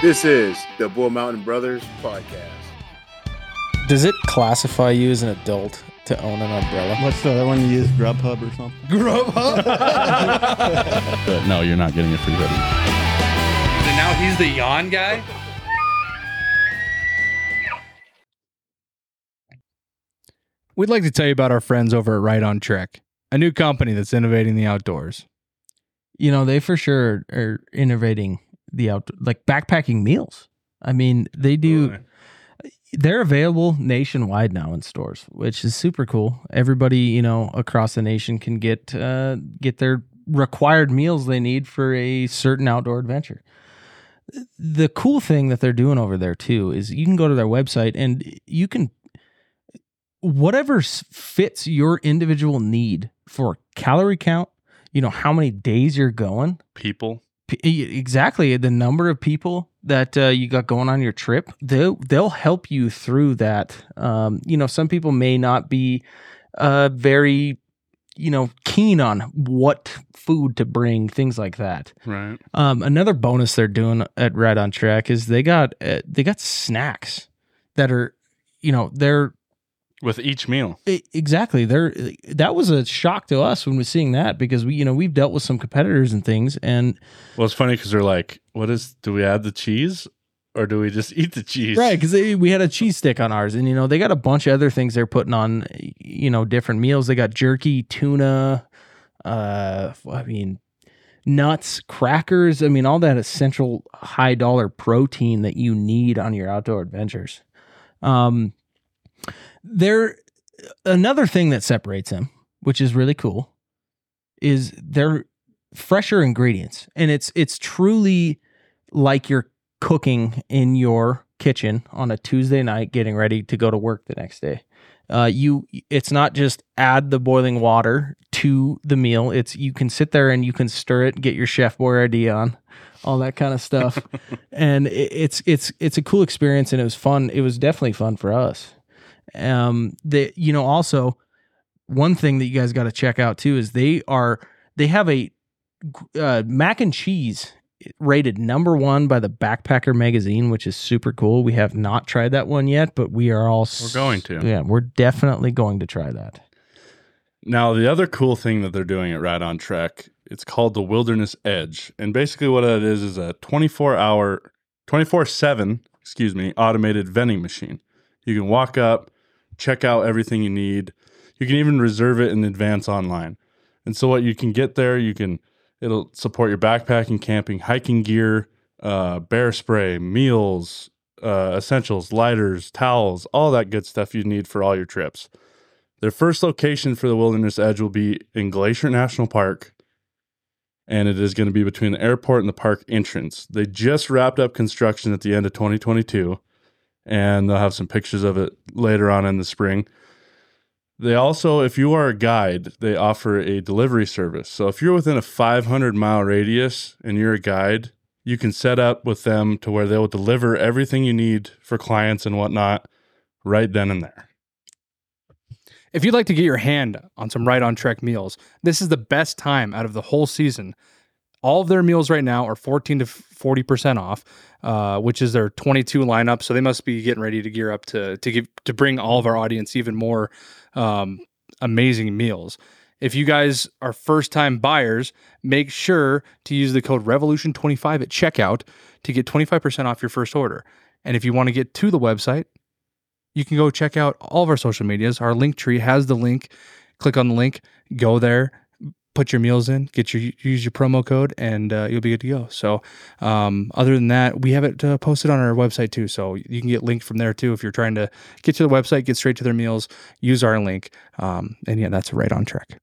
This is the Bull Mountain Brothers podcast. Does it classify you as an adult to own an umbrella? What's the other one you use? Grubhub or something? But no, you're not getting a free hoodie. And now he's the yawn guy. We'd like to tell you about our friends over at Right on Trek, a new company that's innovating the outdoors. you know they for sure are innovating the out like backpacking meals. I mean they do they're available nationwide now in stores which is super cool. Everybody you know across the nation can get uh get their required meals they need for a certain outdoor adventure. The cool thing that they're doing over there too is you can go to their website and you can whatever fits your individual need for calorie count you know how many days you're going People. Exactly the number of people that uh, you got going on your trip they'll they'll help you through that um, you know some people may not be uh, very you know keen on what food to bring things like that Right. um, another bonus they're doing at Right on Trek is they got uh, they got snacks that are you know they're With each meal. E- Exactly. There that was a shock to us when we are seeing that because we you know we've dealt with some competitors and things and Well, it's funny because they're like, what is, do we add the cheese or do we just eat the cheese? right because we had a cheese stick on ours and you know they got a bunch of other things they're putting on you know different meals they got jerky tuna uh I mean nuts crackers I mean all that essential high dollar protein that you need on your outdoor adventures um there another thing that separates them which is really cool is they're fresher ingredients and it's it's truly like you're cooking in your kitchen on a Tuesday night getting ready to go to work the next day. Uh, you it's not just add the boiling water to the meal. It's you can sit there and you can stir it, get your Chef Boyardee on, all that kind of stuff. and it, it's it's it's a cool experience and it was fun. It was definitely fun for us. Um the you know also one thing that you guys got to check out too is they are they have a uh, mac and cheese rated number one by the Backpacker magazine, which is super cool. We have not tried that one yet, but we are all We're going to. Yeah, we're definitely going to try that. Now, the other cool thing that they're doing at Right on Trek, it's called the Wilderness Edge. And basically what it is is a 24 hour, 24 7, excuse me, automated vending machine. You can walk up, check out everything you need. You can even reserve it in advance online. And so what you can get there, you can it'll support your backpacking, camping, hiking gear, uh, bear spray, meals, uh, essentials, lighters, towels, all that good stuff you need for all your trips. Their first location for the Wilderness Edge will be in Glacier National Park, and it is going to be between the airport and the park entrance. They just wrapped up construction at the end of 2022, and they'll have some pictures of it later on in the spring. They also, if you are a guide, they offer a delivery service. So if you're within a 500 mile radius and you're a guide, you can set up with them to where they will deliver everything you need for clients and whatnot right then and there. If you'd like to get your hand on some Right on Trek meals, this is the best time out of the whole season. All of their meals right now are 14 to 40% off, uh, which is their 22 lineup. So they must be getting ready to gear up to to give to bring all of our audience even more um, amazing meals. If you guys are first time buyers, make sure to use the code Revolution25 at checkout to get 25% off your first order. And if you want to get to the website, you can go check out all of our social medias. Our link tree has the link. Click on the link, go there, put your meals in, get your use your promo code, and uh, you'll be good to go. So, um, other than that, we have it uh, posted on our website too, so you can get linked from there too if you're trying to get to the website, get straight to their meals. Use our link, um, and yeah, that's Right on Trek.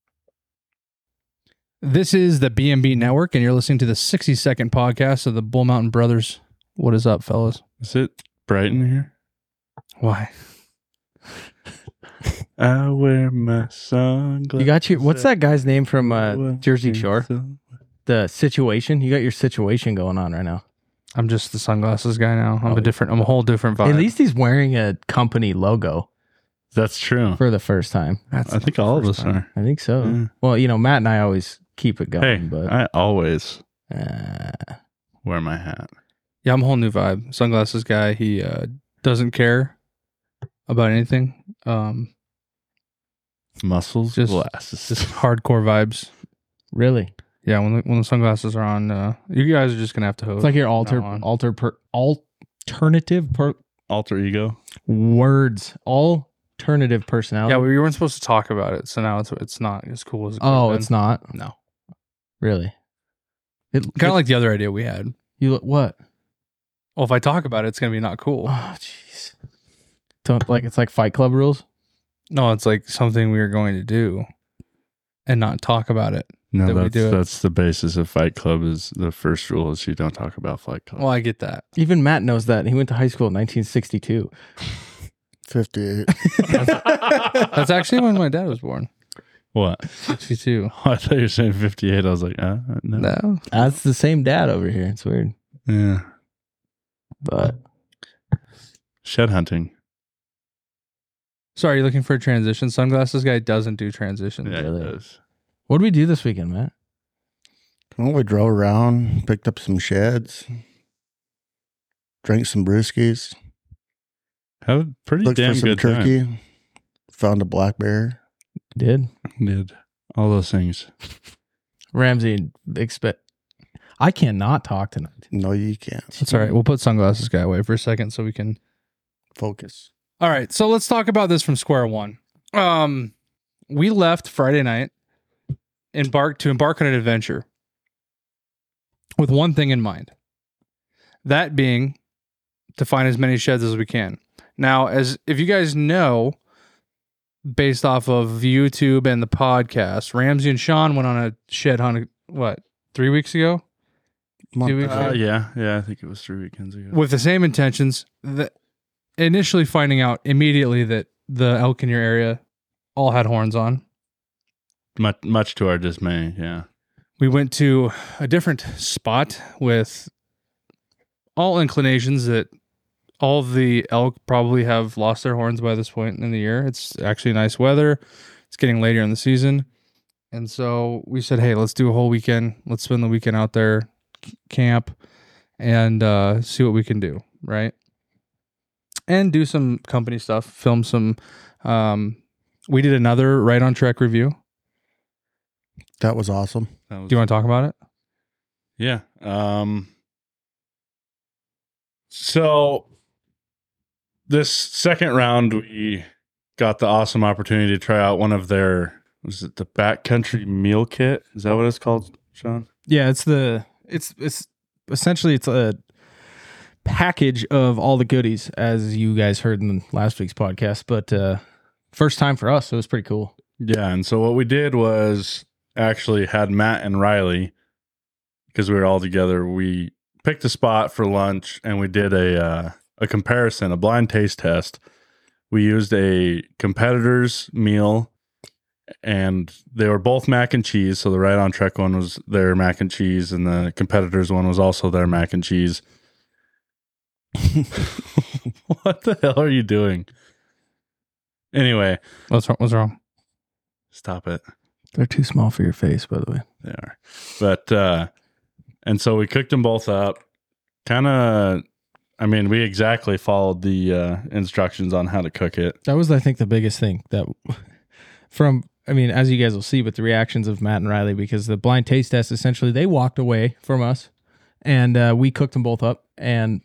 This is the BMB Network, and you're listening to the 60 second podcast of the Bull Mountain Brothers. What is up, fellas? Is it bright in here? Why? I wear my sunglasses. You got your what's that guy's name from uh, Jersey Shore? The situation. You got your situation going on right now. I'm just the sunglasses guy now. I'm a different. I'm a whole different vibe. At least he's wearing a company logo That's true. for the first time. That's I think all of us are. I think so. Yeah. Well, you know, Matt and I always keep it going, Hey, but I always uh, wear my hat. Yeah, I'm a whole new vibe. Sunglasses guy. He uh, doesn't care about anything. Um, Muscles, Just- glasses. just hardcore vibes. Really? Yeah, when the, when the sunglasses are on, uh, you guys are just gonna have to host. It's like your alter alter per, alternative per, Alter ego. words. Alternative personality. yeah, we weren't supposed to talk about it, so now it's it's not as cool as it oh, it's not. no. Really. It Kind of like the other idea we had. you look what? Well, if I talk about it, it's gonna be not cool. Oh, jeez. Don't like it's like Fight Club rules. No, it's like something we are going to do, and not talk about it. No, That we that's do it. that's the basis of Fight Club. Is the first rule is you don't talk about Fight Club. Well, I get that. Even Matt knows that. He went to high school in 1962. 58. That's actually when my dad was born. What? 62. I thought you were saying fifty-eight. I was like, uh, no. No. That's the same dad over here. It's weird, Yeah, but shed hunting. Sorry, you looking for a transition? Sunglasses guy doesn't do transitions. Yeah, Really? it does. what did we do this weekend, Matt? Well, we drove around, picked up some sheds, drank some brewskis, Had a pretty looked damn for some good time. turkey, found a black bear. Did Did all those things. Ramsey expect? I cannot talk tonight. No, you can't. That's all right. We'll put sunglasses guy away for a second so we can. Focus. All right. So let's talk about this from square one. Um, we left Friday night, embarked to embark on an adventure with one thing in mind. That being to find as many sheds as we can. Now, as if you guys know, based off of YouTube and the podcast, Ramsey and Sean went on a shed hunt. What three weeks ago? Month Two weeks ago. Uh, yeah, yeah. I think it was three weekends ago. with the same intentions. That initially finding out immediately that the elk in your area all had horns on. much, much to our dismay. Yeah. We went to a different spot with all inclinations that all the elk probably have lost their horns by this point in the year. It's actually nice weather. It's getting later in the season. And so we said, hey, let's do a whole weekend. Let's spend the weekend out there, camp, and uh, see what we can do. Right. And do some company stuff, film some. Um, we did another Right on Trek review. That was awesome. That was, Do you want to talk about it? Yeah. Um so this second round we got the awesome opportunity to try out one of their was it the backcountry meal kit? Is that what it's called, Sean? Yeah, it's the it's it's essentially it's a package of all the goodies as you guys heard in last week's podcast. But uh first time for us, so it was pretty cool. Yeah, and so what we did was actually had Matt and Riley because we were all together. We picked a spot for lunch and we did a uh, a comparison, a blind taste test. We used a competitor's meal, and they were both mac and cheese. So the right on trek one was their mac and cheese, and the competitor's one was also their mac and cheese. what the hell are you doing? Anyway, What's wrong? What's wrong? stop it. They're too small for your face, by the way. They are. But uh and so we cooked them both up. Kind of I mean, we exactly followed the uh instructions on how to cook it. That was, I think, the biggest thing that from I mean, as you guys will see with the reactions of Matt and Riley, because the blind taste test essentially they walked away from us and uh, we cooked them both up and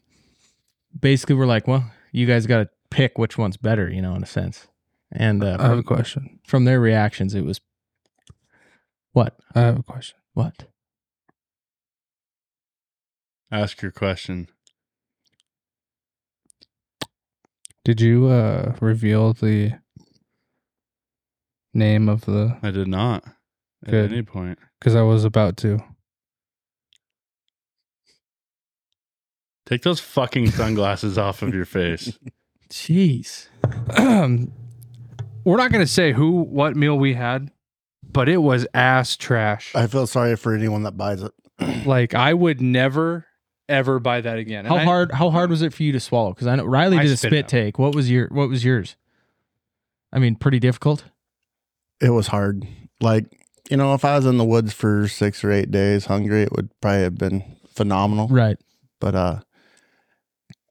basically we're like, well, you guys got to pick which one's better, you know, in a sense. And uh, I have a from, question. from their reactions, it was what? I have a question. What? Ask your question. Did you uh reveal the name of the? I did not at Good. any point. Because I was about to. Take those fucking sunglasses off of your face. Jeez. We're not gonna say who, what meal we had, but it was ass trash. I feel sorry for anyone that buys it. like I would never, ever buy that again. How And I- hard? How hard was it for you to swallow? Because I know Riley I did a spit it spit out. take. What was your What was yours? I mean, pretty difficult. It was hard. Like, you know, if I was in the woods for six or eight days hungry, it would probably have been phenomenal. Right. But uh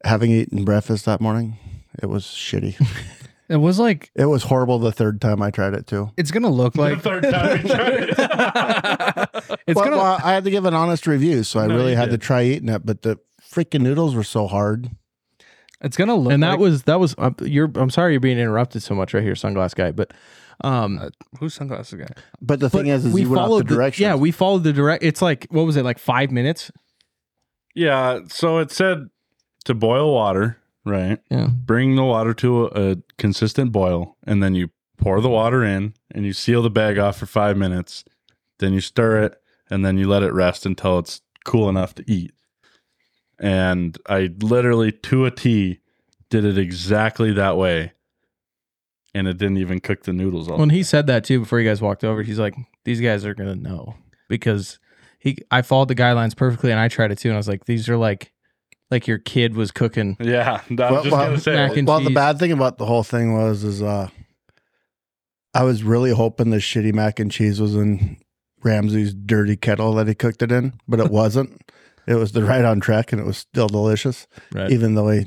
Having eaten breakfast that morning, it was shitty. It was like it was horrible the third time I tried it too. it's gonna look The like third time we tried it. it's well, gonna. well, I had to give an honest review, so I No, really you had did. to try eating it. But the freaking noodles were so hard. it's gonna look. and that like- was that was uh, you're I'm sorry you're being interrupted so much right here, sunglass guy, but um Uh, who's sunglasses guy. But the but thing is, is you went off the directions. yeah, we followed the direct it's like what was it, like five minutes? yeah. So it said to boil water, right? Yeah. Bring the water to a, a consistent boil, and then you pour the water in, and you seal the bag off for five minutes. Then you stir it, and then you let it rest until it's cool enough to eat. And I literally, to a T, did it exactly that way, and it didn't even cook the noodles. All When he said that too before you guys walked over, he's like, These guys are gonna know because he I followed the guidelines perfectly and I tried it too, and I was like, These are like like your kid was cooking yeah, I was Well, just well, gonna say. mac and well, the cheese. bad thing about the whole thing was, is uh, I was really hoping the shitty mac and cheese was in Ramsey's dirty kettle that he cooked it in, but it wasn't. it was the Right on Trek, and it was still delicious, Right. even though he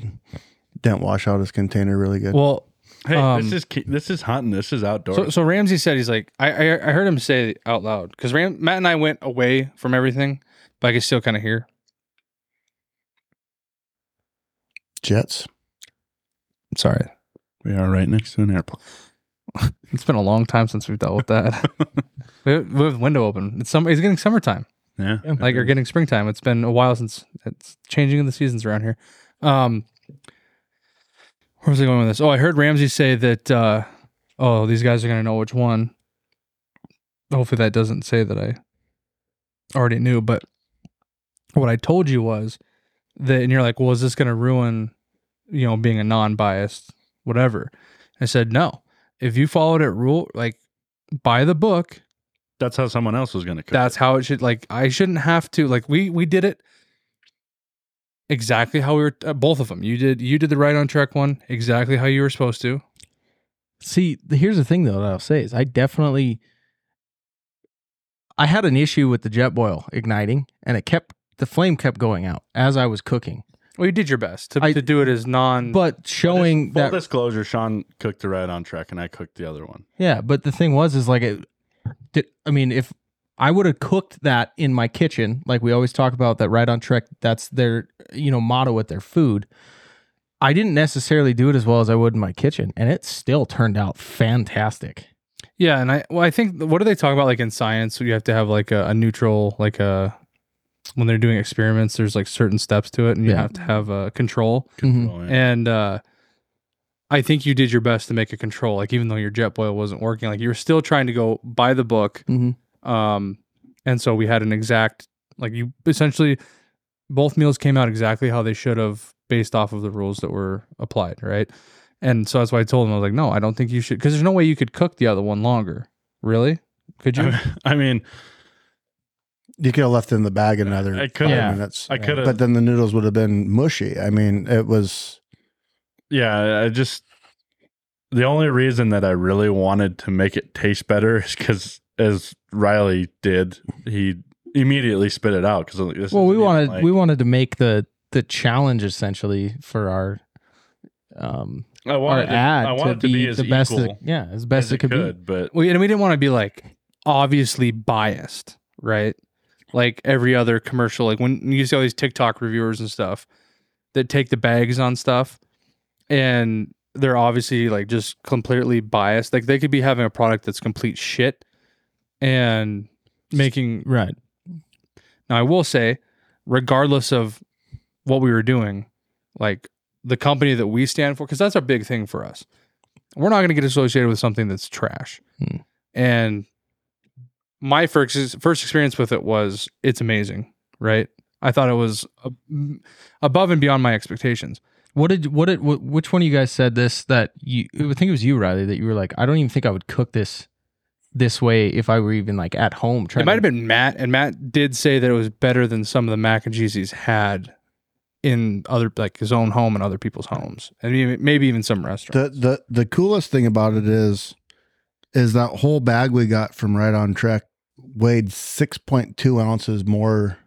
didn't wash out his container really good. Well, Hey, Um, this is this is hunting. This is outdoors. so so Ramsey said he's like I I, I heard him say out loud because Ram, Matt and I went away from everything, but I could still kind of hear. Jets. Sorry, we are right next to an airport. it's been a long time since we've dealt with that. we, have, we have the window open. It's summer. It's getting summertime. Yeah, like you're getting springtime. It's been a while since it's changing in the seasons around here. Um, where was I going with this? Oh, I heard Ramsey say that. Uh, oh, these guys are gonna know which one. Hopefully, that doesn't say that I already knew. But what I told you was that, and you're like, "Well, is this gonna ruin, you know, being a non-biased whatever?" I said, "No. If you followed it rule like by the book, that's how someone else was going to cook. that's it. how it should like i shouldn't have to like we we did it exactly how we were uh, both of them you did you did the Right on Trek one exactly how you were supposed to See, here's the thing though that I'll say is I definitely I had an issue with the jet boil igniting and it kept the flame kept going out as I was cooking. well you did your best to, I- to do it as non But showing Full that disclosure: Sean cooked the Right on Trek, and I cooked the other one. Yeah, but the thing was is like it did I mean if I would have cooked that in my kitchen, like we always talk about that Right on Trek, that's their you know motto with their food. I didn't necessarily do it as well as I would in my kitchen, and it still turned out fantastic. yeah and i well i think what do they talk about like in science you have to have like a, a neutral like a when they're doing experiments there's like certain steps to it and you Yeah. have to have a control Mhm. Oh, yeah. and uh I think you did your best to make a control. Like even though your jet boil wasn't working, like you were still trying to go by the book. Mhm. Um, and so we had an exact like you essentially both meals came out exactly how they should have based off of the rules that were applied, right? And so that's why I told him I was like, no, I don't think you should because there's no way you could cook the other one longer. Really? Could you? I mean, You could have left it in the bag another I five could have. minutes, I could have. but then the noodles would have been mushy. I mean, it was Yeah, I just the only reason that I really wanted to make it taste better is because, as Riley did, he immediately spit it out. Because Well, we wanted we wanted to make the the challenge essentially for our um I our wanted, to, ad I wanted to, be as the best equal it, yeah as best as it could be. but we, and we didn't want to be like obviously biased, right? Like every other commercial, like when you see all these TikTok reviewers and stuff that take the bags on stuff and they're obviously like just completely biased. Like they could be having a product that's complete shit and making Right. now, I will say, regardless of what we were doing, like the company that we stand for, because that's a big thing for us. We're not going to get associated with something that's trash. Hmm. And my first first experience with it was it's amazing, right? I thought it was above and beyond my expectations. What did what did wh- which one of you guys said this that you I think it was you Riley that you were like I don't even think I would cook this this way if I were even like at home trying It might to- have been Matt, and Matt did say that it was better than some of the mac and cheese he's had in other like his own home and other people's homes, and maybe, maybe even some restaurants. the the the coolest thing about it is is that whole bag we got from Right on Trek weighed six point two ounces more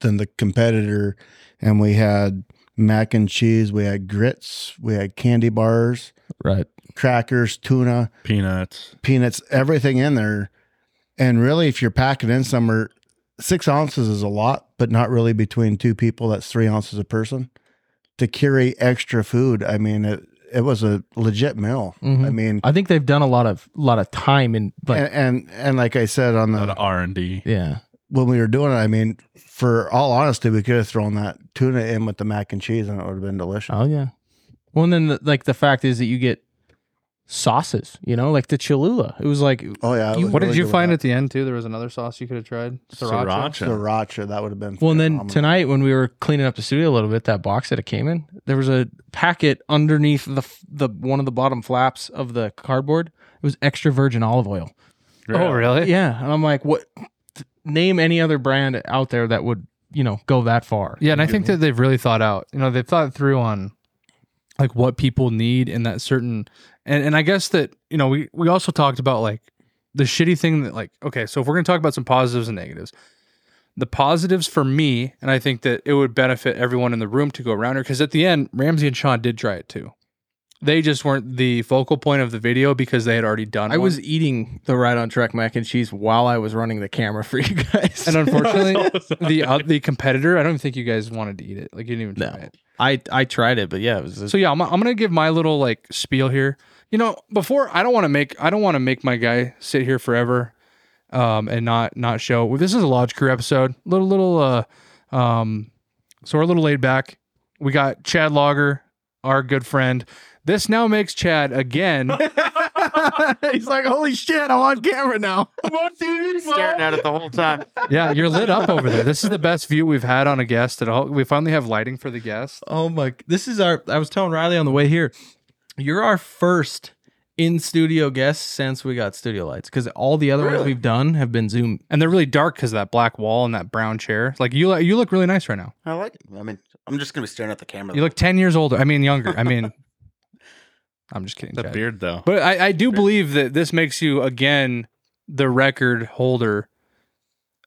than the competitor, and we had mac and cheese. We had grits. We had candy bars, Right. crackers, tuna, Peanuts. peanuts, everything in there. And really, if you're packing in somewhere, six ounces is a lot, but not really between two people. That's three ounces a person. To carry extra food, I mean, it, it was a legit meal. Mhm. I mean, I think they've done a lot of lot of time in like and, and and like I said on the R and D. yeah. when we were doing it, I mean, for all honesty, we could have thrown that tuna in with the mac and cheese, and it would have been delicious. Oh yeah. Well, and then the, like the fact is that you get sauces. You know, like the Cholula. It was like Oh yeah, You- was What did you find at the end too? There was another sauce you could have tried. Sriracha. Sriracha. sriracha? That would have been Well, and then tonight when we were cleaning up the studio a little bit, that box that it came in, there was a packet underneath the the one of the bottom flaps of the cardboard. It was extra virgin olive oil. Oh, really? Yeah, and I'm like, what? Name any other brand out there that would you know go that far? Yeah, and I think that they've really thought out. You know, they've thought through on like what people need in that certain and and I guess that, you know, we we also talked about like the shitty thing that like okay, so if we're going to talk about some positives and negatives. The positives for me, and I think that it would benefit everyone in the room to go around here because at the end, Ramsey and Sean did try it too. They just weren't the focal point of the video because they had already done. It. I one. was eating the Right on Trek mac and cheese while I was running the camera for you guys. and unfortunately, the uh, the competitor. I don't think you guys wanted to eat it. Like you didn't even No. try it. I I tried it, but yeah, it was So yeah, I'm, I'm gonna give my little like spiel here. You know, before I don't want to make I don't want to make my guy sit here forever, um, and not not show. Well, this is a Lodge Crew episode. Little little uh, um, so we're a little laid back. We got Chad Lager, our good friend. This now makes Chad again. He's like, holy shit, I'm on camera now. Staring at it the whole time. yeah, you're lit up over there. This is the best view we've had on a guest at all. We finally have lighting for the guest. Oh my! This is our. I was telling Riley on the way here. You're our first in studio guest since we got studio lights because all the other ones we've done have been Zoom. And they're really dark because of that black wall and that brown chair. Like you, you look really nice right now. I like it. I mean, I'm just gonna be staring at the camera. You look 10 years older. I mean, younger. I mean, I'm just kidding. The Chad. beard though. But I, I do believe that this makes you, again, the record holder.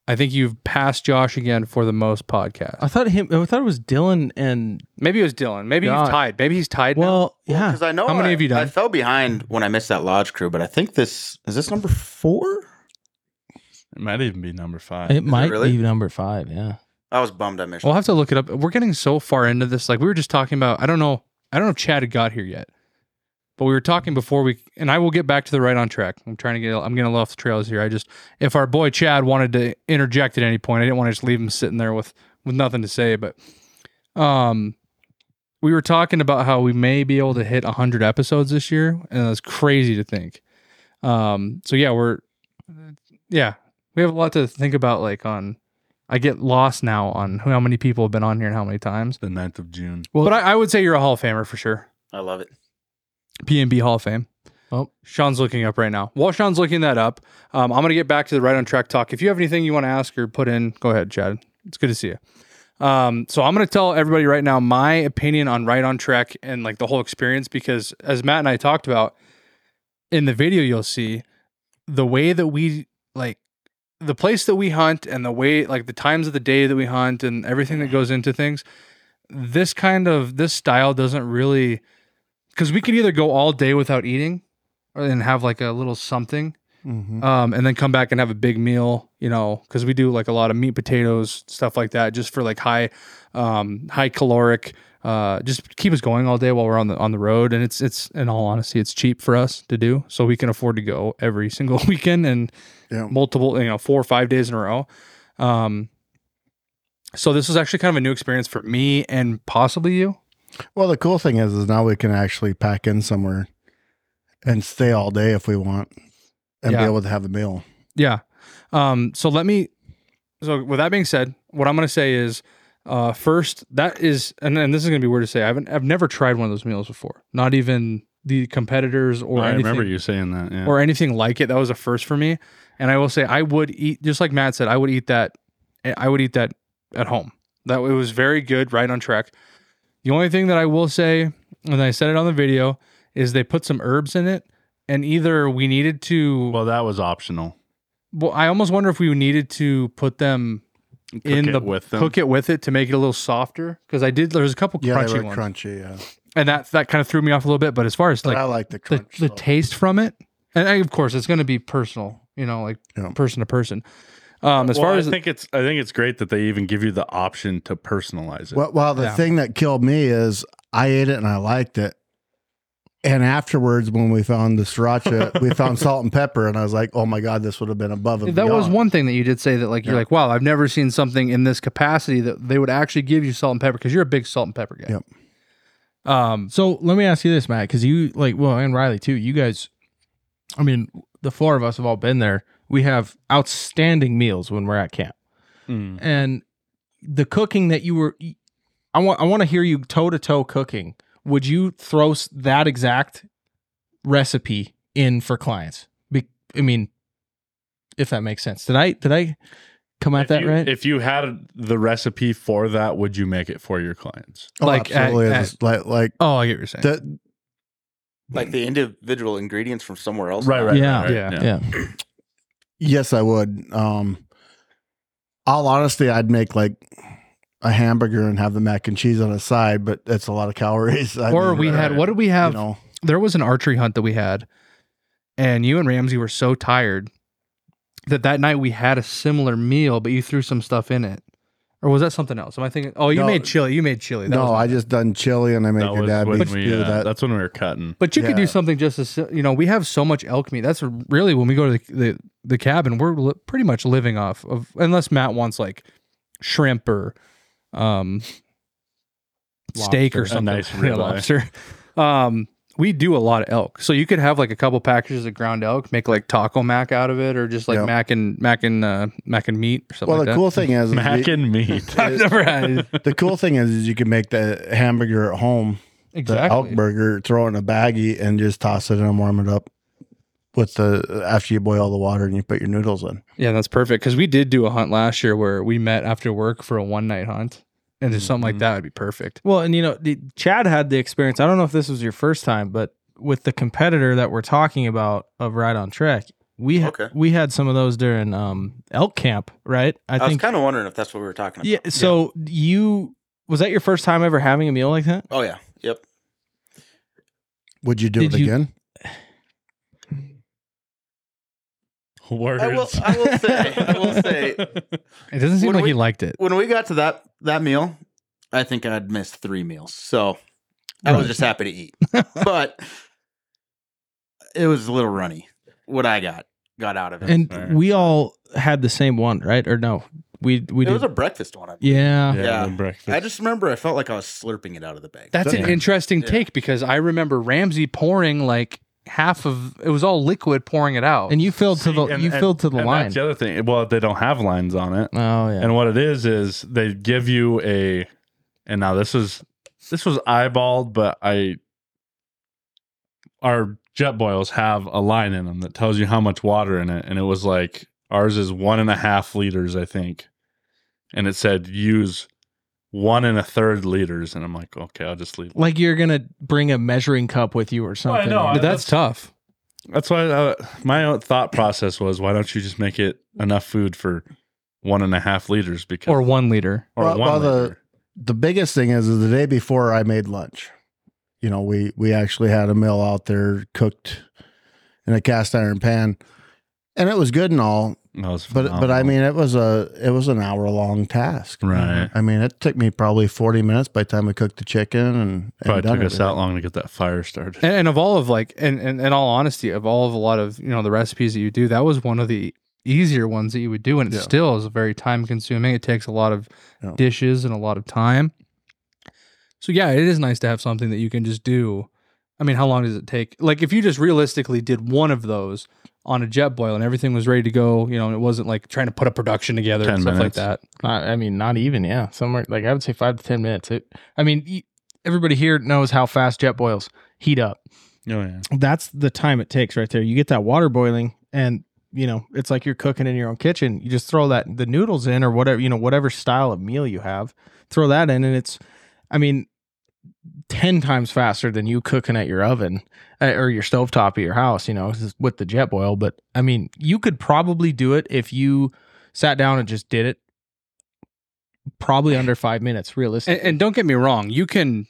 I think you've passed Josh again for the most podcast. I thought him. I thought it was Dylan and Maybe it was Dylan. Maybe God. he's tied. Maybe he's tied now. well, yeah. because I know How many I, have you done? I fell behind when I missed that lodge crew, but I think this is this number four. It might even be number five. It might really? be number five. Yeah. I was bummed I missed. It. We'll have to look it up. We're getting so far into this. Like we were just talking about. I don't know. I don't know if Chad had got here yet, but we were talking before we. And I will get back to the Right on Trek. I'm trying to get. I'm getting a little off the trails here. I just if our boy Chad wanted to interject at any point, I didn't want to just leave him sitting there with with nothing to say. But um, we were talking about how we may be able to hit 100 episodes this year, and that's crazy to think. Um, so yeah, we're yeah, we have a lot to think about. Like on I get lost now on how many people have been on here and how many times. the 9th of June. Well, but I, I would say you're a Hall of Famer for sure. I love it. BMB Hall of Fame. Oh. Sean's looking up right now. While Sean's looking that up, um, I'm going to get back to the Right on Trek talk. If you have anything you want to ask or put in, go ahead, Chad. It's good to see you. Um, so I'm going to tell everybody right now my opinion on Right on Trek and like the whole experience because as Matt and I talked about in the video, you'll see the way that we like the place that we hunt and the way like the times of the day that we hunt and everything that goes into things. This kind of this style doesn't really because we could either go all day without eating or then have like a little something Mhm. um, and then come back and have a big meal you know because we do like a lot of meat potatoes stuff like that just for like high um, high caloric uh, just keep us going all day while we're on the on the road and it's it's in all honesty it's cheap for us to do so we can afford to go every single weekend and Yeah. multiple you know four or five days in a row um, so this was actually kind of a new experience for me and possibly you Well, the cool thing is, is now we can actually pack in somewhere and stay all day if we want, and Yeah. be able to have a meal. Yeah. Um, so let me. So with that being said, what I'm going to say is, uh, first that is, and, and this is going to be weird to say. I haven't, I've never tried one of those meals before. Not even the competitors or I anything, remember you saying that. Yeah. or anything like it. That was a first for me. And I will say, I would eat just like Matt said. I would eat that. I would eat that at home. That it was very good, Right on Trek. The only thing that I will say, and I said it on the video, is they put some herbs in it, and either we needed to well, that was optional. well, I almost wonder if we needed to put them in the with them. cook it with it to make it a little softer because I did. There's a couple Yeah, crunchy they were ones, crunchy. Yeah, and that that kind of threw me off a little bit. But as far as but like I like the the, crunch. the though. taste from it, and I, of course it's going to be personal, you know, like Yeah. person to person. Um, as Well, far I as I think it's I think it's great that they even give you the option to personalize it. Well, well the Yeah. thing that killed me is I ate it and I liked it. And afterwards, when we found the sriracha, we found salt and pepper, and I was like, "Oh my god, this would have been above and that was one thing that you did say that like you're like, wow, I've never seen something in this capacity that they would actually give you salt and pepper because you're a big salt and pepper guy. Yep. Um, So let me ask you this, Matt, because you like well, and Riley too. You guys, I mean, the four of us have all been there. We have outstanding meals when we're at camp, Mm. and the cooking that you were. I want. I want to hear you toe to toe cooking. Would you throw that exact recipe in for clients? Be, I mean, if that makes sense. Did I? Did I come at If that you, right? If you had the recipe for that, would you make it for your clients? Oh, like, absolutely. at- It's like like oh, I get what you're saying. the, Like the individual ingredients from somewhere else. Right, right, Yeah. right, Yeah. yeah. yes, I would. Um, all honesty, I'd make like a hamburger and have the mac and cheese on the side, but that's a lot of calories. I or mean, we had what did we you have? know, there was an archery hunt that we had, and you and Ramsey were so tired that that night we had a similar meal, but you threw some stuff in it. Or was that something else? Am I thinking? Oh, you No. made chili. You made chili. That no, was I just done chili and I make That your was dad when make we, do uh, that. That's when we were cutting. But you could do Yeah. something just as you know. We have so much elk meat. That's really when we go to the the, the cabin. We're li- pretty much living off of unless Matt wants like shrimp or um steak or Lobster, a something. nice Yeah, ribeye. lobster. Um, we do a lot of elk, so you could have like a couple packages of ground elk, make like taco mac out of it, or just like Yeah. mac and mac and uh, mac and meat or something. well, like the that. cool thing is, is Mac you- and meat. I've never had the cool thing is, is you can make the hamburger at home, the elk burger, throw it in a baggie, and just toss it in and warm it up with the after you boil the water and you put your noodles in. Yeah, that's perfect because we did do a hunt last year where we met after work for a one night hunt, and just something like Mhm. that would be perfect. Well, and you know, the, Chad had the experience. I don't know if this was your first time, but with the competitor that we're talking about of Right on Trek, we ha- Okay. we had some of those during um, elk camp, right? I, I, was think. kind of wondering if that's what we were talking about. yeah. So you was that your first time ever having a meal like that? Oh yeah. Yep. Would you do Did it you- again? Words. I will. I will say. I will say. It doesn't seem When like we- he liked it. When we got to that that meal, I think I'd missed three meals. So I was just happy to eat. but it was a little runny. What I got got out of it. And fair. we all had the same one, right? Or no? We we it did. was a breakfast one. I, yeah. yeah, Yeah. breakfast. I just remember I felt like I was slurping it out of the bag. That's an Yeah. interesting Yeah. take because I remember Ramsey pouring like half of it was all liquid pouring it out. And you filled to the and- you and- filled to the and line. That's the other thing. Well, they don't have lines on it. Oh yeah. And what it is is they give you a and now this is this was eyeballed, but I our jet boils have a line in them that tells you how much water in it. And it was like ours is one and a half liters, I think. And it said use one and a third liters. And I'm like, okay, I'll just leave. like you're gonna bring a measuring cup with you or something. know, but that's tough. That's why uh, my thought process was why don't you just make it enough food for one and a half liters because Or one liter. or Well- one well, the- liter. the biggest thing is, is the day before I made lunch. You know, we we actually had a meal out there cooked in a cast iron pan, and it was good and all. That was But but I mean, it was a it was an hour long task. Right. I mean, it took me probably forty minutes by the time we cooked the chicken and, and Probably done took us that long to get that fire started. And, and of all of like, and, and in all honesty, of all of a lot of you know the recipes that you do, that was one of the easier ones that you would do, and it Yeah. still is very time consuming. It takes a lot of Yeah. dishes and a lot of time. So yeah, it is nice to have something that you can just do. I mean, how long does it take? Like if you just realistically did one of those on a jet boil and everything was ready to go, you know, and it wasn't like trying to put a production together 10 and stuff minutes. like that. Not, I mean, not even. Yeah, somewhere like I would say five to ten minutes. It. I mean, everybody here knows how fast jet boils heat up. Oh yeah. That's the time it takes right there. You get that water boiling, and you know it's like you're cooking in your own kitchen. You just throw that the noodles in or whatever you know whatever style of meal you have. Throw that in, and it's. I mean, ten times faster than you cooking at your oven uh, or your stovetop at your house. You know, with the jet boil. But I mean, you could probably do it if you sat down and just did it probably under five minutes, realistically. And, and don't get me wrong, you can,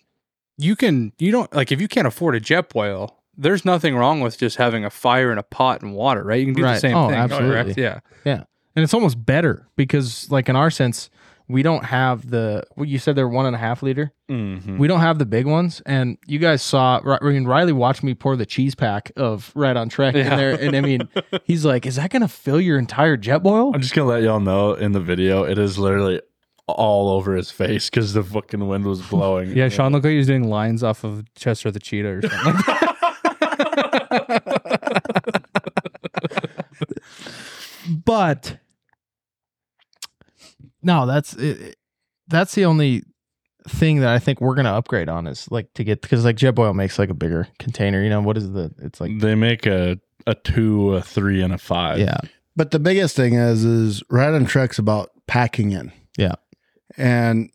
you can, you don't like if you can't afford a jet boil. There's nothing wrong with just having a fire and a pot and water, right? You can do the Right. same Oh, thing. absolutely. correct? Yeah. and it's almost better because, like in our sense, we don't have the. What you said they're one and a half liter. Mhm. We don't have the big ones, and you guys saw. I mean, Riley watched me pour the cheese pack of Right on Trek in there, and I mean, he's like, "Is that going to fill your entire jet boil?" I'm just gonna let y'all know in the video, it is literally all over his face because the fucking wind was blowing. Yeah, Sean looked like he was doing lines off of Chester the Cheetah or something. like that. but no, that's it, that's the only thing that I think we're gonna upgrade on is like to get because like Jetboil makes like a bigger container. You know what is the? It's like they make a a two, a three, and a five. yeah, But the biggest thing is, is Right on Trek's about packing in. Yeah. And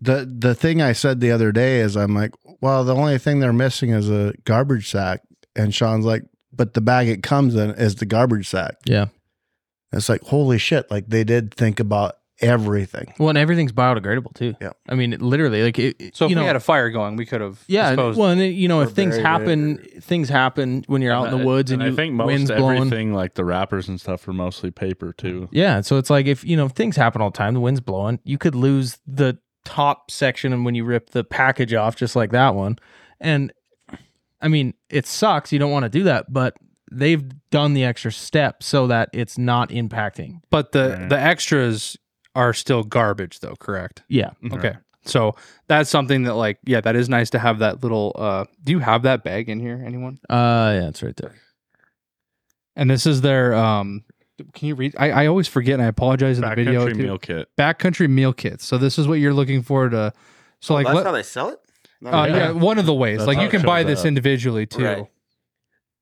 the the thing I said the other day is, I'm like, well, the only thing they're missing is a garbage sack. And Sean's like, but the bag it comes in is the garbage sack. yeah. It's like, holy shit! Like they did think about everything. Well, and everything's biodegradable too. Yeah. I mean, it, literally, like it, it- so if you we had a fire going, we could have yeah. disposed Well, and then, you know, if things buried happen, things happen when you're out in the woods and, I you think most winds blowing. everything, like the wrappers and stuff, are mostly paper too. Yeah, so it's like if you know things happen all the time, the wind's blowing, you could lose the top section and when you rip the package off, just like that one. And I mean, it sucks. You don't want to do that, but they've done the extra step so that it's not impacting. But the Right. the extras are still garbage, though. Correct. Yeah, Okay. So that's something that, like, yeah, that is nice to have that little. uh Do you have that bag in here, anyone? uh, yeah, it's right there. And this is their. um Can you read? I, I always forget, and I apologize in the video. Backcountry meal kit. Backcountry meal kits. So this is what you're looking for to. So like, Oh, that's let- how they sell it. Uh, no, yeah, one of the ways. That's like you can buy this up. individually too. Right.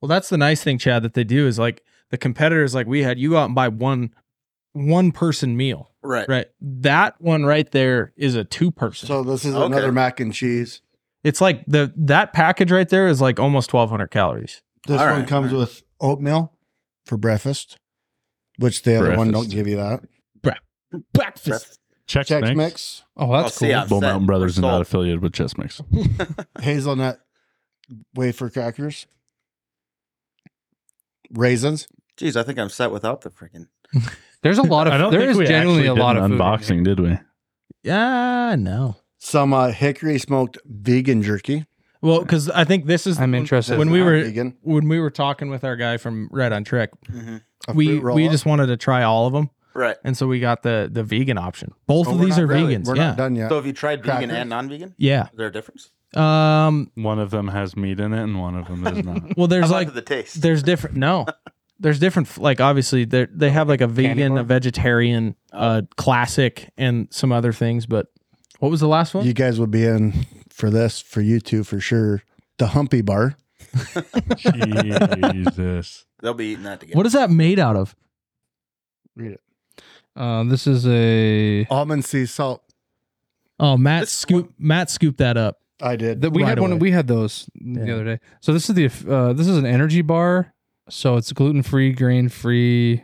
Well, that's the nice thing, Chad, that they do is like the competitors, like we had, you go out and buy one one person meal, right. right? That one right there is a two person. So this is Okay. another mac and cheese. it's like the that package right there is like almost twelve hundred calories. This All one right, comes all right. with oatmeal for breakfast, which the other one don't give you that. Breakfast. Chex, Chex Mix. mix, Oh, that's Oh, see, cool. I'm Bull. Mountain Brothers are We're not affiliated with Chex Mix. hazelnut wafer crackers, raisins. Jeez, I think I'm set without the freaking. There's a lot I of. don't There think is we genuinely actually a did lot an of food in here. unboxing, did we? Yeah, no. some uh, hickory smoked vegan jerky. Well, because I think this is I'm interested. When That's we not were vegan, when we were talking with our guy from Right on Trek, Mhm. a we fruit roll we up. just wanted to try all of them, Right. and so we got the the vegan option. Both Oh, of we're these not are really- vegans. We're yeah, not done yet. So have you tried vegan Crackers? and non-vegan? yeah. Is there a difference? Um. One of them has meat in it, and one of them does not. Well, there's about like the taste? there's different. No, there's different. Like obviously, they they have like a vegan, a vegetarian, uh, classic, and some other things. But what was the last one? You guys would be in for this for you two for sure. The Humpy Bar. Jesus. They'll be eating that together. what is that made out of? Read it. Uh, this is a. Almond sea salt. Oh, Matt This- scoop Matt scooped that up. I did. That we Right had one. away. We had those the other day. So this is the. Uh, this is an energy bar. So it's gluten free, grain free.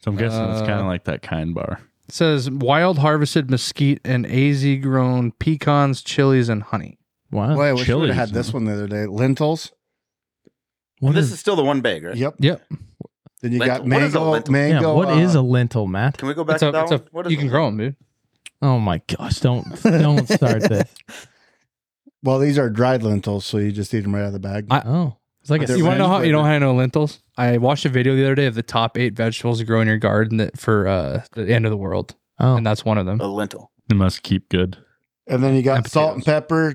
So I'm guessing it's Uh, kind of like that kind bar. It says wild harvested mesquite and AZ grown pecans, chilies, and honey. Wow. Boy, I wish we would have had this one the other day. Lentils. What this is- is still the one bag, right? Yep. Yep. Then you Lentil. got What is a mango. lentil? yeah, Mango. what is uh, a lentil, Matt? Can we go back It's a, to that it's a, one? What is you it? can grow them, dude. Oh my gosh! Don't don't start this. Well, these are dried lentils, so you just eat them right out of the bag. I- Oh, it's like a You want to know how you flavor. know how I know lentils? I watched a video the other day of the top eight vegetables to grow in your garden that for uh, the end of the world, oh. and that's one of them. A lentil. It must keep good. and then you got and salt and pepper,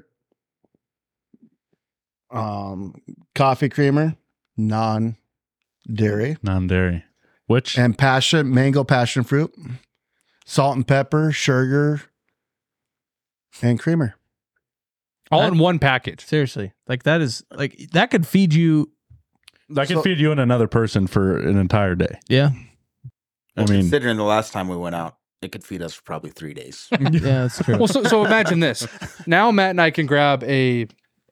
um, coffee creamer, non dairy, Non dairy. Which and passion mango passion fruit, salt and pepper, sugar, and creamer. All in one package. Seriously, like that is like that could feed you. that could so- feed you and another person for an entire day. Yeah, I Well, mean, considering the last time we went out, it could feed us for probably three days. yeah, that's true. Well, so so imagine this. Now Matt and I can grab a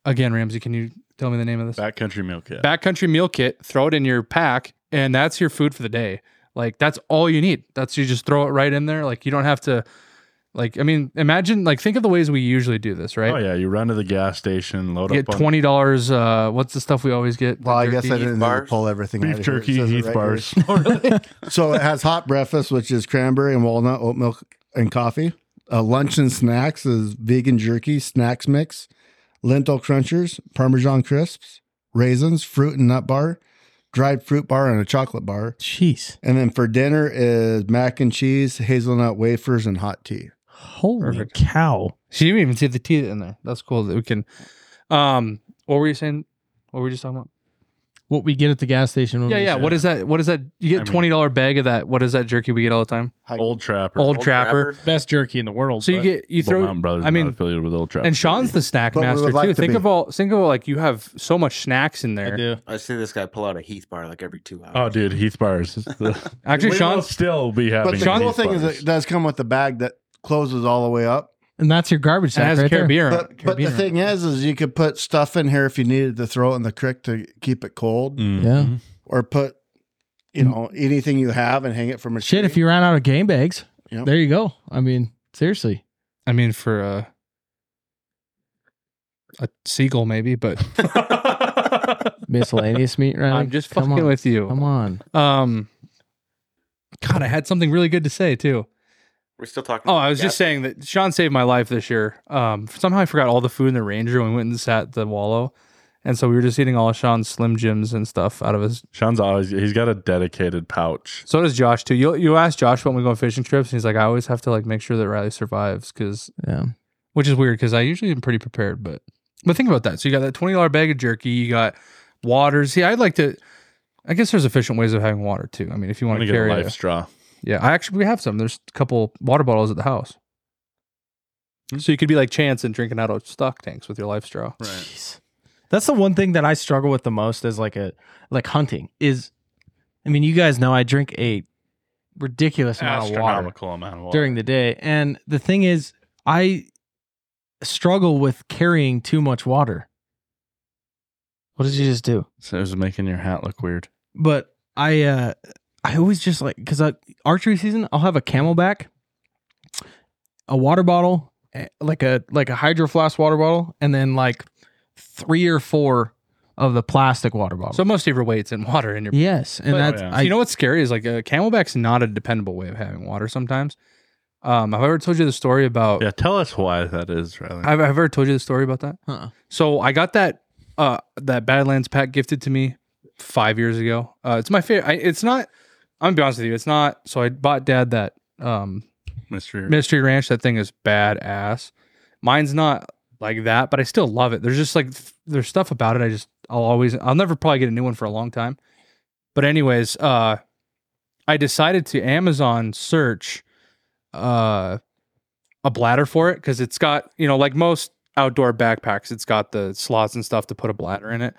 again, Ramsey. Can you tell me the name of this? backcountry meal kit. Backcountry meal kit. Throw it in your pack, and that's your food for the day. Like that's all you need. That's you just throw it right in there. Like you don't have to. Like I mean, imagine like think of the ways we usually do this, right? Oh yeah, you run to the gas station, load Get up on twenty dollars. Uh, what's the stuff we always get? Well, I guess I didn't bars? pull everything. out beef of here. It jerky, says Heath right bars. here. So it has hot breakfast, which is cranberry and walnut, oat milk, and coffee. Uh, lunch and snacks is vegan jerky, snacks mix, lentil crunchers, parmesan crisps, raisins, fruit and nut bar, dried fruit bar, and a chocolate bar. Jeez. And then for dinner is mac and cheese, hazelnut wafers, and hot tea. Holy Perfect. cow. So you didn't even see the teeth in there. That's cool that we can. Um, what were you saying? What were we just talking about? What we get at the gas station. when Yeah, we- yeah. What is that? What is that? You I get mean- twenty dollar bag of that. What is that jerky we get all the time? Old Trapper. Old, Old Trapper. Best jerky in the world. So you but- get you throw. Mountain Brothers. I I mean, mean, affiliated with Old Trapper. And Sean's the snack But we master would like too. to Think be. of all. Think of all, like you have so much snacks in I there. do. I see this guy pull out a Heath bar like every two hours. Oh, dude, Heath bars. Actually, we Sean. will still be having. But the Sean- cool Heath thing is, bars. it does come with the bag that closes all the way up. And that's your garbage It sack has right there. Caribbean. But, but the thing is, is you could put stuff in here if you needed to throw it in the crick to keep it cold, Mhm. Yeah. or put, you know, anything you have and hang it from a Shit, tree. if you ran out of game bags, Yep. there you go. I mean, seriously. I mean, for a a seagull, maybe, but Miscellaneous meat, right? I'm just Come fucking on. with you. Come on. Um, God, I had something really good to say too. We're still talking. Oh, about I was just saying that Sean saved my life this year. Um, somehow I forgot all the food in the Ranger when we went and sat at the Wallow, and so we were just eating all of Sean's Slim Jims and stuff out of his. Sean's always he's got a dedicated pouch. So does Josh too. You you ask Josh when we go on fishing trips, and he's like, I always have to like make sure that Riley survives because Yeah. which is weird because I usually am pretty prepared. But but think about that. So you got that twenty dollar bag of jerky. You got water. See, I'd like to. I guess there's efficient ways of having water too. I mean, if you want gonna to get a carry, life a, straw. Yeah, I actually we have some. There's a couple water bottles at the house. Hmm. So you could be like Chance and drinking out of stock tanks with your life straw. Right. Jeez. That's the one thing that I struggle with the most is like a like hunting is I mean, you guys know I drink a ridiculous amount of water amount of water. during the day. And the thing is, I struggle with carrying too much water. What did you just do? so it was making your hat look weird. But I uh I always just like cuz archery season, I'll have a camelback, a water bottle, eh, like a like a hydro flask water bottle and then like 3 or 4 of the plastic water bottle. So most of your weight's in water in your. yes, and But- that's Oh, yeah. I, you know what's scary is like a camelback's not a dependable way of having water. Sometimes, um, have I ever told you the story about? Yeah, tell us why that is, Riley. I've, I've ever told you the story about that. uh-uh. So I got that uh that Badlands pack gifted to me five years ago. Uh, it's my favorite. I, it's not. I'm gonna be honest with you. It's not. So I bought Dad that um Mystery. Mystery Ranch. That thing is badass. Mine's not like that, but I still love it. There's just like there's stuff about it. I just I'll always I'll never probably get a new one for a long time. But anyways, uh, I decided to Amazon search uh a bladder for it because it's got you know like most outdoor backpacks, it's got the slots and stuff to put a bladder in it.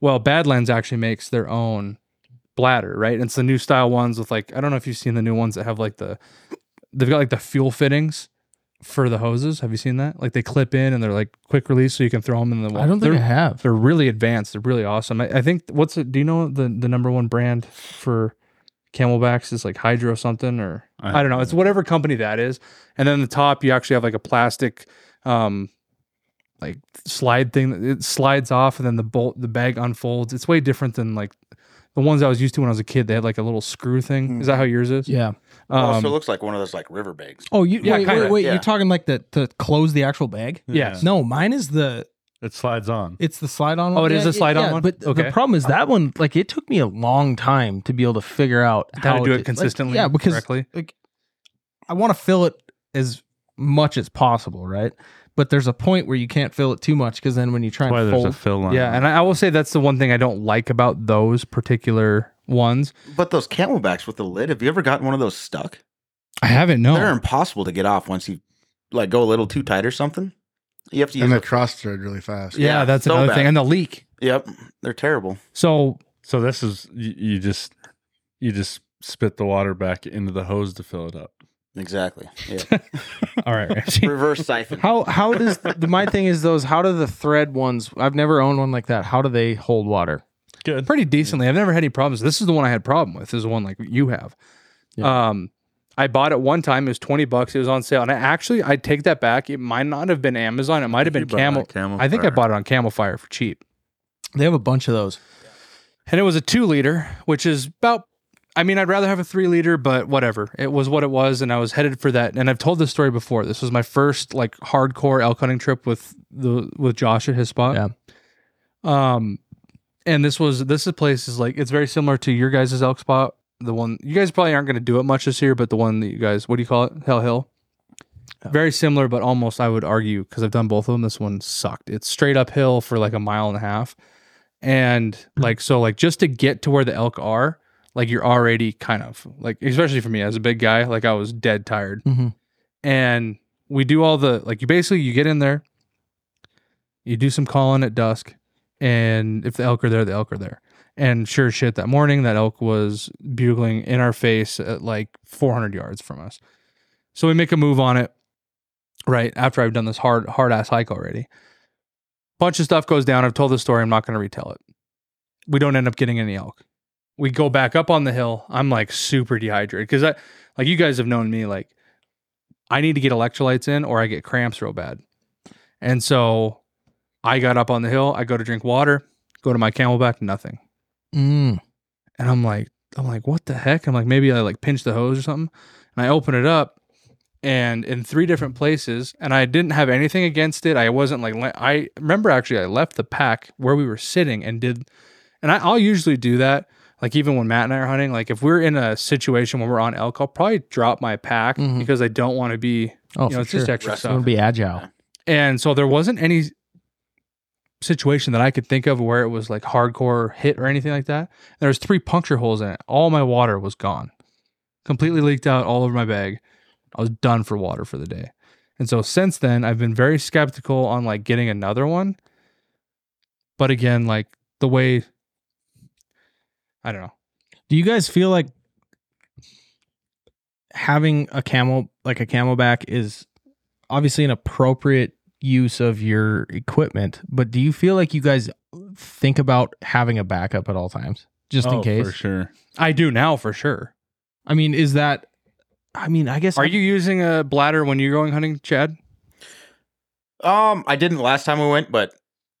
Well, Badlands actually makes their own bladder, right? And it's the new style ones with like I don't know if you've seen the new ones that have like the they've got like the fuel fittings for the hoses. Have you seen that? Like they clip in and they're like quick release, so you can throw them in the. I don't think they're, I have. they're really advanced. They're really awesome. I, I think what's it? Do you know the the number one brand for Camelbacks is like Hydro something or I, don't know. It's whatever company that is. And then the top you actually have like a plastic um like slide thing that it slides off and then the bolt the bag unfolds. It's way different than like the ones I was used to when I was a kid. They had like a little screw thing. Is that how yours is? Yeah. also, Um, it looks like one of those like river bags. Oh, you Yeah, wait, kinda, wait, wait. yeah. You're talking like the to close the actual bag? yes. No, mine is the It slides on. it's the slide on. Oh, one. it is a slide-on yeah, one? But Okay. the problem is that one. Like it took me a long time to be able to figure out How to do it like, consistently, yeah, because correctly. like I want to fill it as much as possible, right? But there's a point where you can't fill it too much because then when you try That's why and there's fold, a fill line. Yeah, and I, I will say that's the one thing I don't like about those particular ones. But those camelbacks with the lid, have you ever gotten one of those stuck? I haven't no. They're impossible to get off once you like go a little too tight or something. You have to use. and they a- cross thread really fast. yeah, yeah, that's so another bad. thing. And the leak. yep, they're terrible. So So this is you, you just you just spit the water back into the hose to fill it up. Exactly. Yeah. all right, Ramsey. Reverse siphon. how how does the, my thing is those? How do the thread ones? I've never owned one like that. How do they hold water? Good. pretty decently. I've never had any problems. This is the one I had problem with. This is the one like you have. Yeah. Um, I bought it one time. It was twenty bucks. It was on sale, and I actually I take that back. It might not have been Amazon. It might have been Camel. Camel I think I bought it on Camofire for cheap, They have a bunch of those. and it was a two liter, which is about. I mean, I'd rather have a three liter, but whatever. It was what it was, and I was headed for that. And I've told this story before. This was my first like hardcore elk hunting trip with the with Josh at his spot. Yeah. Um, and this was this is place is like it's very similar to your guys' elk spot. The one you guys probably aren't going to do it much this year, but the one that you guys what do you call it? Hell Hill. Very similar, but almost I would argue because I've done both of them. This one sucked. It's straight uphill for like a mile and a half, and like so like just to get to where the elk are, like you're already kind of like especially for me as a big guy, like I was dead tired. Mhm. and we do all the like you basically you get in there you do some calling at dusk and if the elk are there the elk are there. And sure shit that morning that elk was bugling in our face at like 400 yards from us. So we make a move on it right after i've done this hard hard ass hike already. Bunch of stuff goes down. I've told the story. I'm not going to retell it. We don't end up getting any elk we go back up on the hill i'm like super dehydrated because i like you guys have known me like I need to get electrolytes in or I get cramps real bad. And so I got up on the hill, I go to drink water, go to my camelback, nothing. Mm. And I'm like, I'm like, what the heck? I'm like, maybe I like pinched the hose or something. And I open it up and in three different places, and I didn't have anything against it. I wasn't like, I remember actually I left the pack where we were sitting and did, and I, I'll usually do that. Like even when Matt and I are hunting, like if we're in a situation where we're on elk, I'll probably drop my pack Mhm. because I don't want to be, Oh, you know, for it's sure. just extra Rest stuff. want to be agile. And so there wasn't any situation that I could think of where it was like hardcore hit or anything like that. There was three puncture holes in it. All my water was gone. Completely leaked out all over my bag. I was done for water for the day. And so since then I've been very skeptical on like getting another one. But again, like the way I don't know. Do you guys feel like having a camel like a camelback is obviously an appropriate use of your equipment, but do you feel like you guys think about having a backup at all times just in Oh, case? for sure. I do now for sure. I mean, is that I mean, I guess Are you using a bladder when you're going hunting, Chad? Um, I didn't last time we went, but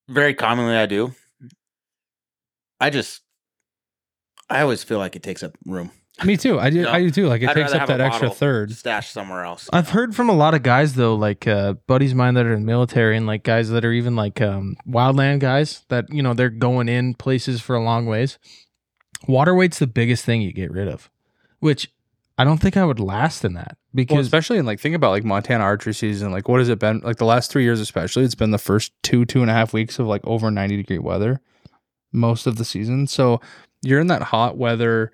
very commonly I do. I just, I always feel like it takes up room. Me too. I do. No. I do too. Like it I'd takes up have that a extra third. Stash somewhere else. I've heard from a lot of guys though, like uh, buddies of mine that are in the military and like guys that are even like um, wildland guys that you know they're going in places for a long ways. Water weight's the biggest thing you get rid of, which I don't think I would last in that Well, because especially in like think about like Montana archery season. Like what has it been? Like the last three years, especially, it's been the first two two and a half weeks of like over ninety degree weather most of the season. So you're in that hot weather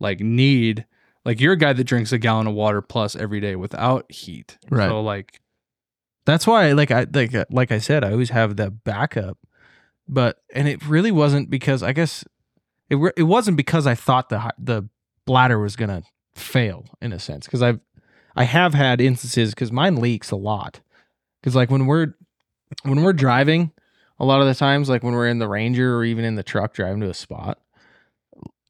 like need. Like you're a guy that drinks a gallon of water plus every day without heat. Right. So like that's why like I like uh, like I said I always have that backup, but and it really wasn't because I guess it re- it wasn't because I thought the the bladder was gonna fail in a sense because I've I have had instances because mine leaks a lot because like when we're when we're driving a lot of the times like when we're in the Ranger or even in the truck driving to a spot.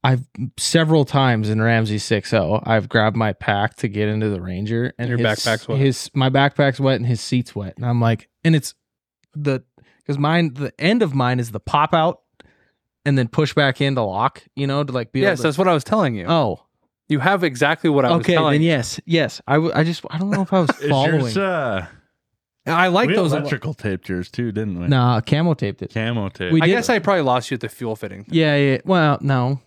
I've several times in Ramsey 6.0, I've grabbed my pack to get into the Ranger and Your his, backpack's wet. His my backpack's wet and his seat's wet, and I'm like, and it's the because mine the end of mine is the pop out and then push back into lock, you know, to like be yes, able to. Yes, that's what I was telling you. Oh, you have exactly what I was okay. telling Then you. yes, yes. I, w- I just I don't know if I was Is following. yours, uh, I like we those. electrical taped yours too, didn't we? Nah, camo taped it. Camo tape. I guess I probably lost you at the fuel fitting. thing. Yeah, yeah. Well, no.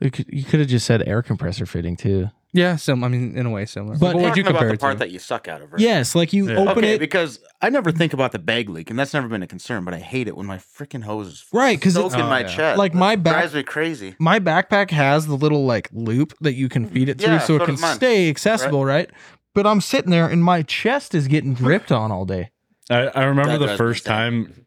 You could, you could have just said air compressor fitting too. Yeah, sim. I mean, in a way, similar. But- what would you Talking about compare the it part to? that you suck out of, right? Yes, like you Yeah. open okay, it because I never think about the bag leak, and that's never been a concern. But I hate it when my freaking hose is right because it's soaking Oh, my yeah. chest. like my back drives me crazy. my backpack has the little like loop that you can feed it through Yeah, so it can stay accessible, right? But I'm sitting there and my chest is getting dripped on all day. I, I remember That the first insane. time.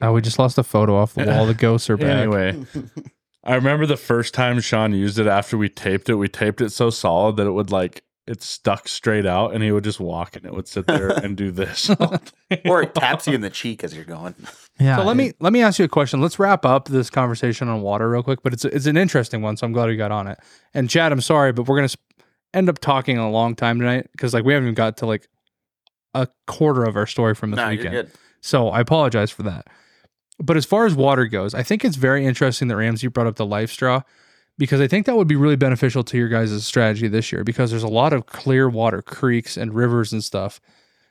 Oh, we just lost a photo off the wall. The ghosts are back. Anyway, I remember the first time Sean used it after we taped it. We taped it so solid that it would like it stuck straight out, and he would just walk, and it would sit there and do this. or it taps you in the cheek as you're going. Yeah. So let me let me ask you a question. Let's wrap up this conversation on water real quick, but it's it's an interesting one, so I'm glad we got on it. And Chad, I'm sorry, but we're gonna sp- end up talking a long time tonight because like we haven't even got to like a quarter of our story from this No, you're weekend. good. So I apologize for that. But as far as water goes, I think it's very interesting that Ramsey brought up the life straw because I think that would be really beneficial to your guys' strategy this year because there's a lot of clear water, creeks and rivers and stuff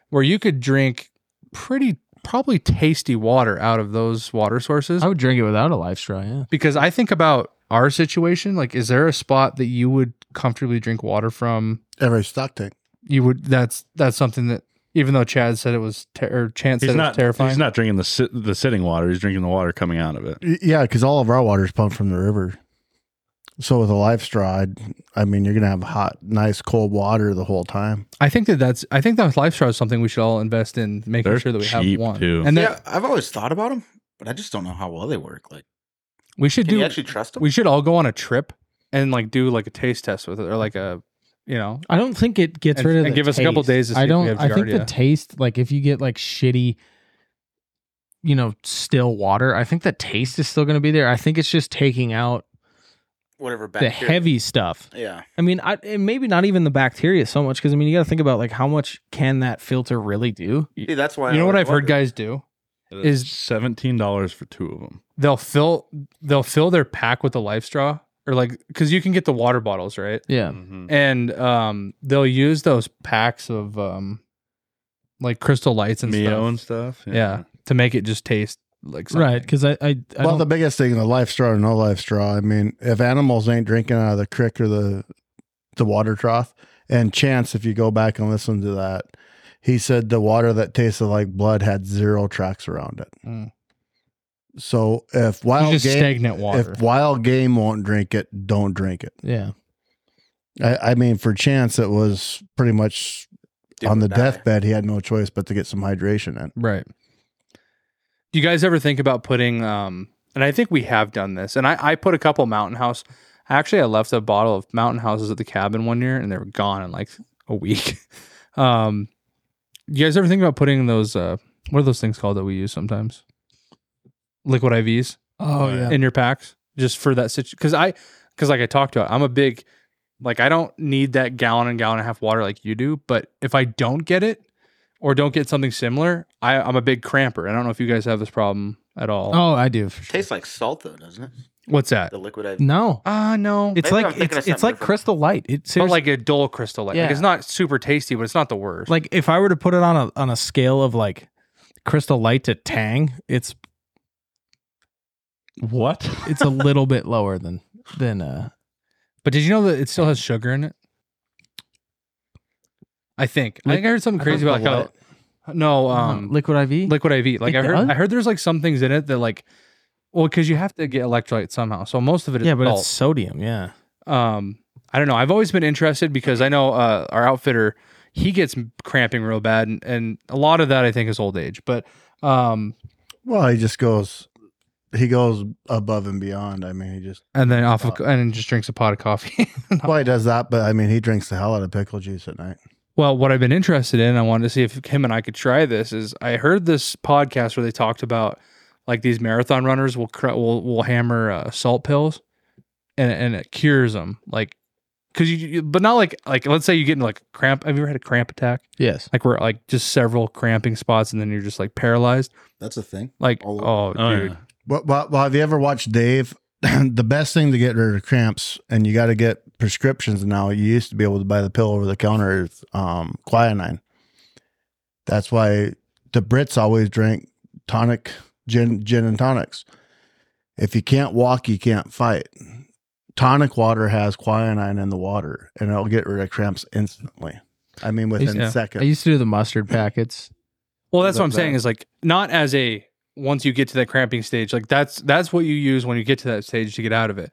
where you could drink pretty probably tasty water out of those water sources. I would drink it without a life straw. Yeah. because I think about our situation, like is there a spot that you would comfortably drink water from? Every stock tank. You would that's that's something that even though Chad said it was ter- or Chance said he's it not was terrifying. He's not drinking the sit, the sitting water. He's drinking the water coming out of it. Y- Yeah, because all of our water is pumped from the river. So with a life straw, I'd, I mean, you're gonna have hot, nice, cold water the whole time. I think that that's I think that life straw is something we should all invest in making They're sure that we cheap, have one. too. And then yeah, I've always thought about them, but I just don't know how well they work. Like, we should can do you actually trust them? we should all go on a trip and like do like a taste test with it or like a you know I don't think it gets And- rid of and the give us a couple taste. days to see I if we don't. have I think the Giardia. taste, like if you get like shitty, you know, still water, I think the taste is still going to be there. I think it's just taking out Whatever. the bacteria- heavy stuff. Yeah. I mean, I, and maybe not even the bacteria so much because I mean, you got to think about like how much can that filter really do? See, that's why. you know what always I've heard wondered. guys do Is- seventeen dollars for two of them. they'll fill they'll fill their pack with a life straw or like because you can get the water bottles right Yeah, Mhm. and um they'll use those packs of um like crystal lights and Mio stuff and stuff. yeah. to make it just taste like something. right. Because I, I, I well, don't- the biggest thing, the life straw or no life straw. I mean, if animals ain't drinking out of the creek or the the water trough, and chance if you go back and listen to that, he said the water that tasted like blood had zero tracks around it. Mm. So if wild just game, stagnant water if wild game won't drink it, don't drink it. yeah. I, I mean, for chance, it was pretty much Do on the die. deathbed. He had no choice but to get some hydration in. right do you guys ever think about putting um and i think we have done this and i i put a couple mountain house actually i left a bottle of mountain houses at the cabin one year and they were gone in like a week um you guys ever think about putting those uh what are those things called that we use sometimes liquid ivs Oh yeah. in your packs just for that situation because i because like i talked about i'm a big like i don't need that gallon and gallon and a half water like you do but if i don't get it or don't get something similar I, i'm a big cramper i don't know if you guys have this problem at all Oh, I do. For sure. Tastes like salt though, doesn't it? what's that The liquid. IV. No, uh no it's Maybe like it's, it's like different. Crystal Light. It's like a dull crystal light like Yeah. it's not super tasty but it's not the worst like if I were to put it on a on a scale of like Crystal Light to Tang, it's What? it's a little bit lower than than uh but did you know that it still has sugar in it i think i think i heard something crazy about like how no um Liquid IV. liquid IV. Like It I heard, does? I heard there's like some things in it that like, well, because you have to get electrolytes somehow. So most of it is yeah, but salt. it's sodium. Yeah. um, I don't know. I've always been interested because I know uh, our outfitter he gets cramping real bad, and, and a lot of that I think is old age. But um, Well, he just goes, he goes above and beyond. I mean, he just, and then off of and then just drinks a pot of coffee. well, he does that, but I mean, he drinks the hell out of pickle juice at night. Well, what I've been interested in, I wanted to see if him and I could try this. Is I heard this podcast where they talked about like these marathon runners will cr- will will hammer uh, salt pills, and and it cures them. Like, cause you, you, but not like like let's say you get in like cramp. Have you ever had a cramp attack? Yes. Like where like just several cramping spots, and then you're just like paralyzed. That's a thing. Like All oh, Oh, dude, yeah. Well, well, well, have you ever watched Dave? the best thing to get rid of cramps, and you got to get prescriptions now. You used to be able to buy the pill over the counter, is, um, quinine. That's why the Brits always drink tonic, gin, gin and tonics. If you can't walk, you can't fight. Tonic water has quinine in the water, and it'll get rid of cramps instantly. I mean, within Yeah. I seconds. used to do the mustard packets. Well, that's what I'm That- saying is like not as a once you get to that cramping stage, like that's that's what you use when you get to that stage to get out of it.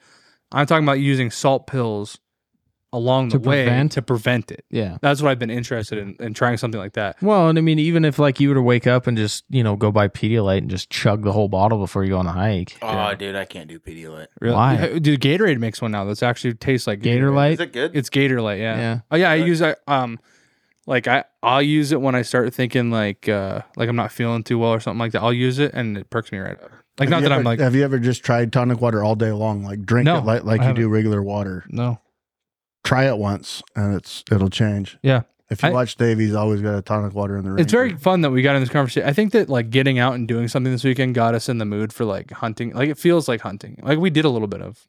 I'm talking about using salt pills along the To way prevent? to prevent it. Yeah. That's what I've been interested in, in trying something like that. Well, and I mean, even if like you were to wake up and just you know go buy Pedialyte and just chug the whole bottle before you go on a hike. Oh, dude, I can't do Pedialyte. Really? Why? Dude, Gatorade makes one now that's actually tastes like Gator Is it good? It's Gatorlyte, yeah. Yeah. Oh yeah, I use it. Um, like I I'll use it when I start thinking like uh like I'm not feeling too well or something like that. I'll use it and it perks me right up. Like Have not that ever- I'm like Have you ever just tried tonic water all day long? Like drink No, it like, like I you do haven't. regular water. no. Try it once, and it's it'll change. Yeah. If you I- watch Dave, he's always got a tonic water in the. It's very fun that we got in this conversation. I think that like getting out and doing something this weekend got us in the mood for like hunting. Like it feels like hunting. Like we did a little bit of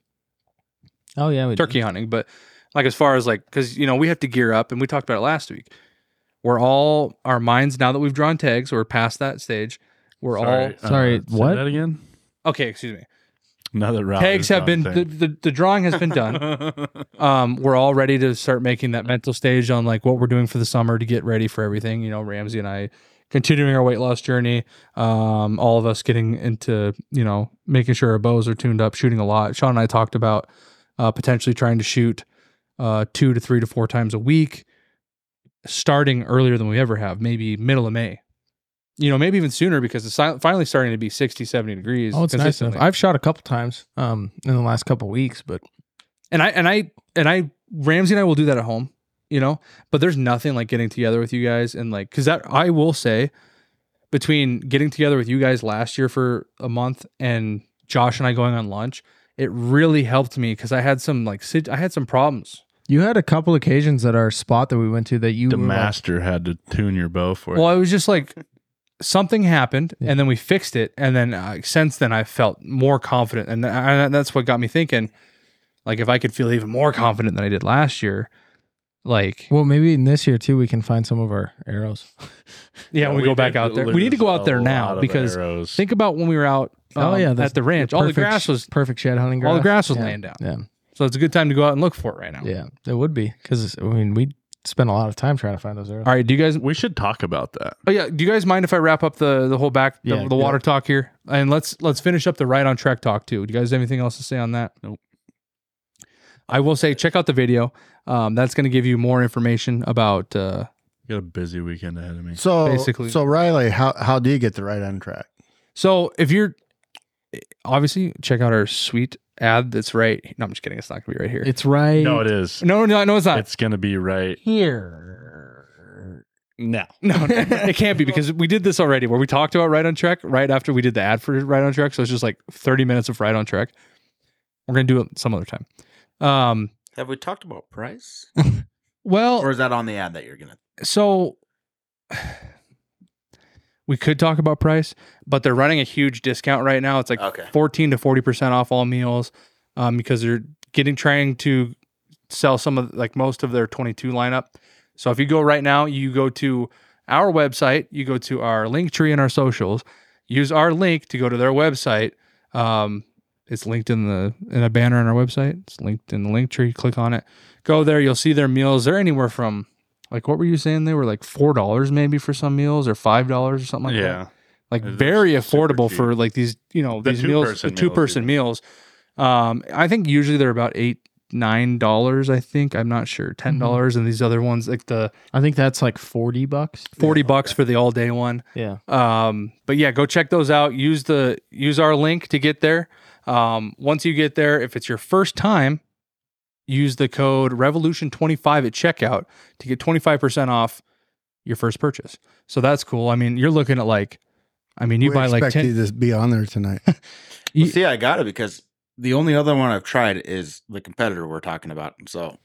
Oh yeah, we turkey hunting, but like as far as like because you know we have to gear up and we talked about it last week. We're all our minds now that we've drawn tags. We're past that stage. We're Sorry, uh, Sorry, say what? that again? okay. Excuse me. Now that Rob tags have been the, the, the drawing has been done. um, we're all ready to start making that mental stage on like what we're doing for the summer to get ready for everything. You know, Ramsey and I continuing our weight loss journey. Um, all of us getting into you know making sure our bows are tuned up, shooting a lot. Sean and I talked about uh, potentially trying to shoot uh, two to three to four times a week, starting earlier than we ever have, maybe middle of May. You know, maybe even sooner because it's finally starting to be 60, 70 degrees. Oh, it's nice enough. I've shot a couple times um in the last couple weeks, but and I and I and I Ramsey and I will do that at home, you know. But there's nothing like getting together with you guys and like because that I will say between getting together with you guys last year for a month and Josh and I going on lunch, it really helped me because I had some like I had some problems. You had a couple occasions at our spot that we went to that you the were like- master had to tune your bow for Well, it. I was just like something happened and then we fixed it and then uh, since then I felt more confident and I, that's what got me thinking like if I could feel even more confident than I did last year like well, maybe in this year too, we can find some of our arrows. Yeah, when we, go back did out there. We need to go lose out there a now of because arrows. think about when we were out. Oh, um, yeah, at the ranch, all the Perfect- grass was perfect shed hunting grass. all the grass was yeah. laying down. Yeah, So it's a good time to go out and look for it right now. yeah, it would be because I mean we spent a lot of time trying to find those arrows. All right, do you guys? we should talk about that. Oh yeah, do you guys mind if I wrap up the the whole back the, Yeah, the water yeah. talk here and let's let's finish up the Right on Trek talk too. Do you guys have anything else to say on that? Nope. I will say check out the video. Um, that's going to give you more information about. Uh, Got a busy weekend ahead of me. So Basically- so Riley, how how do you get the Right on Trek? so if you're obviously check out our sweet ad that's right. No, I'm just kidding. It's not going to be right here. It's right. No, it is. no, no, no, it's not. It's gonna be right here. now. No, no, it can't be because we did this already where we talked about Right on Trek right after we did the ad for Right on Trek. So it's just like 30 minutes of Right on Trek. We're going to do it some other time. Um, Have we talked about price? well, Or is that on the ad that you're gonna? so we could talk about price, but they're running a huge discount right now. It's like Okay. 14 to 40% off all meals um, because they're getting trying to sell some of like most of their 22 lineup. So if you go right now, you go to our website, you go to our link tree and our socials, use our link to go to their website. Um, it's linked in the in a banner on our website. It's linked in the link tree. Click on it. Go there. You'll see their meals. They're anywhere from like what were you saying? They were like four dollars maybe for some meals or five dollars or something like that yeah. like It's very affordable cheap. for like these you know The these meals two-person meals, person even. meals um i think usually they're about eight nine dollars i think i'm not sure ten dollars and these other ones like the I think that's like forty bucks. 40 bucks for the all day one Yeah. um but yeah go check those out use the use our link to get there um once you get there if it's your first time use the code revolution 25 at checkout to get 25% off your first purchase so that's cool i mean you're looking at like i mean you we buy like expect 10 you to be on there tonight. You- Well, see, I got it because the only other one I've tried is the competitor we're talking about. So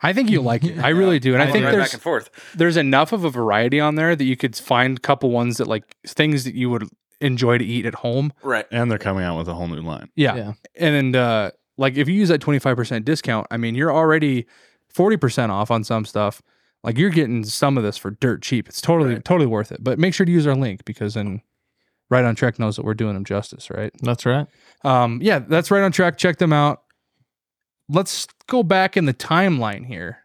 I think you like it. I really do, and I Going think there's back and forth. there's enough of a variety on there that you could find a couple ones that like things that you would enjoy to eat at home. Right. And they're coming out with a whole new line. Yeah, Yeah. and uh, like if you use that twenty five percent discount, I mean you're already forty percent off on some stuff. Like you're getting some of this for dirt cheap. It's totally Right. totally worth it. But make sure to use our link because then Right on Trek knows that we're doing them justice, right? That's right. Um, yeah, that's Right on Trek. Check them out. Let's go back in the timeline here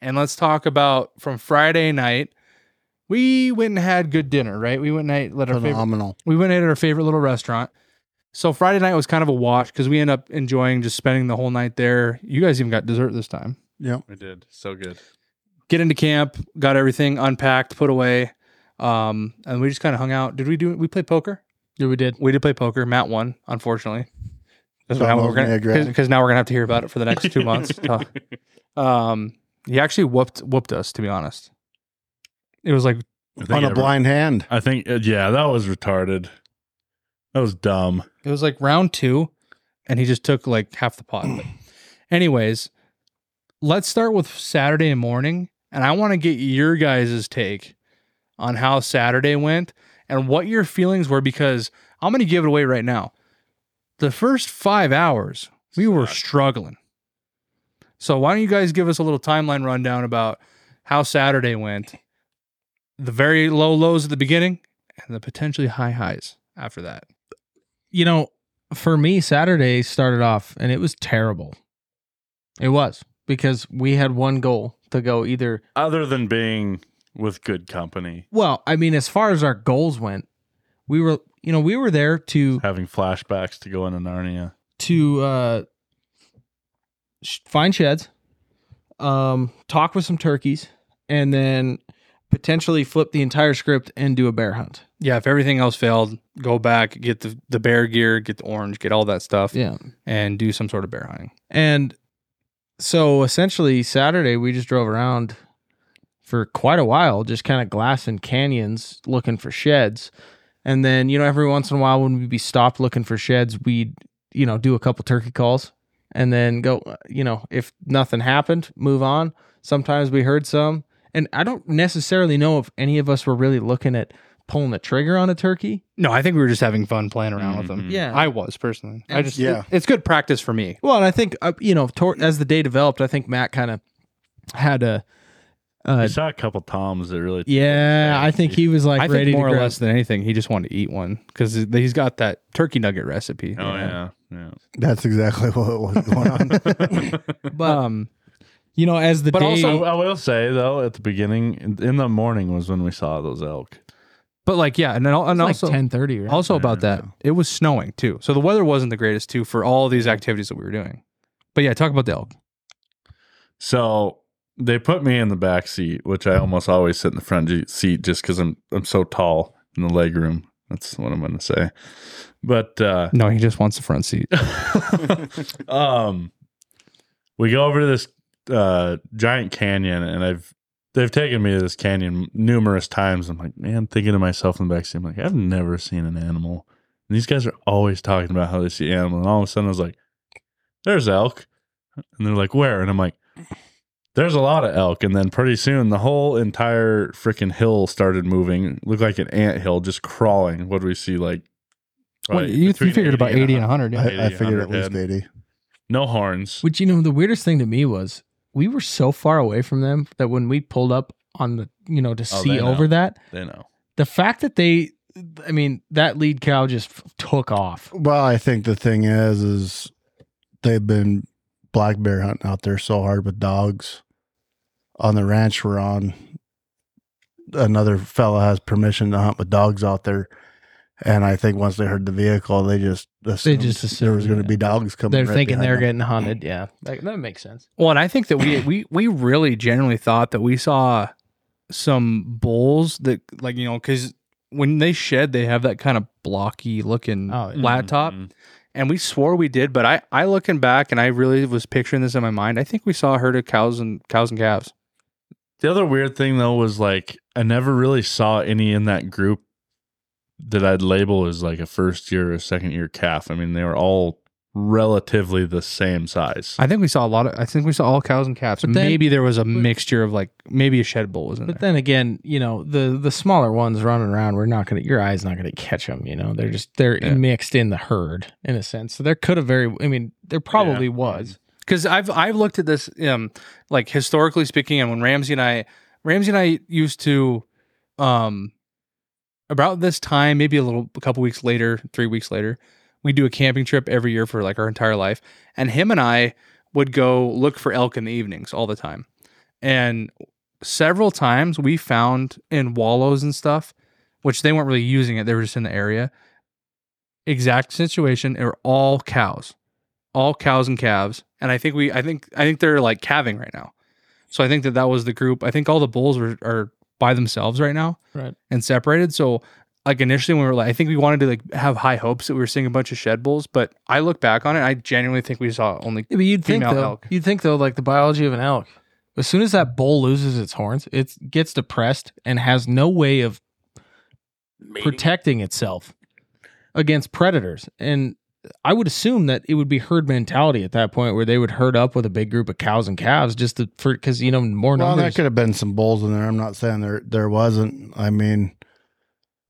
and let's talk about from Friday night. We went and had good dinner, right? We went and ate at our favorite, Phenomenal. we went and ate at our favorite little restaurant. So Friday night was kind of a wash because we ended up enjoying just spending the whole night there. You guys even got dessert this time. Yep. We did so good. Get into camp, got everything unpacked, put away, um, and we just kind of hung out. Did we do? We play poker. Yeah, we did. We did play poker. Matt won, unfortunately. Because So now, we're gonna, a grand. 'cause now we're gonna have to hear about it for the next two months. um, he actually whooped whooped us. To be honest, it was like On a every- blind hand. I think uh, yeah, that was retarded. That was dumb. it was like round two, and he just took like half the pot. But anyways, let's start with Saturday morning, and I want to get your guys' take on how Saturday went and what your feelings were because I'm going to give it away right now. The first five hours, we were struggling. So why don't you guys give us a little timeline rundown about how Saturday went, the very low lows at the beginning, and the potentially high highs after that. You know, for me, Saturday started off and it was terrible. It was because we had one goal to go either. Other than being with good company, Well, I mean, as far as our goals went, we were, you know, we were there to having flashbacks to go into Narnia. to uh, sh- find sheds, um, talk with some turkeys, and then potentially flip the entire script and do a bear hunt. Yeah, if everything else failed, go back, get the, the bear gear, get the orange, get all that stuff, Yeah. and do some sort of bear hunting. And so essentially, Saturday we just drove around for quite a while, just kind of glassing canyons looking for sheds. And then, you know, every once in a while when we'd be stopped looking for sheds, we'd, you know, do a couple turkey calls and then go, you know, if nothing happened, move on. Sometimes we heard some. And I don't necessarily know if any of us were really looking at pulling the trigger on a turkey. No, I think we were just having fun playing around with them. Mhm. Yeah. I was personally. I just Yeah. it's good practice for me. Well, and I think, uh, you know, tor- as the day developed, I think Matt kind of had a I uh, saw a couple toms that really. Yeah, I think he was like I ready think more to or grab- less than anything, he just wanted to eat one because he's got that turkey nugget recipe. Oh yeah, yeah. That's exactly what was going on. But Um, you know, as the but day, also- I, I will say though, at the beginning, in, in the morning was when we saw those elk. but like yeah, and, then, al- and like also ten thirty, right? also about that, it was snowing too, so the weather wasn't the greatest too for all these activities that we were doing. But yeah, talk about the elk. So they put me in the back seat, which I almost always sit in the front je- seat just because I'm I'm so tall in the leg room. That's what I'm going to say. But uh, No, he just wants the front seat. um, we go over to this uh, giant canyon, and I've they've taken me to this canyon numerous times. I'm like, man, thinking to myself in the back seat, I'm like, I've never seen an animal. And these guys are always talking about how they see animals, and all of a sudden I was like, there's elk, and they're like, where? And I'm like. There's a lot of elk, and then pretty soon the whole entire freaking hill started moving. Looked like an ant hill, just crawling. What do we see? Like, Well, you, you between figured about 80 and 100. Yeah. 80, I, I figured at least 80. No horns. Which you know, the weirdest thing to me was we were so far away from them that when we pulled up on the, you know, to Oh, see they know. over that, They know. the fact that they, I mean, that lead cow just f- took off. Well, I think the thing is, is they've been black bear hunting out there so hard with dogs. On the ranch we're on, another fella has permission to hunt with dogs out there. And I think once they heard the vehicle, they just assumed just assumed, there was going to yeah. be dogs coming. They're right thinking they're them. getting hunted. Yeah, that, that makes sense. Well, and I think that we we we really genuinely thought that we saw some bulls that like you know because when they shed they have that kind of blocky looking Oh, yeah. flat top, Mhm. and we swore we did, but I I looking back and I really was picturing this in my mind. I think we saw a herd of cows and cows and calves. The other weird thing though was like I never really saw any in that group that I'd label as like a first year or second year calf. I mean, they were all relatively the same size. I think we saw a lot of. I think we saw all cows and calves. But then- maybe there was a mixture of like maybe a shed bull was in But there. then again, you know, the the smaller ones running around, we're not gonna. Your eyes not gonna catch them. You know, they're just they're Yeah. mixed in the herd in a sense. So there could have very. I mean, there probably was. because I've I've looked at this um like historically speaking, and when Ramsey and I Ramsey and I used to um about this time, maybe a little a couple weeks later, three weeks later, we do a camping trip every year for like our entire life, and him and I would go look for elk in the evenings all the time, and several times we found in wallows and stuff, which they weren't really using it; they were just in the area. Exact situation. They were all cows all cows and calves, and I think we, I think, I think they're like calving right now. So I think that that was the group. I think all the bulls are, are by themselves right now, Right. and separated. So like initially when we were like, I think we wanted to like have high hopes that we were seeing a bunch of shed bulls, but I look back on it, I genuinely think we saw only. Yeah, but you'd think though, elk. you'd think though, like the biology of an elk, as soon as that bull loses its horns, it gets depressed and has no way of protecting itself against predators. And I would assume that it would be herd mentality at that point, where they would herd up with a big group of cows and calves just to, for because you know more Well, numbers. there could have been some bulls in there. I'm not saying there there wasn't. I mean,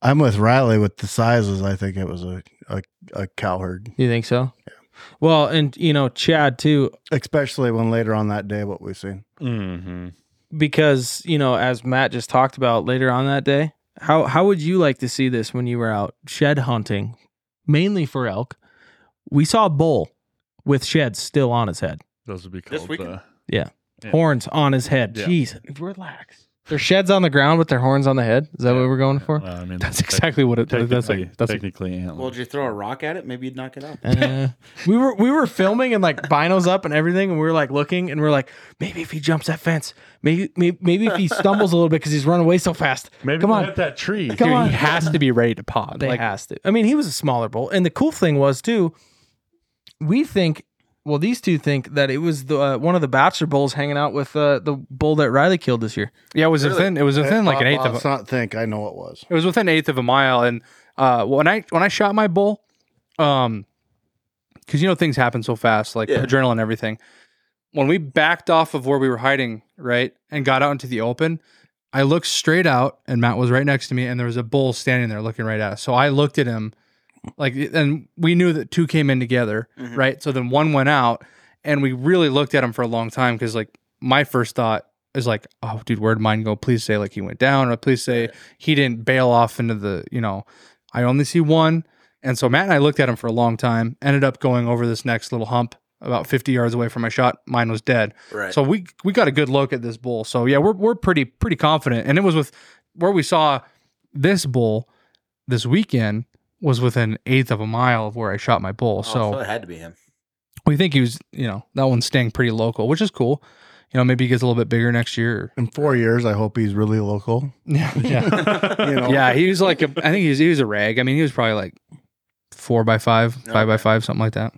I'm with Riley with the sizes. I think it was a a, a cow herd, you think so? Yeah. Well, and you know, Chad too, especially when later on that day, what we've seen. Mm-hmm. because you know, as Matt just talked about later on that day, how how would you like to see this when you were out shed hunting, mainly for elk? We saw a bull with sheds still on his head, Those would be This called. weekend? Uh, yeah, Yeah. horns on his head. Yeah. Jeez, relax. Their sheds on the ground with their horns on the head. Is that what we're going for? well, I mean, That's exactly what it. That's technically, like. That's like, technically antler. Well, did you throw a rock at it? Maybe you'd knock it out. Uh, we were we were filming and like binos up and everything, and we were like looking, and we are like, maybe if he jumps that fence, maybe maybe, maybe if he stumbles a little bit because he's running away so fast. Maybe come on. hit that tree. Come dude, on. he has to be ready to pop. They like, has to. I mean, he was a smaller bull, and the cool thing was too. We think, well, these two think that it was the uh, one of the bachelor bulls hanging out with uh, the bull that Riley killed this year. yeah, it was within. It was within like an eighth of. Let's A, not think. I know it was. it was within an eighth of a mile, and uh, when I when I shot my bull, um, because you know things happen so fast, like Yeah. adrenaline and everything. When we backed off of where we were hiding, right, and got out into the open, I looked straight out, and Matt was right next to me, and there was a bull standing there looking right at us. So I looked at him, like, and we knew that two came in together, Mhm. right? So then one went out, and we really looked at him for a long time because, like, my first thought is like, oh, dude, where'd mine go? Please say like he went down, or please say he didn't bail off into the, you know, I only see one. And so Matt and I looked at him for a long time, ended up going over this next little hump about 50 yards away from my shot. Mine was dead. Right. So we we got a good look at this bull. So yeah, we're we're pretty pretty confident. And it was with where we saw this bull this weekend was within eighth of a mile of where I shot my bull. Oh, so so it had to be him. we think he was, you know, that one's staying pretty local, which is cool. You know, maybe he gets a little bit bigger next year. In four years, I hope he's really local. Yeah, yeah, You know, yeah. He was like, a, I think he was, he was a rag. I mean, he was probably like four by five, five by five, something like that.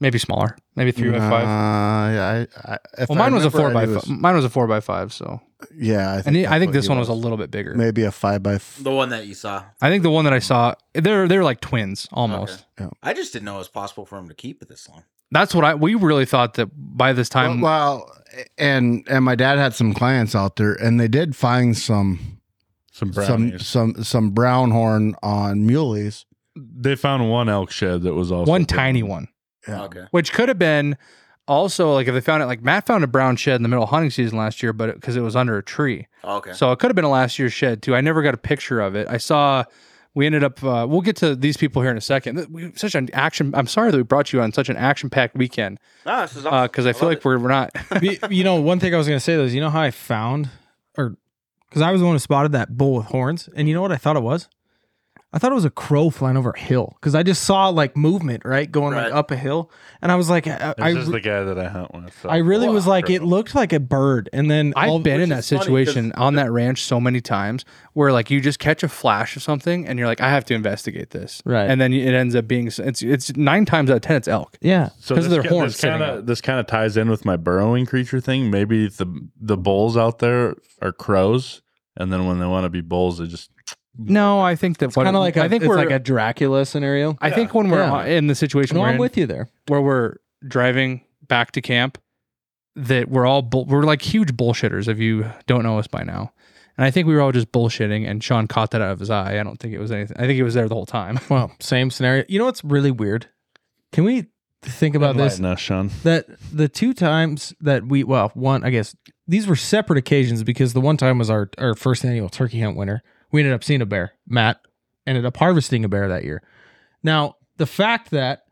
Maybe smaller, maybe three by Uh, five. yeah, I, I, if Well, I mine was a four by he five. Mine was a four by five. So, Yeah, I think, and I think this one was. a little bit bigger. maybe a five by. F- The one that you saw. I think the one that I saw, they're they're like twins almost. I just didn't know it was possible for him to keep it this long. That's what I. We really thought that by this time. well, and and my dad had some clients out there, and they did find some Some some brownies. some some brown horn on muleys. they found one elk shed that was also one tiny one. Yeah. Okay. which could have been also like if they found it like Matt found a brown shed in the middle of hunting season last year, but because it, was under a tree, Okay. so it could have been a last year's shed too. I never got a picture of it. I saw. We ended up. Uh, we'll get to these people here in a second. We, such an action. I'm sorry that we brought you on such an action-packed weekend Ah, this is awesome. because I feel love like we're we're not. you you know, one thing I was going to say though is, you know how I found, or because I was the one who spotted that bull with horns, and you know what I thought it was? I thought it was a crow flying over a hill because I just saw like movement, right, going Right. like up a hill, and I was like, I, I, This is the guy that I hunt with. so- I really was Wow. like, it looked like a bird, and then I've been in that that is funny situation 'cause on that ranch so many times where like you just catch a flash of something and you're like, I have to investigate this, Right. And then it ends up being it's it's nine times out of ten it's elk. yeah, So 'Cause of this their ki- horns kind of this kind of ties in with my burrowing creature thing. Maybe the the bulls out there are crows, and then when they want to be bulls, they just No, I think that kind of like a, I think it's we're like a Dracula scenario. I think when we're Yeah. in the situation No, we're I'm in, with you there. where we're driving back to camp, that we're all bull- we're like huge bullshitters. If you don't know us by now, and I think we were all just bullshitting, and Sean caught that out of his eye. I don't think it was anything. I think he was there the whole time. Well, same scenario. You know what's really weird? Can we think about this? enlighten us, Sean. that the two times that we well one i guess these were separate occasions because the one time was our our first annual turkey hunt winter we ended up seeing a bear. Matt ended up harvesting a bear that year. Now the fact that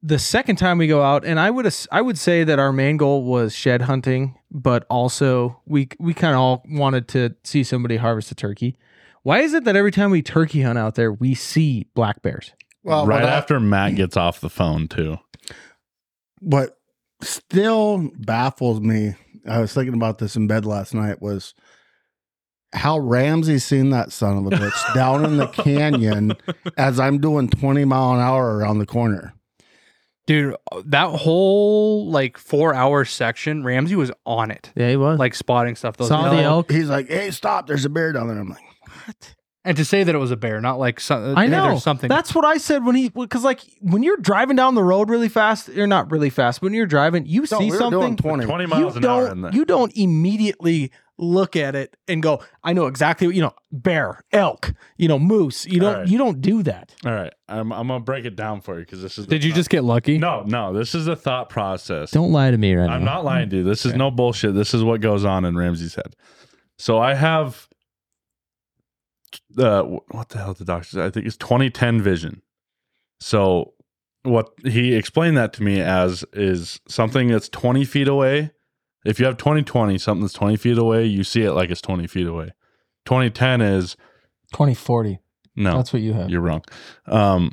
the second time we go out and i would i would say that our main goal was shed hunting but also we we kind of all wanted to see somebody harvest a turkey. Why is it that every time we turkey hunt out there we see black bears? Well, right what I- after Matt gets off the phone too. what still baffles me i was thinking about this in bed last night was how ramsey seen that son of a bitch down in the canyon as i'm doing 20 mile an hour around the corner Dude, that whole like four hour section, Ramsey was on it, Yeah, he was. like spotting stuff. Those Saw the elk. he's like hey stop there's a bear down there i'm like what and to say that it was a bear, not like some, uh, I know something. That's what I said when he because like when you're driving down the road really fast, you're not really fast. When you're driving, you no, see we something. doing 20 Twenty you miles an hour in don't there. you don't immediately look at it and go, I know exactly what you know, bear, elk, you know, moose. You don't All right. you don't do that. All right, I'm I'm gonna break it down for you because this is. Did you thought- just get lucky? No, no. This is a thought process. Don't lie to me right now. I'm now. not lying to you. This is no bullshit. This is what goes on in Ramsey's head. So I have uh what the hell did the doctor say? I think it's 2010 vision. So what he explained that to me as is something that's 20 feet away. If you have 2020, something that's 20 feet away, you see it like it's 20 feet away. 2010 is 2040. no. That's what you have. You're wrong. Um,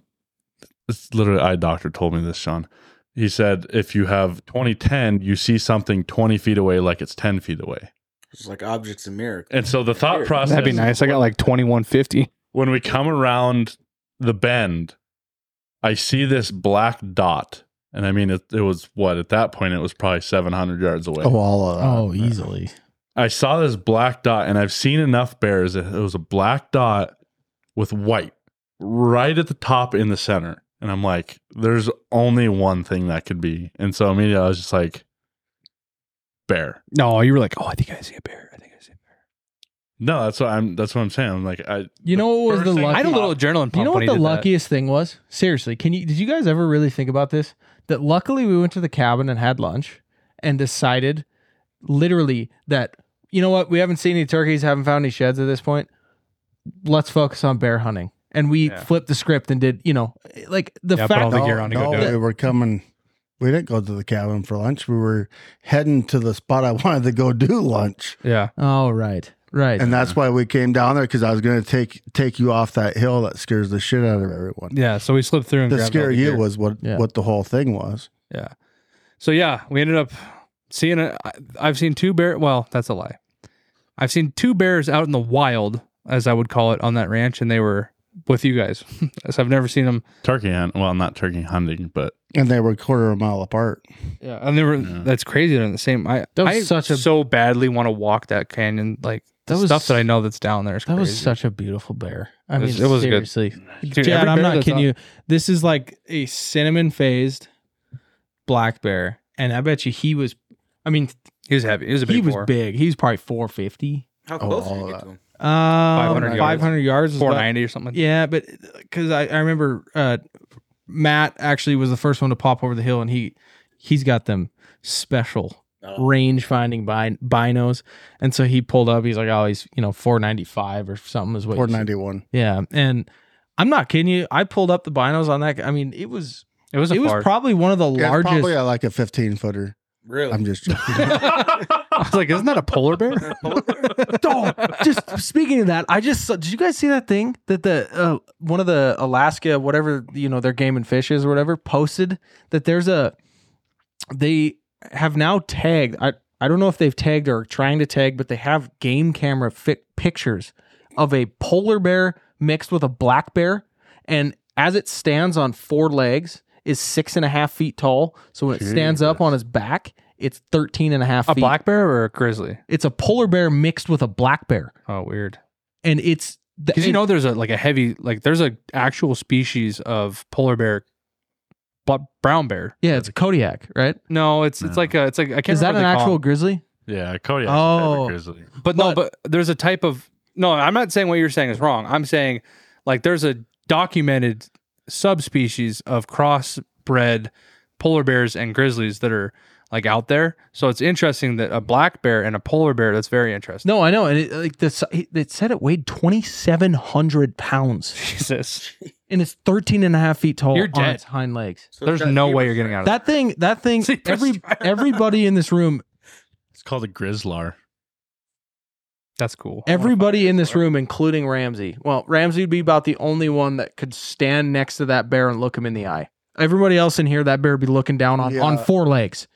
it's literally eye doctor told me this, Sean. He said if you have 2010, you see something 20 feet away like it's 10 feet away. It's like objects in mirror. And so the thought Weird. process That'd be nice. I got like 2150. when we come around the bend, I see this black dot. And I mean, it, it was what at that point, it was probably 700 yards away. oh all of that Oh, easily. I saw this black dot, and I've seen enough bears. It was a black dot with white right at the top in the center. And I'm like, there's only one thing that could be. And so immediately I was just like, bear. No, you were like, oh, I think I see a bear. I think I see a bear. No, that's what I'm. That's what I'm saying. I'm like, I. You know what was first the thing- lucky? I had a little adrenaline pump. You know when what he the did that. luckiest thing was? Seriously, can you did you guys ever really think about this? That luckily we went to the cabin and had lunch and decided literally that you know what, we haven't seen any turkeys, haven't found any sheds at this point. Let's focus on bear hunting. And we Yeah. flipped the script and did, you know, like the Yeah, put all fact the gear on to go no, do it. we were coming we didn't go to the cabin for lunch we were heading to the spot i wanted to go do lunch Yeah. Oh right. Right. and that's uh-huh. why we came down there because i was going to take take you off that hill that scares the shit out of everyone Yeah. So we slipped through and to grabbed all scare you gear. was what Yeah. what the whole thing was Yeah. So yeah, we ended up seeing it. I've seen two bear. Well, that's a lie. I've seen two bears out in the wild, as I would call it, on that ranch, and they were with you guys. so I've never seen them. Turkey hunt. Well, not turkey hunting, but and they were a quarter of a mile apart Yeah, and they were. Yeah. That's crazy. They're in the same. I That was I such a- so badly want to walk that canyon. Like the That was- stuff that I know that's down there. Is that was such a beautiful bear. I It mean, was- it was good. seriously. Dude, Chad, I'm not kidding on- you. This is like a cinnamon phased black bear, and I bet you he was. I mean, He was heavy. He was a big he was four. big. He's probably 450. How Oh, close all did you get uh, to him? Um, 500 yards. 500 yards. is about- 490 or something. Yeah, but because I, I remember uh, Matt actually was the first one to pop over the hill, and he he's got them special Oh. range finding bin- binos, and so he pulled up. He's like, oh, he's you know 495 or something is what. 491 Yeah, and I'm not kidding you. I pulled up the binos on that. I mean, it was It was a it was far. probably one of the yeah, largest. probably uh, like a 15 footer Really? i'm just joking I was like, isn't that a polar bear? oh, just speaking of that, I just saw, did you guys see that thing that the uh, one of the Alaska whatever you know their game and fish is or whatever posted that there's a they have now tagged I I don't know if they've tagged or trying to tag but they have game camera fi- pictures of a polar bear mixed with a black bear and as it stands on four legs is six and a half feet tall so when it stands up on its back it's 13 and a half a feet black bear or a grizzly? it's a polar bear mixed with a black bear Oh, weird. and it's the, Because you know, there's a like a heavy like there's a actual species of polar bear, but brown bear. yeah it's a Kodiak right No, it's No. it's like a it's like I can't. is that remember an what they call actual grizzly yeah, Cody. Oh. grizzly. But no, but- but there's a type of no. I'm not saying what you're saying is wrong. I'm saying like there's a documented subspecies of crossbred polar bears and grizzlies that are like out there. So it's interesting that a black bear and a polar bear. That's very interesting. no I know and it, like this it said it weighed 2700 pounds Jesus, and it's 13 and a half feet tall You're on dead. its hind legs So there's no way you're getting out of that thing that thing every everybody in this room It's called a grizzlar. That's cool. Everybody in this room, including Ramsey. Well, Ramsey would be about the only one that could stand next to that bear and look him in the eye. Everybody else in here, that bear would be looking down on, on four legs.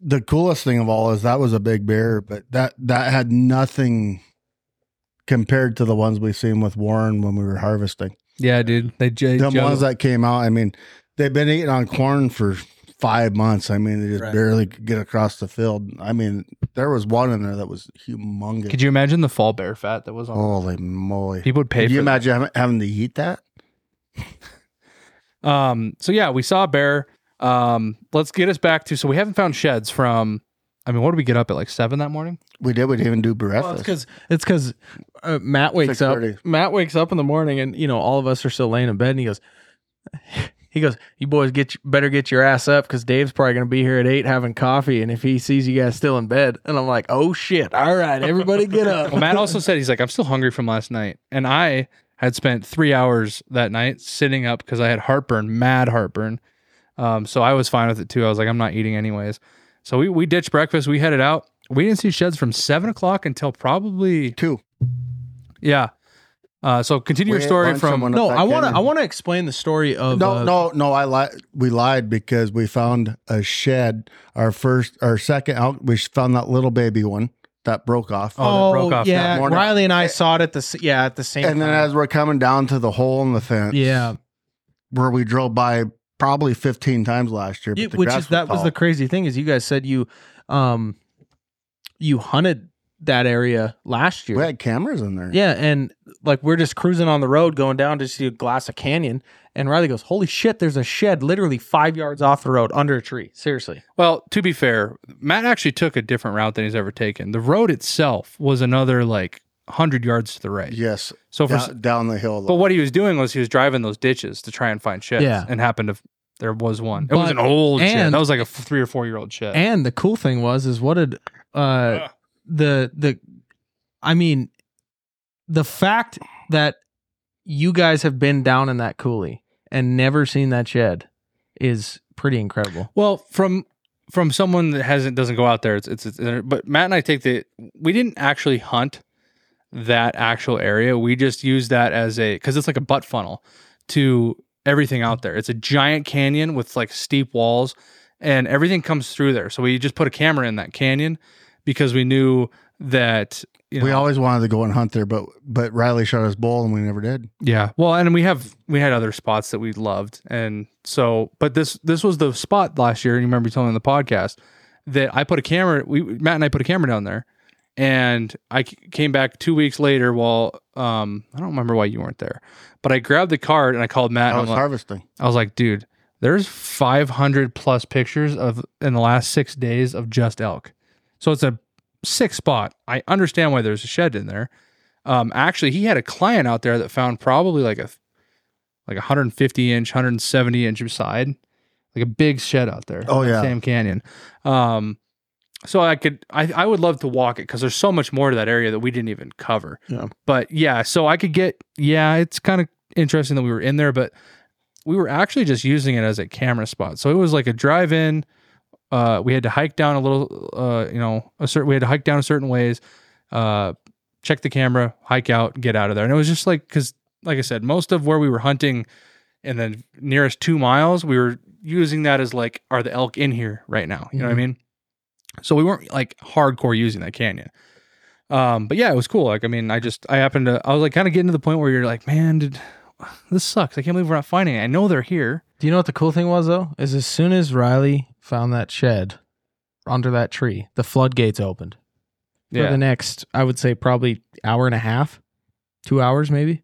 The coolest thing of all is that was a big bear, but that that had nothing compared to the ones we seen with Warren when we were harvesting. Yeah, dude. They j- The juggle- ones that came out, I mean, they've been eating on corn for five months. I mean, they just Right. barely could get across the field. I mean, there was one in there that was humongous. Could you imagine the fall bear fat that was on? Holy moly! People would pay Could for you imagine having, having to eat that? Um, so yeah, we saw a bear. Um, let's get us back to so we haven't found sheds from I mean, what did we get up at like seven that morning? We did. We didn't even do Well, breakfast. it's because it's because uh, Matt wakes up. Matt wakes up in the morning, and you know all of us are still laying in bed. And he goes, he goes, "You boys get better get your ass up because Dave's probably gonna be here at eight having coffee. And if he sees you guys still in bed, and I'm like, oh shit, all right, everybody get up. Well, Matt also said he's like, I'm still hungry from last night, and I had spent three hours that night sitting up because I had heartburn, mad heartburn. Um, so I was fine with it too. I was like, I'm not eating anyways. So we we ditched breakfast. We headed out. We didn't see sheds from seven o'clock until probably two. yeah. Uh, so continue We your story lunch from no, I want to. I want to explain the story of No, uh, no, no. I lied. We lied because we found a shed. Our first, our second out. We found that little baby one that broke off. Oh, that broke off yeah. that morning. Riley and I saw it at the yeah at the same. and then as we're coming down to the hole in the fence, yeah, where we drove by probably 15 times last year. But Yeah, the which grass is that was the crazy thing is you guys said you um you hunted that area last year. We had cameras in there. Yeah, and like we're just cruising on the road going down to see a glass of canyon, and Riley goes, "Holy shit! There's a shed literally five yards off the road under a tree. Seriously." Well, to be fair, Matt actually took a different route than he's ever taken. The road itself was another like hundred yards to the right. Yes. So for down, down the hill. But what he was doing was he was driving those ditches to try and find sheds. Yeah. And happened to there was one. It was an old shed. That was like a f- three or four year old shed. And the cool thing was is what did uh the the I mean the fact that you guys have been down in that coulee and never seen that shed is pretty incredible. well, from from someone that hasn't doesn't go out there, it's, it's it's but Matt and I take the we didn't actually hunt that actual area. We just use that as a because it's like a butt funnel to everything out there. It's a giant canyon with like steep walls and everything comes through there. So we just put a camera in that canyon because we knew that you know, we always wanted to go and hunt there, but but Riley shot us bull and we never did. Yeah. Well, and we have we had other spots that we loved, and so but this this was the spot last year. And you remember you told me on the podcast that I put a camera. We Matt and I put a camera down there, and I came back two weeks later. While um I don't remember why you weren't there, but I grabbed the card and I called Matt. I was like, harvesting. I was like, dude, there's 500 plus pictures of in the last six days of just elk. So it's a sick spot. I understand why there's a shed in there. Um, actually, he had a client out there that found probably like a like a 150 inch, 170 inch side, like a big shed out there. Oh, yeah. Sam Canyon. Um, so I could, I, I would love to walk it because there's so much more to that area that we didn't even cover. Yeah. But yeah, so I could get, yeah, it's kind of interesting that we were in there, but we were actually just using it as a camera spot. So it was like a drive in. Uh, we had to hike down a little, uh, you know, a certain, we had to hike down a certain ways, uh, check the camera, hike out, get out of there. And it was just like, cause like I said, most of where we were hunting in the nearest two miles, we were using that as like, are the elk in here right now? You know what I mean? So we weren't like hardcore using that canyon. Um, but yeah, it was cool. Like, I mean, I just, I happened to, I was like kind of getting to the point where you're like, man, did, this sucks. I can't believe we're not finding it. I know they're here. Do you know what the cool thing was though? Is as soon as Riley found that shed under that tree, the floodgates opened. For Yeah. the next, I would say probably hour and a half, two hours maybe.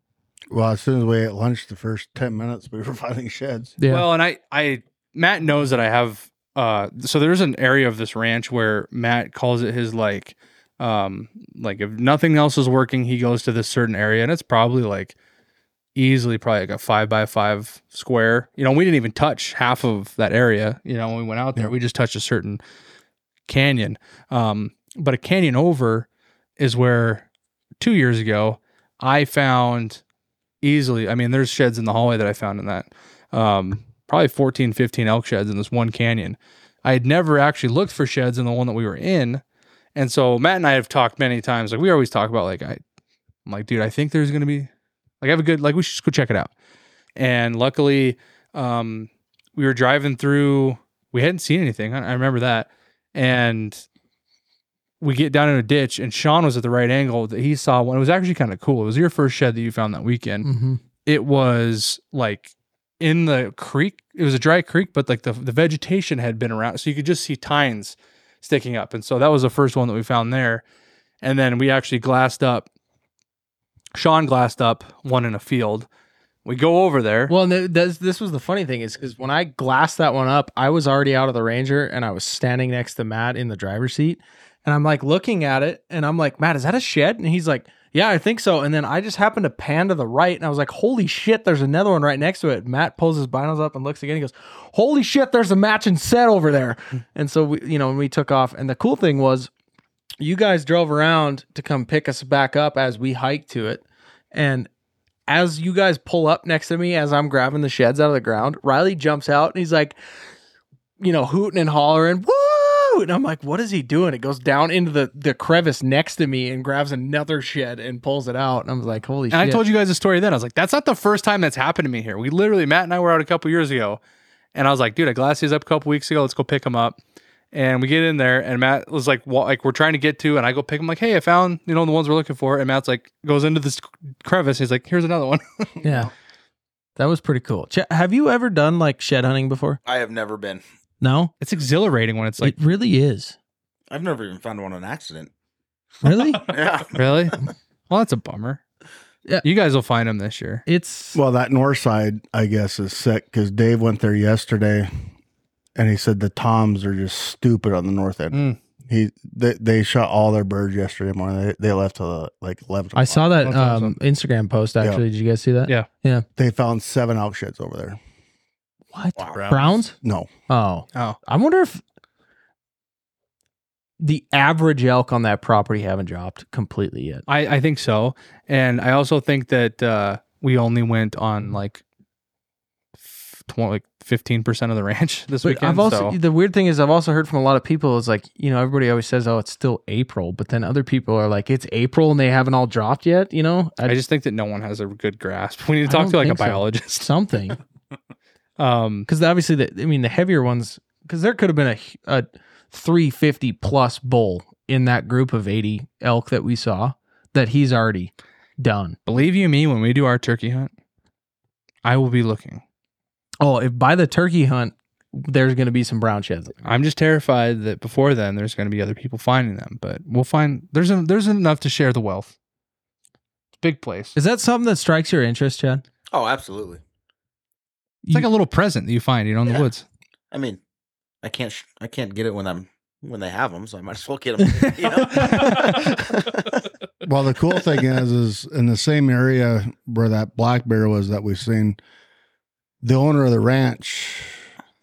Well, as soon as we ate lunch, the first 10 minutes, we were finding sheds. Yeah. Well, and I, I, Matt knows that I have, uh, so there's an area of this ranch where Matt calls it his like, um, like if nothing else is working, he goes to this certain area and it's probably like easily probably like a five by five square. You know, we didn't even touch half of that area. You know, when we went out there, we just touched a certain canyon. Um, but a canyon over is where two years ago I found easily, I mean, there's sheds in the hallway that I found in that. Um, probably 14, 15 elk sheds in this one canyon. I had never actually looked for sheds in the one that we were in. And so Matt and I have talked many times. Like we always talk about like I, I'm like, dude, I think there's gonna be like I have a good like we should just go check it out. And luckily, um, we were driving through. We hadn't seen anything. I, I remember that, and we get down in a ditch, and Sean was at the right angle that he saw one. It was actually kind of cool. It was your first shed that you found that weekend. Mm-hmm. It was like in the creek. It was a dry creek, but like the the vegetation had been around, so you could just see tines sticking up. And so that was the first one that we found there. And then we actually glassed up. Sean glassed up one in a field. We go over there. Well, th- this, this was the funny thing is because when I glassed that one up, I was already out of the Ranger and I was standing next to Matt in the driver's seat. And I'm like looking at it and I'm like, Matt, is that a shed? And he's like, Yeah, I think so. And then I just happened to pan to the right and I was like, Holy shit, there's another one right next to it. Matt pulls his binos up and looks again. He goes, Holy shit, there's a matching set over there. and so we, you know, we took off. And the cool thing was, you guys drove around to come pick us back up as we hiked to it. And as you guys pull up next to me as I'm grabbing the sheds out of the ground, Riley jumps out and he's like, you know, hooting and hollering, woo! And I'm like, what is he doing? It goes down into the, the crevice next to me and grabs another shed and pulls it out. And I was like, holy and shit. I told you guys a story then. I was like, that's not the first time that's happened to me here. We literally, Matt and I were out a couple years ago. And I was like, dude, I glassed these up a couple weeks ago. Let's go pick them up. And we get in there, and Matt was like, wa- like we're trying to get to, and I go pick him. Like, hey, I found you know the ones we're looking for. And Matt's like goes into this crevice. He's like, here's another one. yeah. That was pretty cool. Ch- have you ever done like shed hunting before? I have never been. No? it's exhilarating when it's like, it really is. I've never even found one on accident. Really? Yeah. really? Well, that's a bummer. Yeah. you guys will find them this year. it's Well, that north side, I guess, is sick because Dave went there yesterday, and he said the toms are just stupid on the north end. Mm. He they, they shot all their birds yesterday morning. They, they left till uh, like eleven. I saw that That's um. Instagram post actually. Did you guys see that? Yeah. Yeah. They found seven elk sheds over there. What? Wow. Browns? No, Oh. Oh, I wonder if the average elk on that property haven't dropped completely yet. I, I think so. And I also think that uh, we only went on like f- tw- like 15% of the ranch this But weekend. I've also so- the weird thing is I've also heard from a lot of people is like you know everybody always says oh it's still April but then other people are like it's April and they haven't all dropped yet you know I just think that no one has a good grasp. We need to talk to like a think so. biologist. something Um, because obviously the I mean the heavier ones because there could have been a a 350 plus bull in that group of 80 elk that we saw that he's already done. believe you me, when we do our turkey hunt, I will be looking. Oh, if by the turkey hunt there's going to be some brown sheds. I'm just terrified that before then there's going to be other people finding them, but we'll find there's a, there's enough to share the wealth. It's a big place. Is that something that strikes your interest, Chad? Oh, absolutely. It's like a little present that you find, you know, in the woods. I mean, I can't. Sh- I can't get it when I'm when they have them, so I might as well get them. You know? Well, the cool thing is, is in the same area where that black bear was that we've seen, the owner of the ranch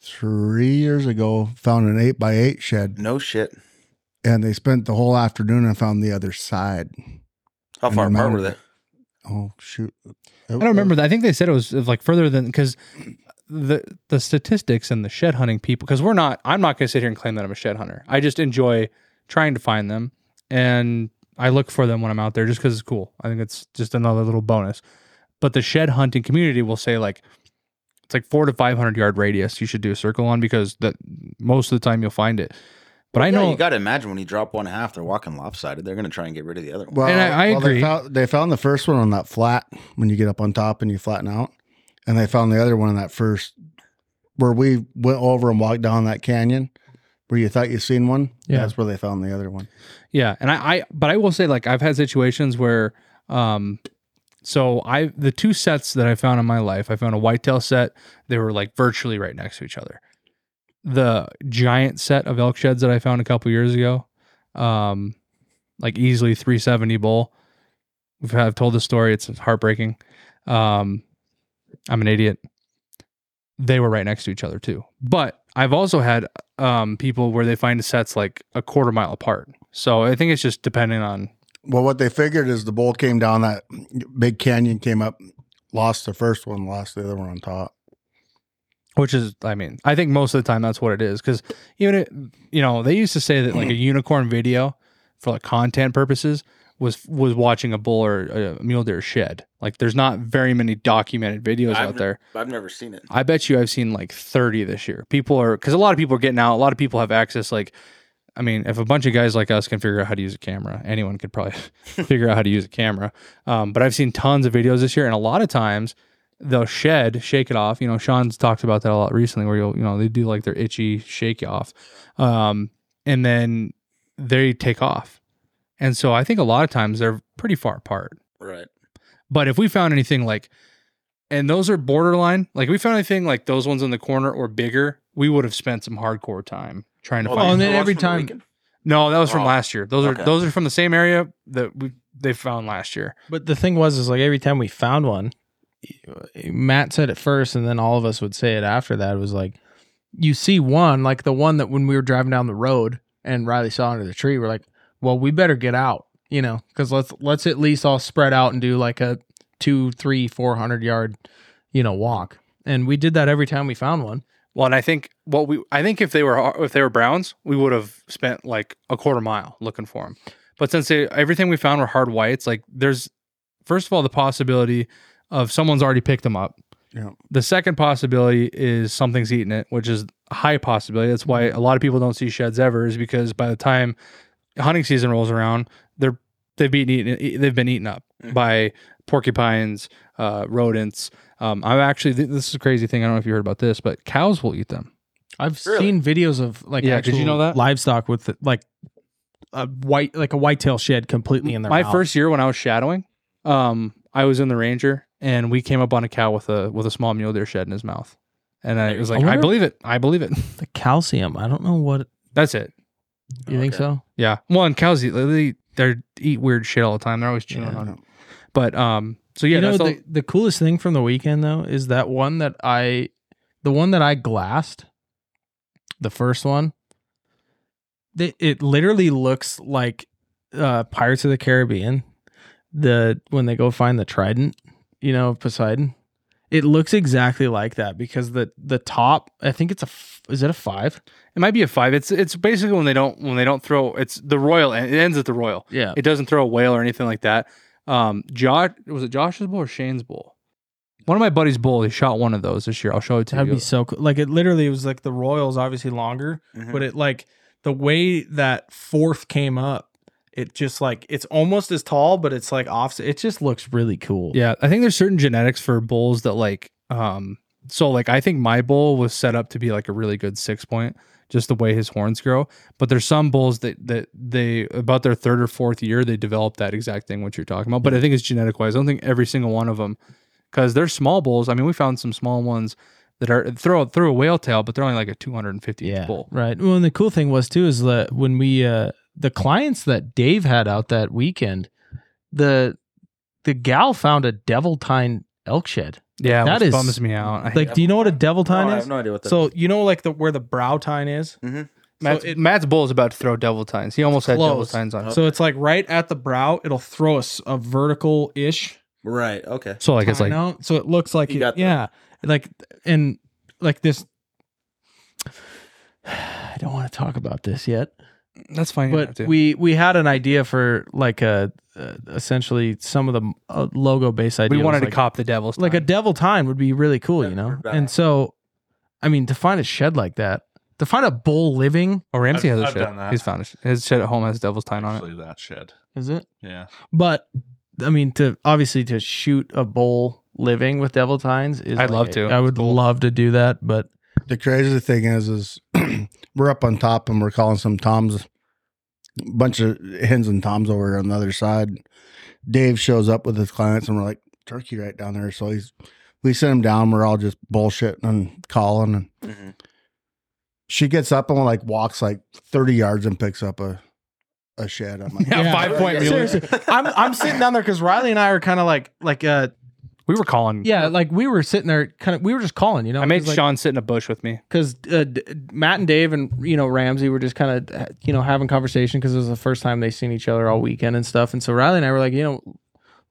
three years ago found an eight by eight shed, no shit. and they spent the whole afternoon and found the other side. How And far apart were they? Oh shoot! I don't remember that. I think they said it was like further than because the the statistics and the shed hunting people because we're not. I'm not going to sit here and claim that I'm a shed hunter. I just enjoy trying to find them and I look for them when I'm out there just because it's cool. I think it's just another little bonus. But the shed hunting community will say like it's like four to five hundred yard radius you should do a circle on because that most of the time you'll find it. But I Yeah, know you got to imagine when you drop one half, they're walking lopsided. They're going to try and get rid of the other one. Well, And I- I well, agree. They found, they found the first one on that flat when you get up on top and you flatten out, and they found the other one on that first where we went over and walked down that canyon where you thought you seen one. Yeah. that's where they found the other one. Yeah, and I, I but I will say like I've had situations where um so I the two sets that I found in my life, I found a whitetail set, they were like virtually right next to each other. The giant set of elk sheds that I found a couple years ago, um like easily 370 bull. We've I've told the story, it's heartbreaking. Um I'm an idiot. They were right next to each other too. But I've also had um, people where they find sets like a quarter mile apart. So I think it's just depending on. Well, what they figured is the bull came down that big canyon, came up, lost the first one, lost the other one on top. Which is, I mean, I think most of the time that's what it is. Because even, it, you know, they used to say that like a mm-hmm. unicorn video, for like content purposes was was watching a bull or a mule deer shed. Like there's not very many documented videos I've out there. I've never seen it. I bet you I've seen like 30 this year. People are because a lot of people are getting out. A lot of people have access. Like, I mean, if a bunch of guys like us can figure out how to use a camera, anyone could probably figure out how to use a camera. Um, but I've seen tons of videos this year, and a lot of times they'll shed, shake it off. You know, Sean's talked about that a lot recently, where you'll, you know, they do like their itchy shake off, um, and then they take off. And so I think a lot of times they're pretty far apart. Right. But if we found anything like, and those are borderline, like if we found anything like those ones in the corner or bigger, we would have spent some hardcore time trying to Oh, find. and then every ones from the time- no, that was from Oh, last year. Those okay. are those are from the same area that we they found last year. But the thing was, is like every time we found one, Matt said it first, and then all of us would say it after that. It was like, you see one, like the one that when we were driving down the road and Riley saw under the tree, we're like, well, we better get out, you know, because let's let's at least all spread out and do like a two, three, four hundred yard, you know, walk. And we did that every time we found one. Well, and I think what we I think if they were if they were Browns, we would have spent like a quarter mile looking for them. But since they, everything we found were hard whites, like there's first of all the possibility of someone's already picked them up. Yeah. The second possibility is something's eating it, which is a high possibility. That's why a lot of people don't see sheds ever, is because by the time hunting season rolls around, they're they've been eaten they've been eaten up Mhm. by porcupines, uh, rodents. Um, I'm actually th- this is a crazy thing. I don't know if you heard about this, but cows will eat them. I've Really? seen videos of like Yeah, did you actual know that? livestock with like a white like a whitetail shed completely in their My mouth. first year when I was shadowing, um, I was in the ranger and we came up on a cow with a with a small mule deer shed in his mouth, and I was like, I, wonder- believe it, I believe it. the calcium. I don't know what That's it. you think so. Yeah. Well, and cows eat they they eat weird shit all the time. They're always chewing Yeah. on it. But um, so yeah, you know the, the coolest thing from the weekend though is that one that I the one that I glassed the first one it, it literally looks like uh Pirates of the Caribbean the when they go find the trident you know Poseidon it looks exactly like that because the the top I think it's a is it a 5 it might be a five. It's it's basically when they don't when they don't throw. It's the royal. It ends at the royal. yeah It doesn't throw a whale or anything like that. Um, Josh was it Josh's bull or Shane's bull? One of my buddies' bull. He shot one of those this year. I'll show it to you. That'd be so cool. Like it literally was like the Royals obviously longer, Mhm. but it like the way that fourth came up, it just like it's almost as tall, but it's like off. It just looks really cool. Yeah, I think there's certain genetics for bulls that like um so like I think my bull was set up to be like a really good six point, just the way his horns grow. But there's some bulls that that they about their third or fourth year they develop that exact thing what you're talking about. But I think it's genetic wise. I don't think every single one of them because they're small bulls. I mean, we found some small ones that are throw through a whale tail, but they're only like a 250 yeah, inch bull. right. Well, and the cool thing was too is that when we uh the clients that Dave had out that weekend, the the gal found a devil tine elk shed. Yeah, That that is- bums me out. I hate Like, do you know what a devil No, tine I is? have no idea what that So you know, like the where the brow tine is. Mhm. Matt's, so it- Matt's bull is about to throw devil tines. He almost had devil close. tines on. it. So it's like right at the brow. It'll throw us a vertical ish Right. Okay. So like it's like out, so it looks like You it- got that. yeah, like and like this. I don't want to talk about this yet, that's fine. but we we had an idea for like a uh, essentially some of the uh, logo based ideas. we wanted like, to cop the devil's like a devil tine would be really cool, Yeah, you know. And so, I mean, to find a shed like that, to find a bull living, Oh, Ramsey I've- has a I've shed. done that. He's found it. His shed at home has devil's tine on it. Actually, that shed. is it? Yeah. But I mean, to obviously to shoot a bull living with devil tines is. I'd like- love to. I would Cool. love to do that, but The crazy thing is, is we're up on top and we're calling some toms, bunch of hens and toms over on the other side. Dave shows up with his clients and we're like, turkey right down there. So he's, we send him down. We're all just bullshitting and calling. And Mhm. she gets up and like walks like 30 yards and picks up a, a shed. I'm like, Yeah, Yeah. five point mule. seriously, I'm I'm sitting down there because Riley and I are kind of like like uh We were calling. yeah like we were sitting there kind of we were just calling you know I made like, Sean sit in a bush with me. because uh, D- Matt and Dave and you know Ramsey were just kind of you know having conversation because it was the first time they seen each other all weekend and stuff. And so Riley and I were like, you know,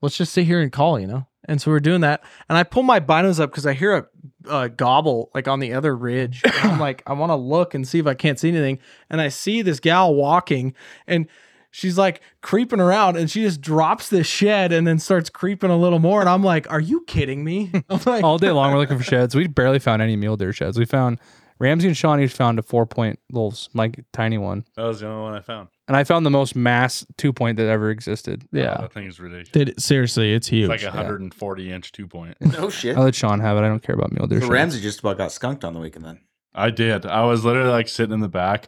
let's just sit here and call, you know. And so we're doing that, and I pull my binos up because I hear a, a gobble like on the other ridge. And I'm like, I want to look and see if I can't see anything, and I see this gal walking, and she's like creeping around and she just drops this shed and then starts creeping a little more. And I'm like, Are you kidding me? I'm like, All day long, we're looking for sheds. We barely found any mule deer sheds. We found Ramsey and Sean each found a four point little like tiny one, That was the only one I found. and I found the most mass two point that ever existed. Oh, Yeah. that thing is ridiculous. Did, seriously, it's huge. It's like a 140 inch two point. No shit. I let Sean have it. I don't care about mule deer. So sheds. Ramsey just about got skunked on the weekend then. I did. I was literally like sitting in the back,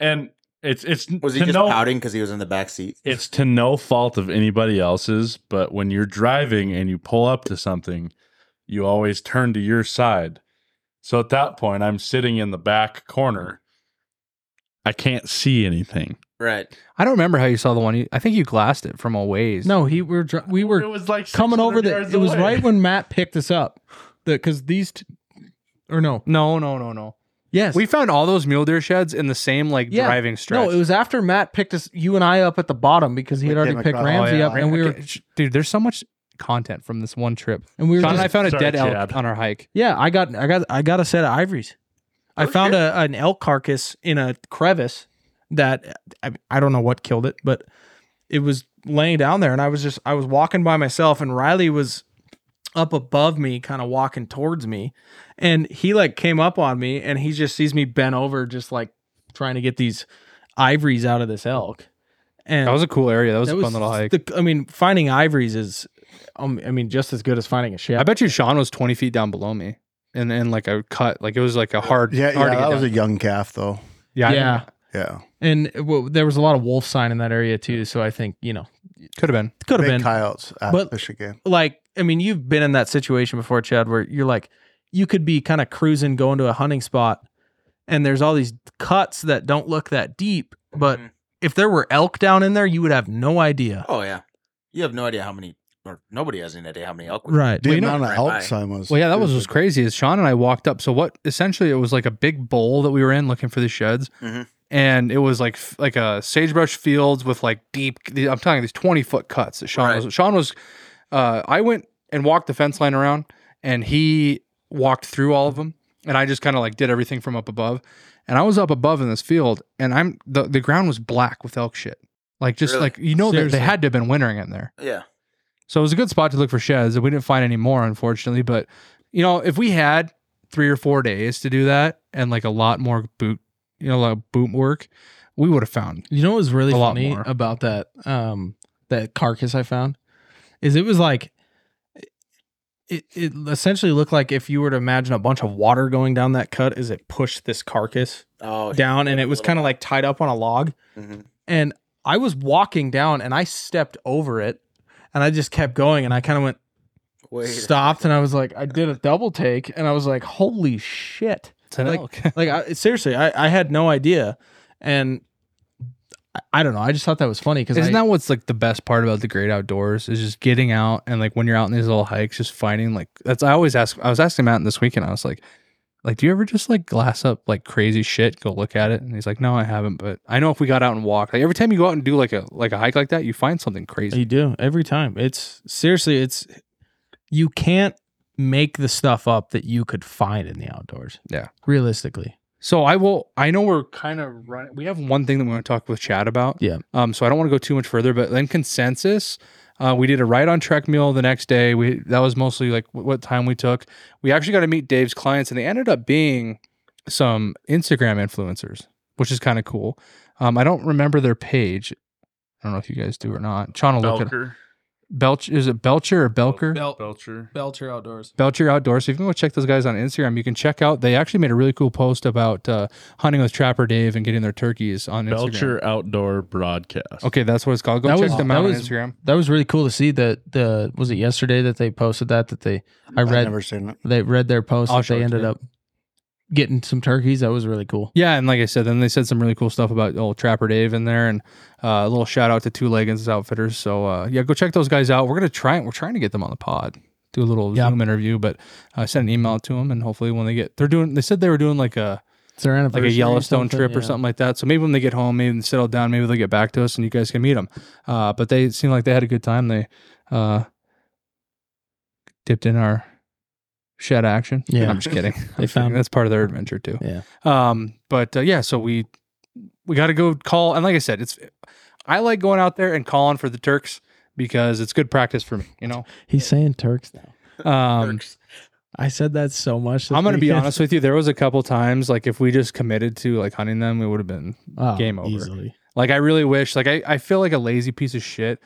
and it's it's Was he to just no, pouting because he was in the back seat? It's to no fault of anybody else's, but when you're driving and you pull up to something, you always turn to your side. So at that point, I'm sitting in the back corner. I can't see anything. Right. I don't remember how you saw the one. You, I think you glassed it from a ways. no, he we were dri- we were it was like coming over the. yards It was away. right when Matt picked us up. Because these, t- or no, no, no, no, no. Yes, We found all those mule deer sheds in the same like Yeah. driving stretch. No, it was after Matt picked us, you and I, up at the bottom because he We had already came picked across- Ramsey Oh, yeah. up, and we were Okay, sh- dude. There's so much content from this one trip. and we were Sean and just, I found a Sorry, dead elk Chad. on our hike. yeah. I got I got I got a set of ivories. I Oh, found shit. a, an elk carcass in a crevice that I, I don't know what killed it, but it was laying down there, and I was just I was walking by myself, and Riley was up above me, kind of walking towards me, and he like came up on me, and he just sees me bent over, just like trying to get these ivories out of this elk. And That was a cool area. That was that a was fun little hike. the- I mean, finding ivories is, um, I mean, just as good as finding a ship. I bet you Sean was 20 feet down below me, and and like a cut, like it was like a hard. Yeah, hard yeah, that was a young calf though. yeah, yeah, Yeah, and well, there was a lot of wolf sign in that area too. So I think you know, could have been. could have big been coyotes at But- Michigan. like, I mean, you've been in that situation before, Chad, where you're like, you could be kind of cruising, going to a hunting spot, and there's all these cuts that don't look that deep, but Mhm. if there were elk down in there, you would have no idea. Oh yeah. You have no idea how many, or nobody has any idea how many elk. was- Right. The Well, you know- amount of elk sign was. Well, yeah, that was was what's crazy. Is Sean and I walked up. So what? Essentially, it was like a big bowl that we were in looking for the sheds, Mhm. And it was like like a sagebrush fields with like deep. I'm talking these 20 foot cuts that Sean Right. was. Sean was. Uh, I went and walked the fence line around, and he walked through all of them, and I just kind of like did everything from up above, and I was up above in this field, and I'm the the ground was black with elk shit. Like just Really? like you know that Seriously. they had to have been wintering in there. Yeah. So it was a good spot to look for sheds. and We didn't find any more, unfortunately. But you know, if we had three or four days to do that and like a lot more boot, you know, a lot of boot work, we would have found. You know what was really funny more. about that um that carcass I found is it was like it, it essentially looked like if you were to imagine a bunch of water going down that cut as it pushed this carcass Oh. down and it was kind of like tied up on a log Mhm. and I was walking down and I stepped over it and I just kept going and I kind of went Wait. stopped and I was like I did a double take and I was like holy shit It's an Like- elk. like I, seriously I, I had no idea and I, I don't know I just thought that was funny because Isn't that what's like the best part about the great outdoors? Is just getting out and like when you're out in these little hikes, just finding like that's. I always ask. I was asking Matt this weekend. I was like, like, do you ever just like glass up like crazy shit? Go look at it, and he's like, no, I haven't. But I know if we got out and walked, like every time you go out and do like a like a hike like that, you find something crazy. You do every time. It's seriously, it's you can't make the stuff up that you could find in the outdoors. Yeah. realistically. So I will. I know we're kind of running. We have one thing that we want to talk with Chad about. Yeah. Um. So I don't want to go too much further, but then consensus. Uh, we did a Right on Trek meal the next day. We that was mostly like wh- what time we took. We actually got to meet Dave's clients, and they ended up being some Instagram influencers, which is kind of cool. Um, I don't remember their page. I don't know if you guys do or not. Trying to look at Belker. Belch. Is it Belcher or Belker? Belcher. Belcher Outdoors. Belcher Outdoors. So if you can go check those guys on Instagram, you can check out. They actually made a really cool post about uh, hunting with Trapper Dave and getting their turkeys on Instagram. Belcher Outdoor Broadcast. Okay, that's what it's called. Go That check was- them that out on Instagram. That was really cool to see. That the was it yesterday that they posted that that they I I've read never seen it. they read their post I'll that they it to ended you. up getting some turkeys. That was really cool. Yeah, and like I said, then they said some really cool stuff about old Trapper Dave in there, and uh, a little shout out to Two Leggins Outfitters. So uh, yeah, go check those guys out. We're gonna try. And we're trying to get them on the pod, do a little Yeah. Zoom interview, but I sent an email to them, and hopefully when they get, they're doing. They said they were doing like a like a Yellowstone something, trip or yeah. something like that. So maybe when they get home, maybe they settle down, maybe they'll get back to us and you guys can meet them. Uh, but they seem like they had a good time. They uh, dipped in our shed action. Yeah. I'm just kidding. They found- that's part of their adventure too. Yeah. Um, but uh, yeah, so we we got to go call, and like I said, it's I like going out there and calling for the Turks because it's good practice for me. You know, He's saying Turks now. um, I said that so much. I'm gonna be honest with you. There was a couple times like if we just committed to like hunting them, we would have been Oh, game over. Easily. Like I really wish. Like I, I feel like a lazy piece of shit,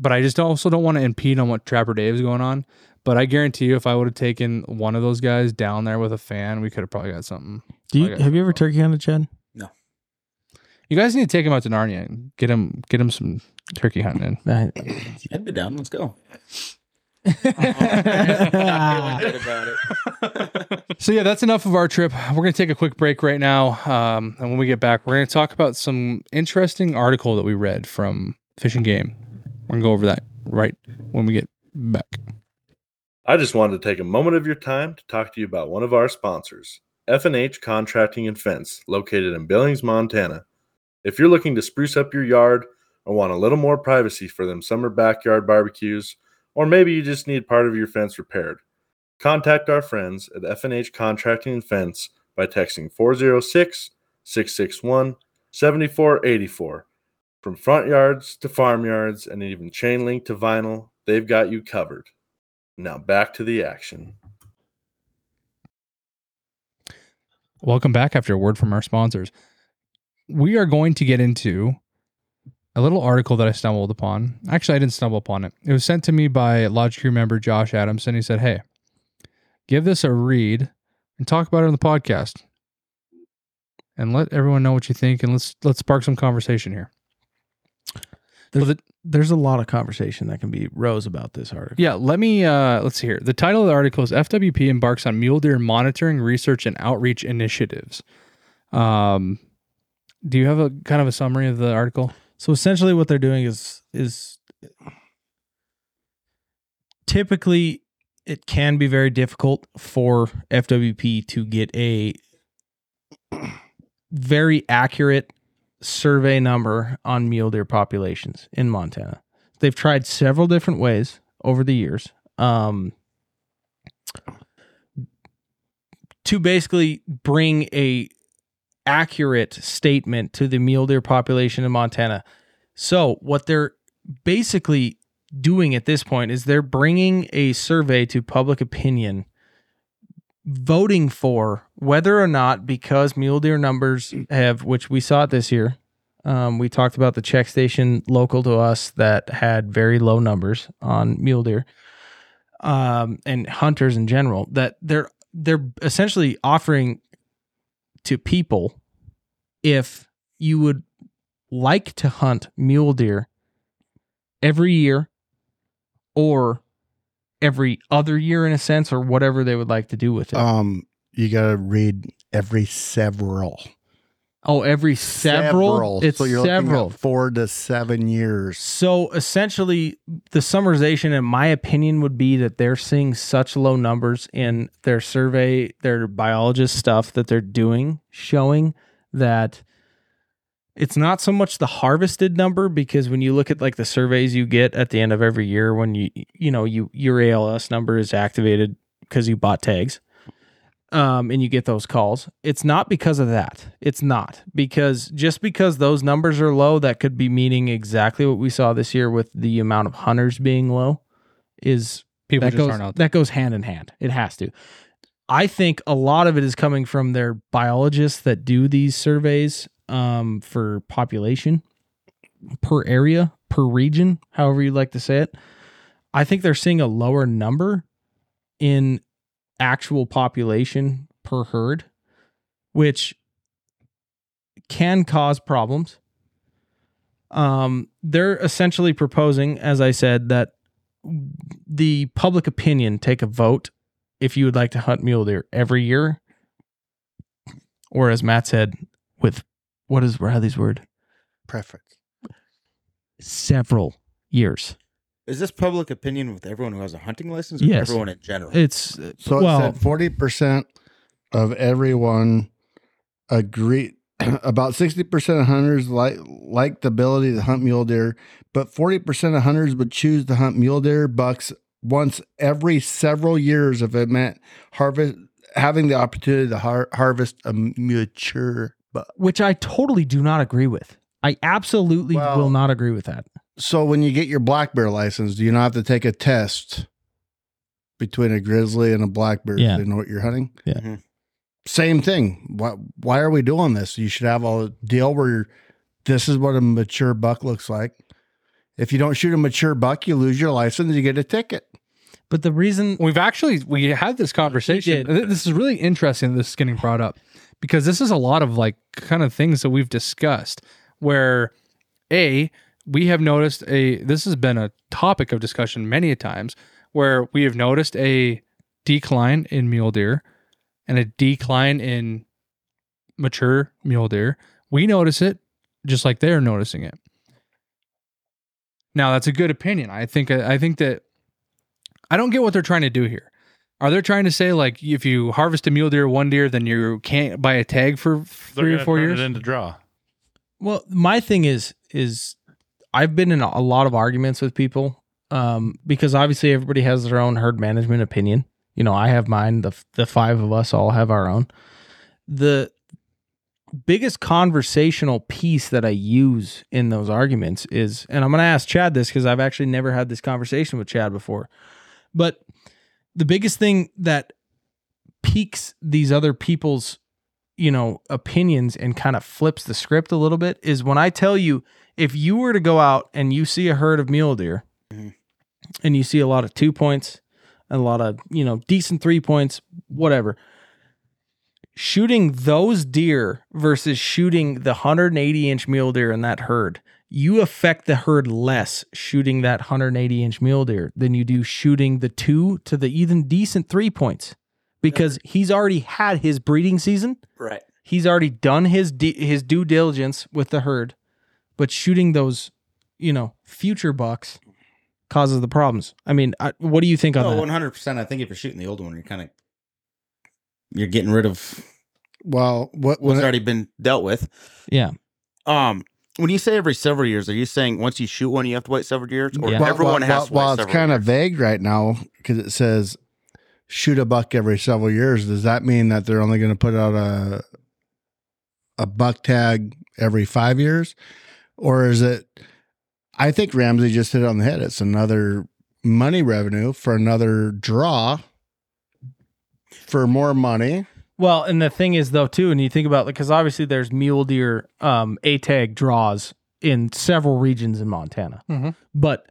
but I just also don't want to impede on what Trapper Dave's going on. But I guarantee you, if I would have taken one of those guys down there with a fan, we could have probably got something. Do you have you ever turkey hunted, Chad? No. You guys need to take him out to Narnia and get him get him some turkey hunting. in. I- I'd be down. Let's go. So yeah, that's enough of our trip. We're gonna take a quick break right now, um, and when we get back, we're gonna talk about some interesting article that we read from Fish and Game. We're gonna go over that right when we get back. I just wanted to take a moment of your time to talk to you about one of our sponsors, F&H Contracting and Fence, located in Billings, Montana. If you're looking to spruce up your yard or want a little more privacy for them summer backyard barbecues, or maybe you just need part of your fence repaired, contact our friends at F&H Contracting and Fence by texting 406-661-7484. From front yards to farmyards and even chain link to vinyl, they've got you covered. Now back to the action. Welcome back after a word from our sponsors. We are going to get into a little article that I stumbled upon. Actually, I didn't stumble upon it. It was sent to me by Lodge Crew member Josh Adams, and He said, Hey, give this a read and talk about it on the podcast. And let everyone know what you think and let's let's spark some conversation here. So the, There's a lot of conversation that can be rose about this article. yeah, let me uh let's see here. The title of the article is FWP embarks on mule deer monitoring, research, and outreach initiatives. Um do you have a kind of a summary of the article? So essentially, what they're doing is is typically it can be very difficult for FWP to get a very accurate survey number on mule deer populations in Montana. They've tried several different ways over the years um, to basically bring a accurate statement to the mule deer population in Montana. So what they're basically doing at this point is they're bringing a survey to public opinion voting for whether or not because mule deer numbers have which we saw it this year um, we talked about the check station local to us that had very low numbers on mule deer um, and hunters in general that they're they're essentially offering to people if you would like to hunt mule deer every year or every other year in a sense or whatever they would like to do with it. Um, you gotta read every several. oh, every several? It's so you're looking several. at four to seven years. So essentially, the summarization, in my opinion, would be that they're seeing such low numbers in their survey, their biologist stuff that they're doing, showing that it's not so much the harvested number because when you look at like the surveys you get at the end of every year, when you you know you your ALS number is activated because you bought tags. Um, and you get those calls. It's not because of that. It's not because just because those numbers are low, that could be meaning exactly what we saw this year with the amount of hunters being low. Is People that just goes aren't out that goes hand in hand. It has to. I think a lot of it is coming from their biologists that do these surveys um, for population per area, per region, however you like to say it. I think they're seeing a lower number in actual population per herd, which can cause problems. Um, they're essentially proposing, as I said, that the public opinion take a vote if you would like to hunt mule deer every year, or as Matt said, with what is Riley's word? Preference. Several years. Is this public opinion with everyone who has a hunting license or Yes. everyone in general? It's uh, So it well, said forty percent of everyone agree. About sixty percent of hunters like like the ability to hunt mule deer, but forty percent of hunters would choose to hunt mule deer bucks once every several years if it meant harvest having the opportunity to har- harvest a mature buck. which I totally do not agree with. I absolutely Well- will not agree with that. So when you get your black bear license, do you not have to take a test between a grizzly and a black bear? Yeah. They know what you're hunting. Yeah. Mhm. Same thing. Why, why are we doing this? You should have a deal where you're, this is what a mature buck looks like. If you don't shoot a mature buck, you lose your license. You get a ticket. But the reason We've actually we had this conversation. This is really interesting. This is getting brought up because this is a lot of like kind of things that we've discussed. Where a we have noticed a this has been a topic of discussion many a times where we have noticed a decline in mule deer and a decline in mature mule deer. We notice it just like they're noticing it. Now that's a good opinion. I think I think that I don't get what they're trying to do here. Are they trying to say like if you harvest a mule deer one deer, then you can't buy a tag for three or gonna four turn years? it into draw. Well, my thing is is I've been in a lot of arguments with people um, because obviously everybody has their own herd management opinion. You know, I have mine. The the five of us all have our own. The biggest conversational piece that I use in those arguments is, and I'm going to ask Chad this because I've actually never had this conversation with Chad before, but the biggest thing that piques these other people's you know opinions and kind of flips the script a little bit is when I tell you if you were to go out and you see a herd of mule deer Mhm. and you see a lot of two points and a lot of you know decent three points whatever shooting those deer versus shooting the 180 inch mule deer in that herd you affect the herd less shooting that 180 inch mule deer than you do shooting the two to the even decent three points because he's already had his breeding season Right. he's already done his di- his due diligence with the herd, but shooting those, you know, future bucks causes the problems. I mean, I, what do you think on No, that? one hundred percent. I think if you're shooting the old one, you're kind of you're getting rid of Well, what what's already been dealt with. Yeah, Um, when you say every several years, are you saying once you shoot one, you have to wait several years, or Yeah. well, everyone well, has well, to wait well, it's kind years? of vague right now because it says shoot a buck every several years. Does that mean that they're only going to put out a a buck tag every five years, or is it? I think Ramsey just hit it on the head. It's another money revenue for another draw for more money. Well, and the thing is though too, and you think about because obviously there's mule deer um, A tag draws in several regions in Montana, Mhm. but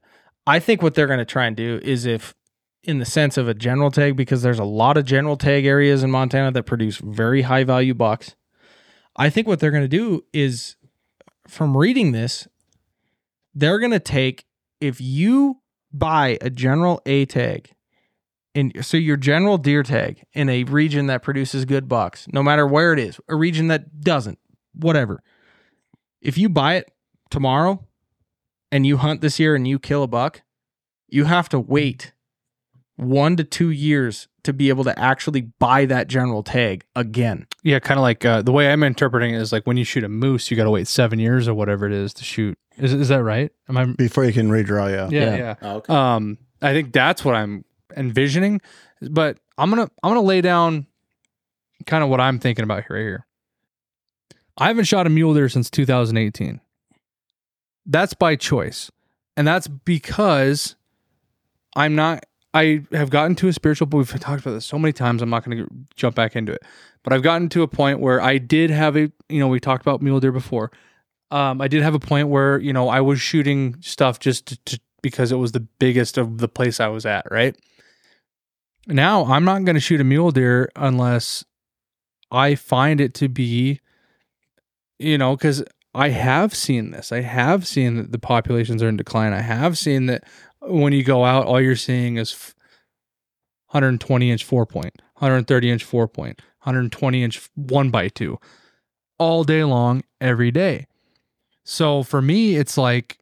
I think what they're going to try and do is if in the sense of a general tag because there's a lot of general tag areas in Montana that produce very high value bucks. I think what they're going to do is from reading this, they're going to take if you buy a general A tag and so your general deer tag in a region that produces good bucks, no matter where it is, a region that doesn't, whatever. If you buy it tomorrow and you hunt this year and you kill a buck, you have to wait one to two years to be able to actually buy that general tag again. Yeah, kind of like uh, the way I'm interpreting it is like when you shoot a moose, you got to wait seven years or whatever it is to shoot. Is is that right? Am I? Before you can redraw, yeah. Yeah, Yeah. yeah. Oh, okay. Um, I think that's what I'm envisioning. But I'm gonna I'm gonna lay down kind of what I'm thinking about here. Right here. I haven't shot a mule deer since 2018. That's by choice, and that's because I'm not. I have gotten to a spiritual. But we've talked about this so many times. I'm not going to jump back into it. But I've gotten to a point where I did have a. You know, we talked about mule deer before. Um, I did have a point where you know I was shooting stuff just to, to because it was the biggest of the place I was at, right? Now I'm not going to shoot a mule deer unless I find it to be, you know, because I have seen this. I have seen that the populations are in decline. I have seen that when you go out, all you're seeing is 120 inch four point, 130 inch four point, 120 inch one by two all day long, every day. So for me, it's like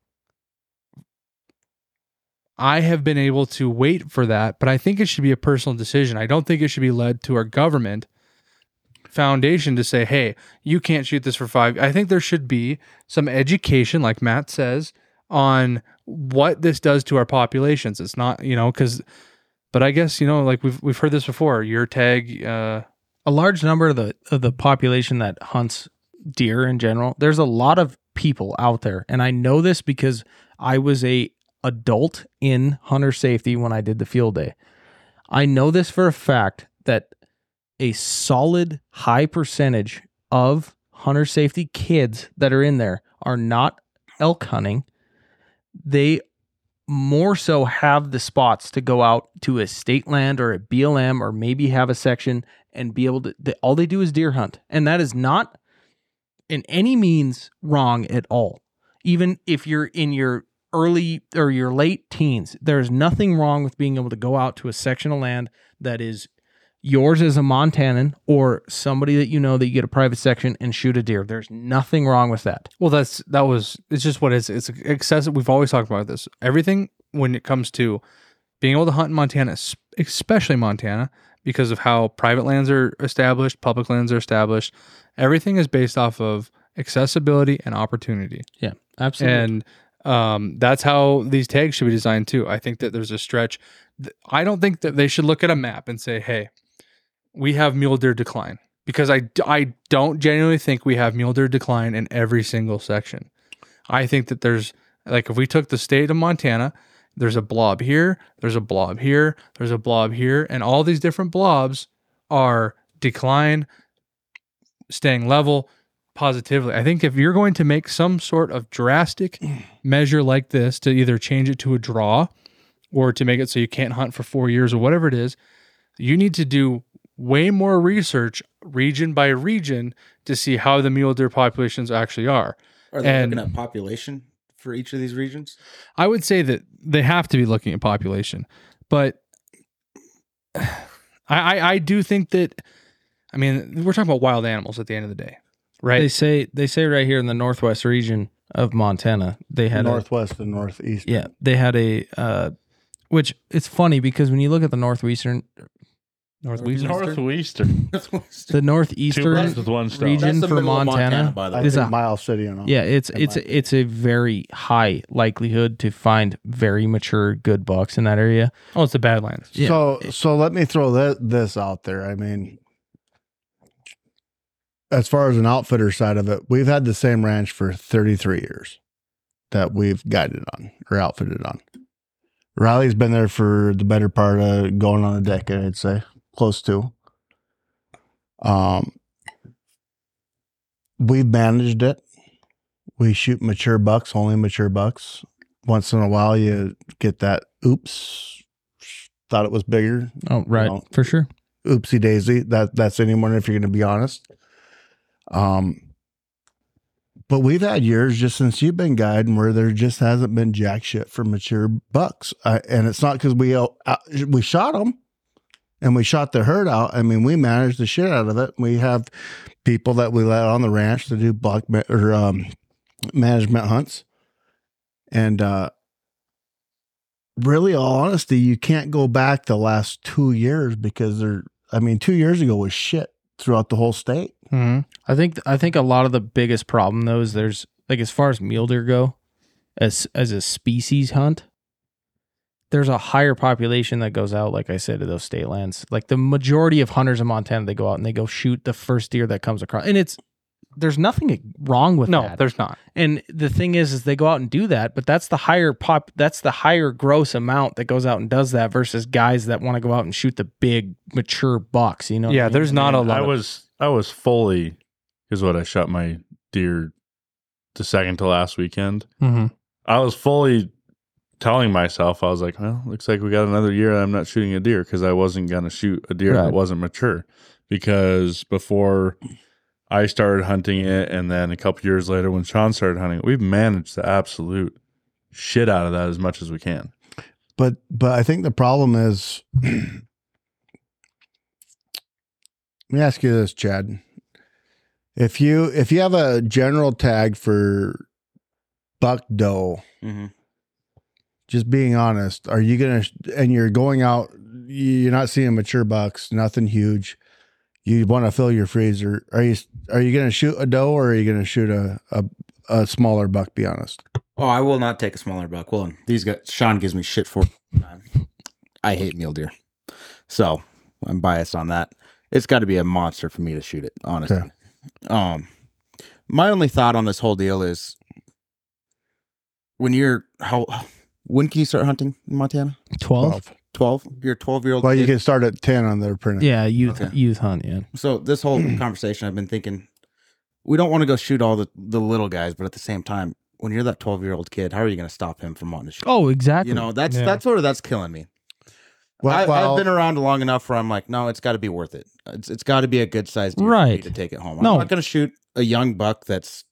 I have been able to wait for that, but I think it should be a personal decision. I don't think it should be led to our government foundation to say, "Hey, you can't shoot this for 5." I think there should be some education like Matt says on what this does to our populations. It's not, you know, cuz but I guess, you know, like we've we've heard this before. Your tag uh a large number of the of the population that hunts deer in general, there's a lot of people out there, and I know this because I was a adult in hunter safety when I did the field day. I know this for a fact that a solid high percentage of hunter safety kids that are in there are not elk hunting. They more so have the spots to go out to a state land or a BLM or maybe have a section and be able to they, all they do is deer hunt and that is not in any means wrong at all even if you're in your early or your late teens there's nothing wrong with being able to go out to a section of land that is yours as a montanan or somebody that you know that you get a private section and shoot a deer there's nothing wrong with that Well, that's that was. It's just what it is. It's excessive. We've always talked about this. Everything when it comes to being able to hunt in Montana, especially Montana, because of how private lands are established, public lands are established. Everything is based off of accessibility and opportunity, yeah absolutely and um, that's how these tags should be designed too. I think that there's a stretch. I don't think that they should look at a map and say, "Hey, we have mule deer decline," because I I don't genuinely think we have mule deer decline in every single section. I think that there's like if we took the state of Montana, there's a blob here, there's a blob here, there's a blob here, and all these different blobs are decline, staying level positively. I think if you're going to make some sort of drastic measure like this to either change it to a draw or to make it so you can't hunt for 4 years or whatever it is, you need to do way more research region by region to see how the mule deer populations actually are. Are they And- looking at population for each of these regions? I would say that they have to be looking at population, but I, I, I do think that. I mean, we're talking about wild animals at the end of the day, right? They say they say right here in the northwest region of Montana, they had a, Northwest and northeast. yeah, they had a uh, which it's funny because when you look at the northwestern Northwestern. Northwestern. the northeastern one region the for middle of Montana, by the I way. Is a- Miles City and all. yeah, it's it's I- it's a very high likelihood to find very mature good bucks in that area. Oh, it's the Badlands. Yeah. So so let me throw that this out there. I mean, as far as an outfitter side of it, we've had the same ranch for 33 years that we've guided on or outfitted on. Riley's been there for the better part of going on a decade, I'd say, close to. Um, we've managed it. We shoot mature bucks, only mature bucks. Once in a while, you get that oops, thought it was bigger. Oh, right, know, for sure. Oopsie daisy. That that's anyone if you're going to be honest. Um, but we've had years just since you've been guiding where there just hasn't been jack shit for mature bucks, and it's not because we uh, we shot them and we shot the herd out. I mean, we managed the shit out of it. We have people that we let on the ranch to do block ma- or um, management hunts, and uh, really, all honesty, you can't go back the last two years because they're. I mean, two years ago was shit throughout the whole state. Mm-hmm. I think I think a lot of the biggest problem though is there's like as far as mule deer go, as as a species hunt, there's a higher population that goes out, like I said, to those state lands. Like the majority of hunters in Montana, they go out and they go shoot the first deer that comes across, and it's there's nothing wrong with that. No, that. there's not. And the thing is, is they go out and do that, but that's the higher pop, that's the higher gross amount that goes out and does that versus guys that want to go out and shoot the big mature bucks. You know? what I yeah, mean? there's not a lot. I of- was I was fully is what I shot my deer the second to last weekend. Mhm. I was fully telling myself I was like, well, looks like we got another year. I'm not shooting a deer because I wasn't gonna shoot a deer Right. that wasn't mature because before I started hunting it, and then a couple years later when Sean started hunting it, we've managed the absolute shit out of that as much as we can. But but I think the problem is let me ask you this, Chad. If you if you have a general tag for buck doe, Mm-hmm. just being honest, are you gonna and you're going out, you're not seeing mature bucks, nothing huge. You want to fill your freezer. Are you are you gonna shoot a doe or are you gonna shoot a a, a smaller buck? Be honest. Oh, I will not take a smaller buck. Well, these guys, Sean gives me shit for. I hate mule deer, so I'm biased on that. It's got to be a monster for me to shoot it. Honestly, Okay. um, my only thought on this whole deal is when you're how when can you start hunting in Montana? 12? Twelve. You're a twelve year old. Well, you can start at 10 on their printer. Yeah, youth Okay. youth hunt, yeah. So this whole conversation, I've been thinking, we don't want to go shoot all the the little guys, but at the same time, when you're that twelve year old kid, how are you going to stop him from wanting to shoot? Oh, exactly. you know, that's Yeah. that's sort of that's killing me. Well, I, well, I've been around long enough where I'm like, no, it's got to be worth it. It's it's got to be a good sized deer for me Right. to take it home. No. I'm not going to shoot a young buck that's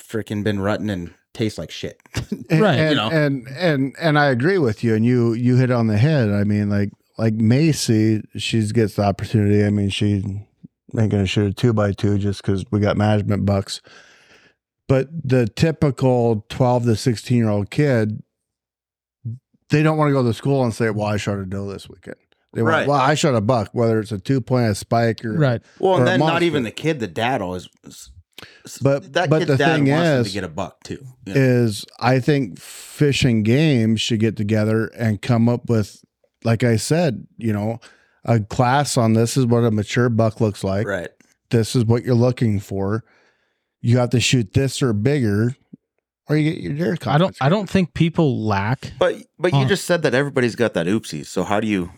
freaking been rutting and tastes like shit. Right. and, You know. and and and I agree with you, and you you hit on the head. I mean, like like Macy, she gets the opportunity. I mean, she ain't gonna shoot a two by two just because we got management bucks. But the typical twelve to sixteen year old kid, they don't want to go to school and say, "Well, I shot a doe this weekend." They want, Right. well, I shot a buck, whether it's a two point, a spike, or right. Well, Or and a then not even the kid, the dad always. But- that but the dad thing wants is- to get a buck too. you know? is I think fish and game should get together and come up with, like I said, you know, a class on this is what a mature buck looks like. right. This is what you're looking for. You have to shoot this or bigger, or you get your deer. I don't I don't think people lack But but you Huh. just said that everybody's got that oopsies. So how do you,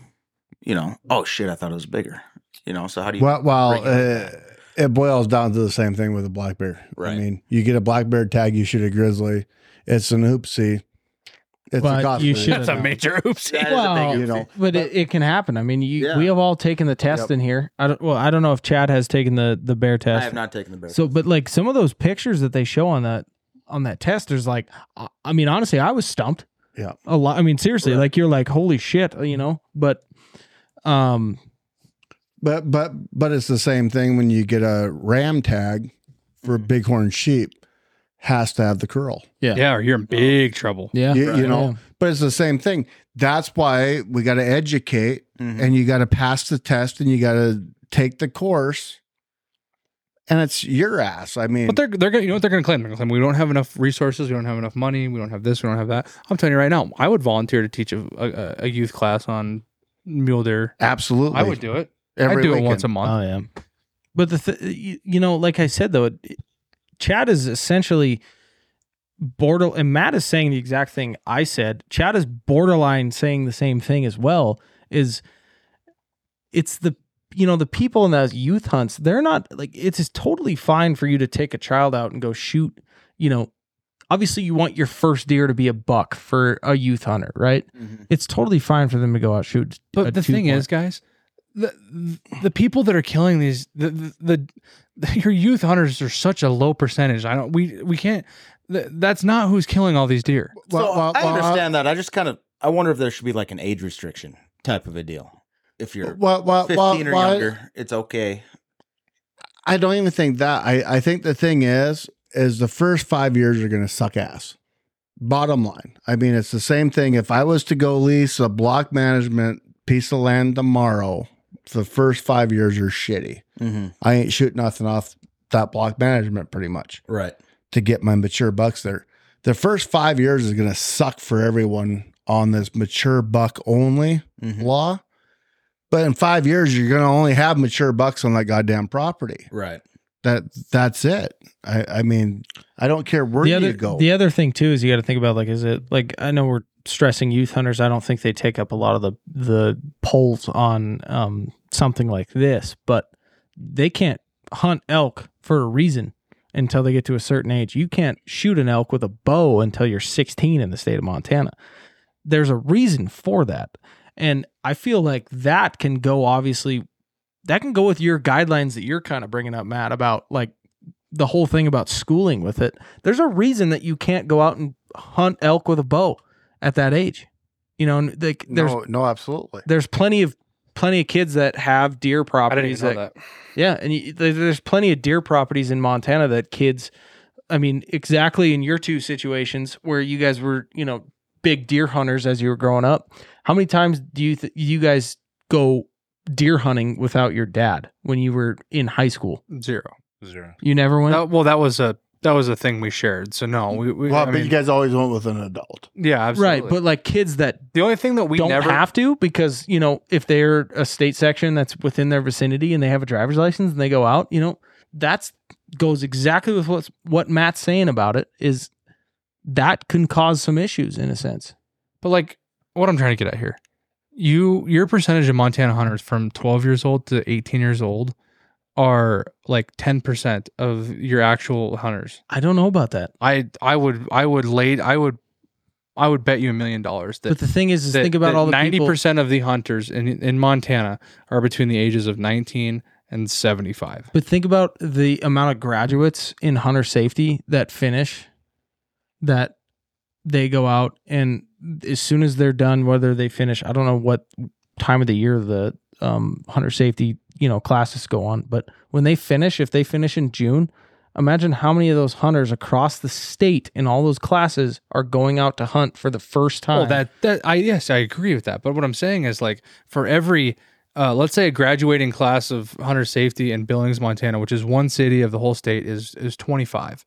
you know? Oh shit! I thought it was bigger. You know. So how do you? Well, well, bring it like uh, it boils down to the same thing with a black bear. Right. I mean, you get a black bear tag, you shoot a grizzly. It's an oopsie. It's But a costly. you should- That's a major oopsie. That is Well, big you know, oopsie. But it, it can happen. I mean, you, Yeah. we have all taken the test Yep. in here. I don't. Well, I don't know if Chad has taken the the bear test. I have not taken the bear. So, but like some of those pictures that they show on that on that test, there's like, I- I mean, honestly, I was stumped. Yeah. a lot. I mean, seriously, Right. like you're like, holy shit, you know. But, um, But but but it's the same thing when you get a ram tag for Mm-hmm. bighorn sheep has to have the curl. Yeah, Yeah, or you're in big trouble. yeah, You, you know, Yeah. but it's the same thing. That's why we got to educate Mhm. and you got to pass the test and you got to take the course. And it's your ass. I mean, But they're they're gonna you know what they're gonna claim? They're gonna claim we don't have enough resources, we don't have enough money, we don't have this, we don't have that. I'm telling you right now, I would volunteer to teach a, a, a youth class on mule deer. absolutely. I would do it. Every I'd do weekend. it once a month. Oh yeah. But the th- you, you know, like I said though, it, Chad is essentially border, and Matt is saying the exact thing I said. Chad is borderline saying the same thing as well. Is it's the you know the people in those youth hunts they're not like it's just totally fine for you to take a child out and go shoot you know obviously you want your first deer to be a buck for a youth hunter right Mhm. it's totally fine for them to go out shoot But the thing two-point. is, guys, the the people that are killing these the, the the your youth hunters are such a low percentage. I don't we we can't. th- That's not who's killing all these deer. Well, so well, I well, uh, understand that. I just kind of I wonder if there should be like an age restriction type of a deal. If you're Well, well, 15 well, or well, younger, it's okay. I don't even think that. I, I think the thing is, is the first five years are going to suck ass. Bottom line. I mean, it's the same thing. If I was to go lease a block management piece of land tomorrow, the first five years are shitty. Mm-hmm. I ain't shooting nothing off that block management pretty much Right. to get my mature bucks there. The first five years is going to suck for everyone on this mature buck only Mhm. law. But in five years, you're going to only have mature bucks on that goddamn property Right. that that's it. I, I mean, I don't care where the you go. the other thing too is you got to think about like is it like I know we're stressing youth hunters. I don't think they take up a lot of the the polls on um something like this, but they can't hunt elk for a reason until they get to a certain age. You can't shoot an elk with a bow until you're 16 in the state of Montana. There's a reason for that. And I feel like that can go obviously that can go with your guidelines that you're kind of bringing up Matt about like the whole thing about schooling with it. There's a reason that you can't go out and hunt elk with a bow at that age. You know, like there's no, no, absolutely. there's plenty of plenty of kids that have deer I didn't properties even know that. yeah, and you, there's plenty of deer properties in Montana that kids, I mean, exactly in your two situations where you guys were, you know, big deer hunters as you were growing up. How many times do you th- you guys go deer hunting without your dad when you were in high school? Zero. Zero. You never went. That- well, that was a that was a thing we shared. So no, we, we Well, I but mean, you guys always went with an adult. yeah, absolutely. right, but like kids that the only thing that we don't never have to because you know if they're a state section that's within their vicinity and they have a driver's license and they go out, you know, that's goes exactly with what's what Matt's saying about it is that can cause some issues in a sense. But like what I'm trying to get at here, you your percentage of Montana hunters from 12 years old to 18 years old are like 10% of your actual hunters. I don't know about that. I I would I would lay I would I would bet you a million dollars that But the thing is, is that- think about all the 90% people. of the hunters in in Montana are between the ages of 19 and 75. But think about the amount of graduates in hunter safety that finish, that they go out and as soon as they're done, whether they finish, I don't know what time of the year the um, hunter safety you know classes go on, but when they finish, if they finish in June, imagine how many of those hunters across the state in all those classes are going out to hunt for the first time. Oh, that that I yes, I agree with that. But what I'm saying is like for every uh, let's say a graduating class of hunter safety in Billings, Montana, which is one city of the whole state, is is 25.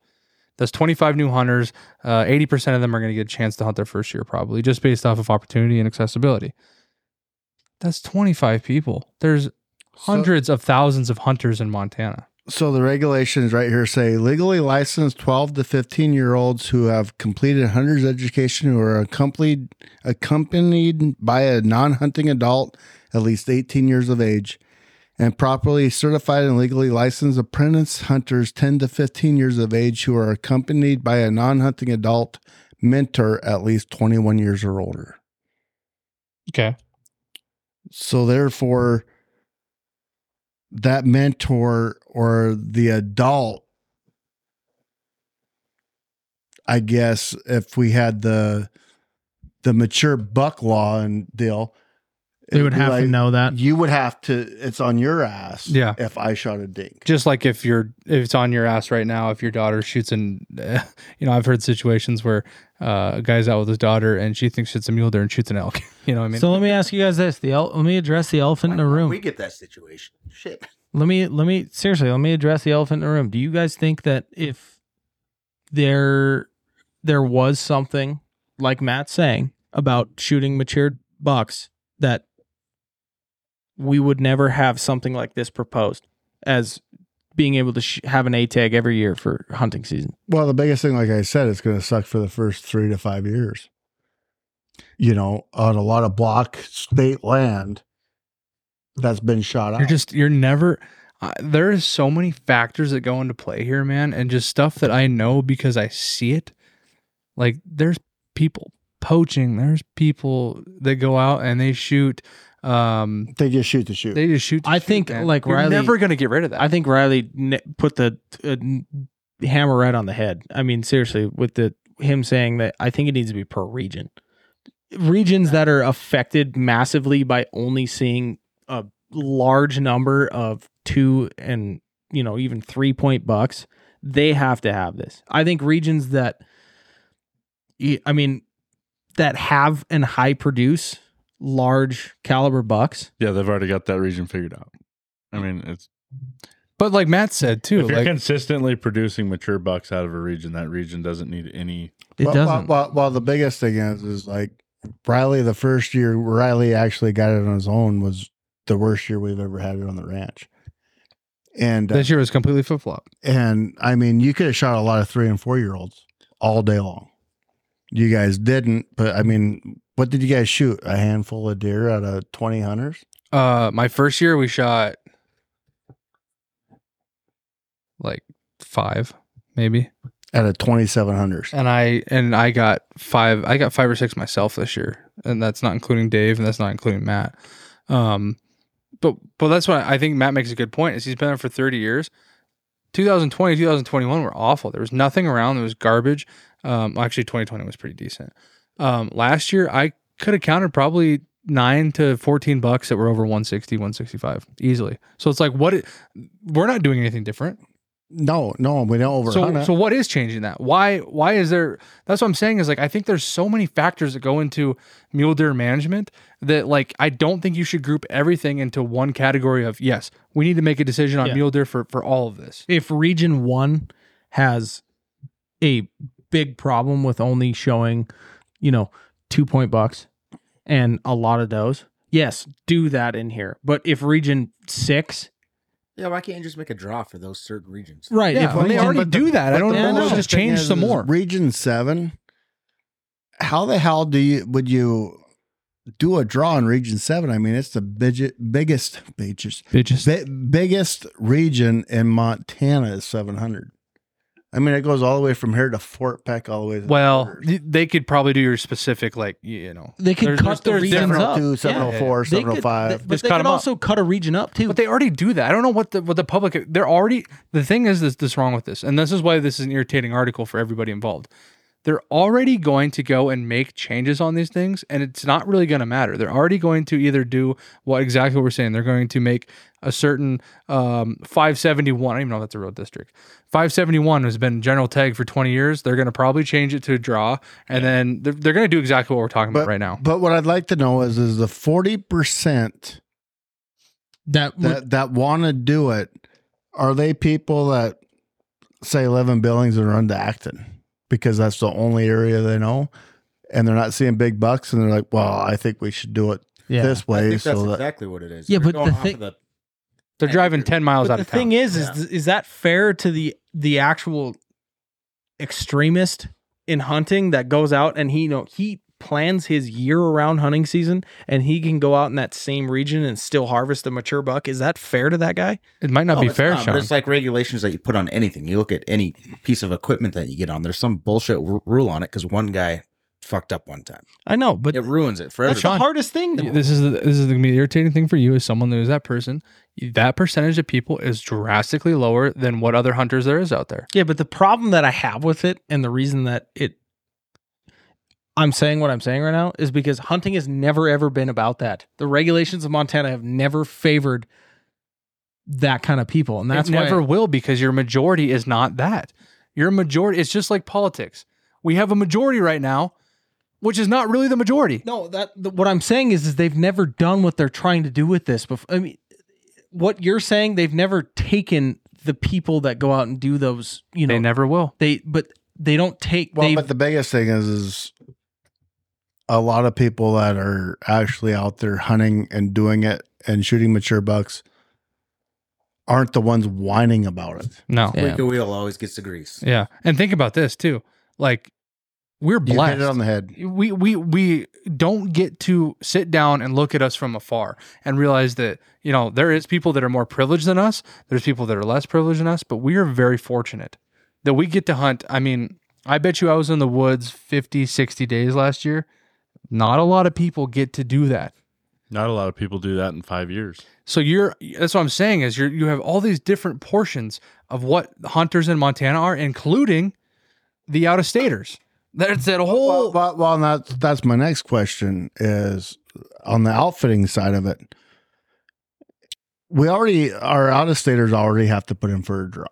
That's 25 new hunters. Uh, 80% of them are going to get a chance to hunt their first year, probably just based off of opportunity and accessibility. That's 25 people. There's hundreds of thousands of hunters in Montana. So the regulations right here say legally licensed 12 to 15 year olds who have completed hunter's education who are accompanied accompanied by a non-hunting adult at least 18 years of age and properly certified and legally licensed apprentice hunters 10 to 15 years of age who are accompanied by a non-hunting adult mentor at least 21 years or older. Okay. So therefore, that mentor or the adult, I guess, if we had the the mature buck law and deal, they would have to know that. You would have to. It's on your ass. Yeah. If I shot a dink. just like if you're if it's on your ass right now if your daughter shoots an you know i've heard situations where uh, a guy's out with his daughter and she thinks it's a mule deer and shoots an elk you know what i mean so let me ask you guys this: the el- let me address the elephant in the room. We get that situation. Shit. let me let me seriously let me address the elephant in the room. Do you guys think that if there there was something like Matt's saying about shooting matured bucks that we would never have something like this proposed as being able to sh- have an A tag every year for hunting season? Well, the biggest thing, like I said, it's going to suck for the first three to five years. You know, on a lot of block state land that's been shot out. you're just you're never uh, there's so many factors that go into play here man and just stuff that i know because i see it like there's people poaching there's people that go out and they shoot um they just shoot the shoot. they just shoot to I shoot, think, man. like, You're Riley- never gonna get rid of that I think Riley ne- put the uh, hammer right on the head. I mean, seriously, with the him saying that I think it needs to be per region. Regions that are affected massively by only seeing a large number of two and you know even three point bucks, they have to have this. I think regions that, I mean, that have and high produce large caliber bucks. Yeah, they've already got that region figured out. I mean, it's but like matt said too if you're like consistently producing mature bucks out of a region, that region doesn't need any. It well, doesn't. Well, well, well, the biggest thing is, is like Riley, the first year Riley actually got it on his own was the worst year we've ever had it on the ranch. And, uh, this year was completely flip-flop and I mean, you could have shot a lot of three and four year olds all day long. You guys didn't, but I mean, what did you guys shoot? A handful of deer out of 20 hunters? Uh, my first year we shot like five, maybe, Out of 27 hunters. and I and I got five. I got five or six myself this year, and that's not including Dave, and that's not including Matt. Um, but but that's why I think Matt makes a good point. Is he's been there for thirty years. 2020, 2021 were awful. There was nothing around. There was garbage. Um, actually, 2020 was pretty decent. Um, last year, I could have counted probably nine to 14 bucks that were over 160, 165 easily. So it's like, what? It, we're not doing anything different. No, no, we don't over So, so what is changing that? Why, why is there? That's what I'm saying is like, I think there's so many factors that go into mule deer management that like, I don't think you should group everything into one category of, yes, we need to make a decision on Yeah. mule deer for, for all of this. if region one has a big problem with only showing, you know, two point bucks and a lot of those. yes, do that in here. But if region six, Yeah, why can't you just make a draw for those certain regions? right? Yeah, if when they region- already do that, I don't but know. the Let's just change some more. Region seven how the hell do you would you do a draw in Region Seven? I mean, it's the biggest, biggest, biggest, Bitches. bi- biggest region in Montana is seven hundred. I mean, it goes all the way from here to Fort Peck, all the way. To Well, borders. th- they could probably do your specific, like you know, They could There's- cut the there's regions up. 702, Yeah. 704, They could- 705. they- but Just they cut could 'em up. also cut a region up too. But they already do that. I don't know what the what the public they're already the thing is this this wrong with this. And this is why this is an irritating article for everybody involved. They're already going to go and make changes on these things and it's not really going to matter. They're already going to either do what exactly what we're saying. They're going to make a certain um 571, I don't even know if that's a real district. 571 has been general tag for 20 years. They're going to probably change it to a draw and then they're, they're going to do exactly what we're talking but about right now. But what I'd like to know is, is the forty percent that, that that want to do it, are they people that say live in Billings and run to Acton because that's the only area they know, and they're not seeing big bucks, and they're like, well, I think we should do it yeah. this I way. think that's So that exactly what it is. Yeah, You're but the off thing- of the- They're driving 10 miles But out the of town. The thing is, Yeah. is is that fair to the the actual extremist in hunting that goes out and he you know he plans his year around hunting season and he can go out in that same region and still harvest a mature buck? Is that fair to that guy? it might not No, be it's fair, not, Sean. But it's like regulations that you put on anything. You look at any piece of equipment that you get on. There's some bullshit r- rule on it because one guy fucked up one time. I know, but It ruins it for that's everybody. the hardest thing. though. this is the, this is the irritating thing for you as someone who is that person. That percentage of people is drastically lower than what other hunters there is out there. Yeah, but the problem that I have with it and the reason that it I'm saying what I'm saying right now is because hunting has never ever been about that. The regulations of Montana have never favored that kind of people. And that's it never why will because your majority is not that. Your majority. It's just like politics. We have a majority right now, which is not really the majority. No, that the, what I'm saying is is they've never done what they're trying to do with this before. I mean what you're saying they've never taken the people that go out and do those, you know, They never will. they but they don't take well, but the biggest thing is, is a lot of people that are actually out there hunting and doing it and shooting mature bucks aren't the ones whining about it. No. Yeah. Wicked wheel always gets the grease. Yeah. And think about this too. Like we're You blessed. hit it on the head. we we we don't get to sit down and look at us from afar and realize that you know there is people that are more privileged than us there's people that are less privileged than us but we are very fortunate that we get to hunt i mean i bet you i was in the woods 50 60 days last year not a lot of people get to do that Not a lot of people do that in five years. so you're that's what i'm saying is you're you have all these different portions of what hunters in montana are including the out of staters that's that whole Well, well, well, that's that's my next question is on the outfitting side of it. We already our out of staters already have to put in for a draw.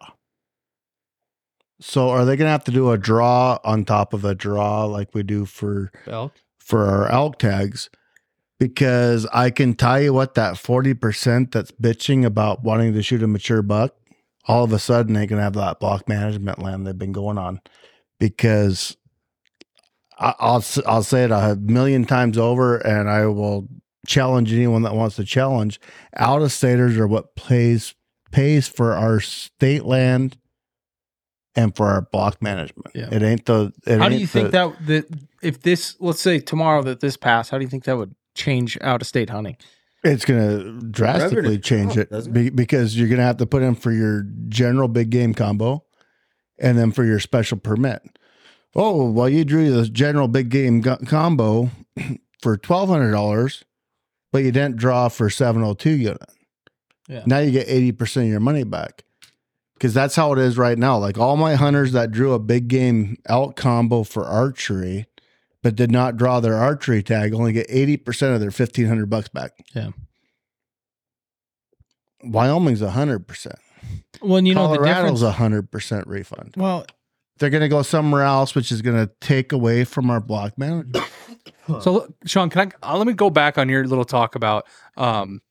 So are they going to have to do a draw on top of a draw like we do for elk for our elk tags? Because I can tell you what that forty percent that's bitching about wanting to shoot a mature buck, all of a sudden they can have that block management land they've been going on, because I'll s- I'll say it a million times over, and I will challenge anyone that wants to challenge. Out of staters are what pays pays for our state land and for our block management. Yeah. It ain't the. It How do ain't you think the- that that if this let's say tomorrow that this passed, how do you think that would change out of state hunting? It's going to drastically Revenue change drop, it doesn't be, because you're going to have to put in for your general big game combo and then for your special permit. Oh, well, you drew the general big game go- combo for $1,200, but you didn't draw for 702 unit. Yeah. Now you get 80% of your money back because that's how it is right now. Like all my hunters that drew a big game elk combo for archery, but did not draw their archery tag, only get 80% of their 1500 bucks back. Yeah. Wyoming's 100%. Well, and you know the Colorado's difference. 100% refund. Well, They're going to go somewhere else, which is going to take away from our block management. So, Sean, can I uh, let me go back on your little talk about um,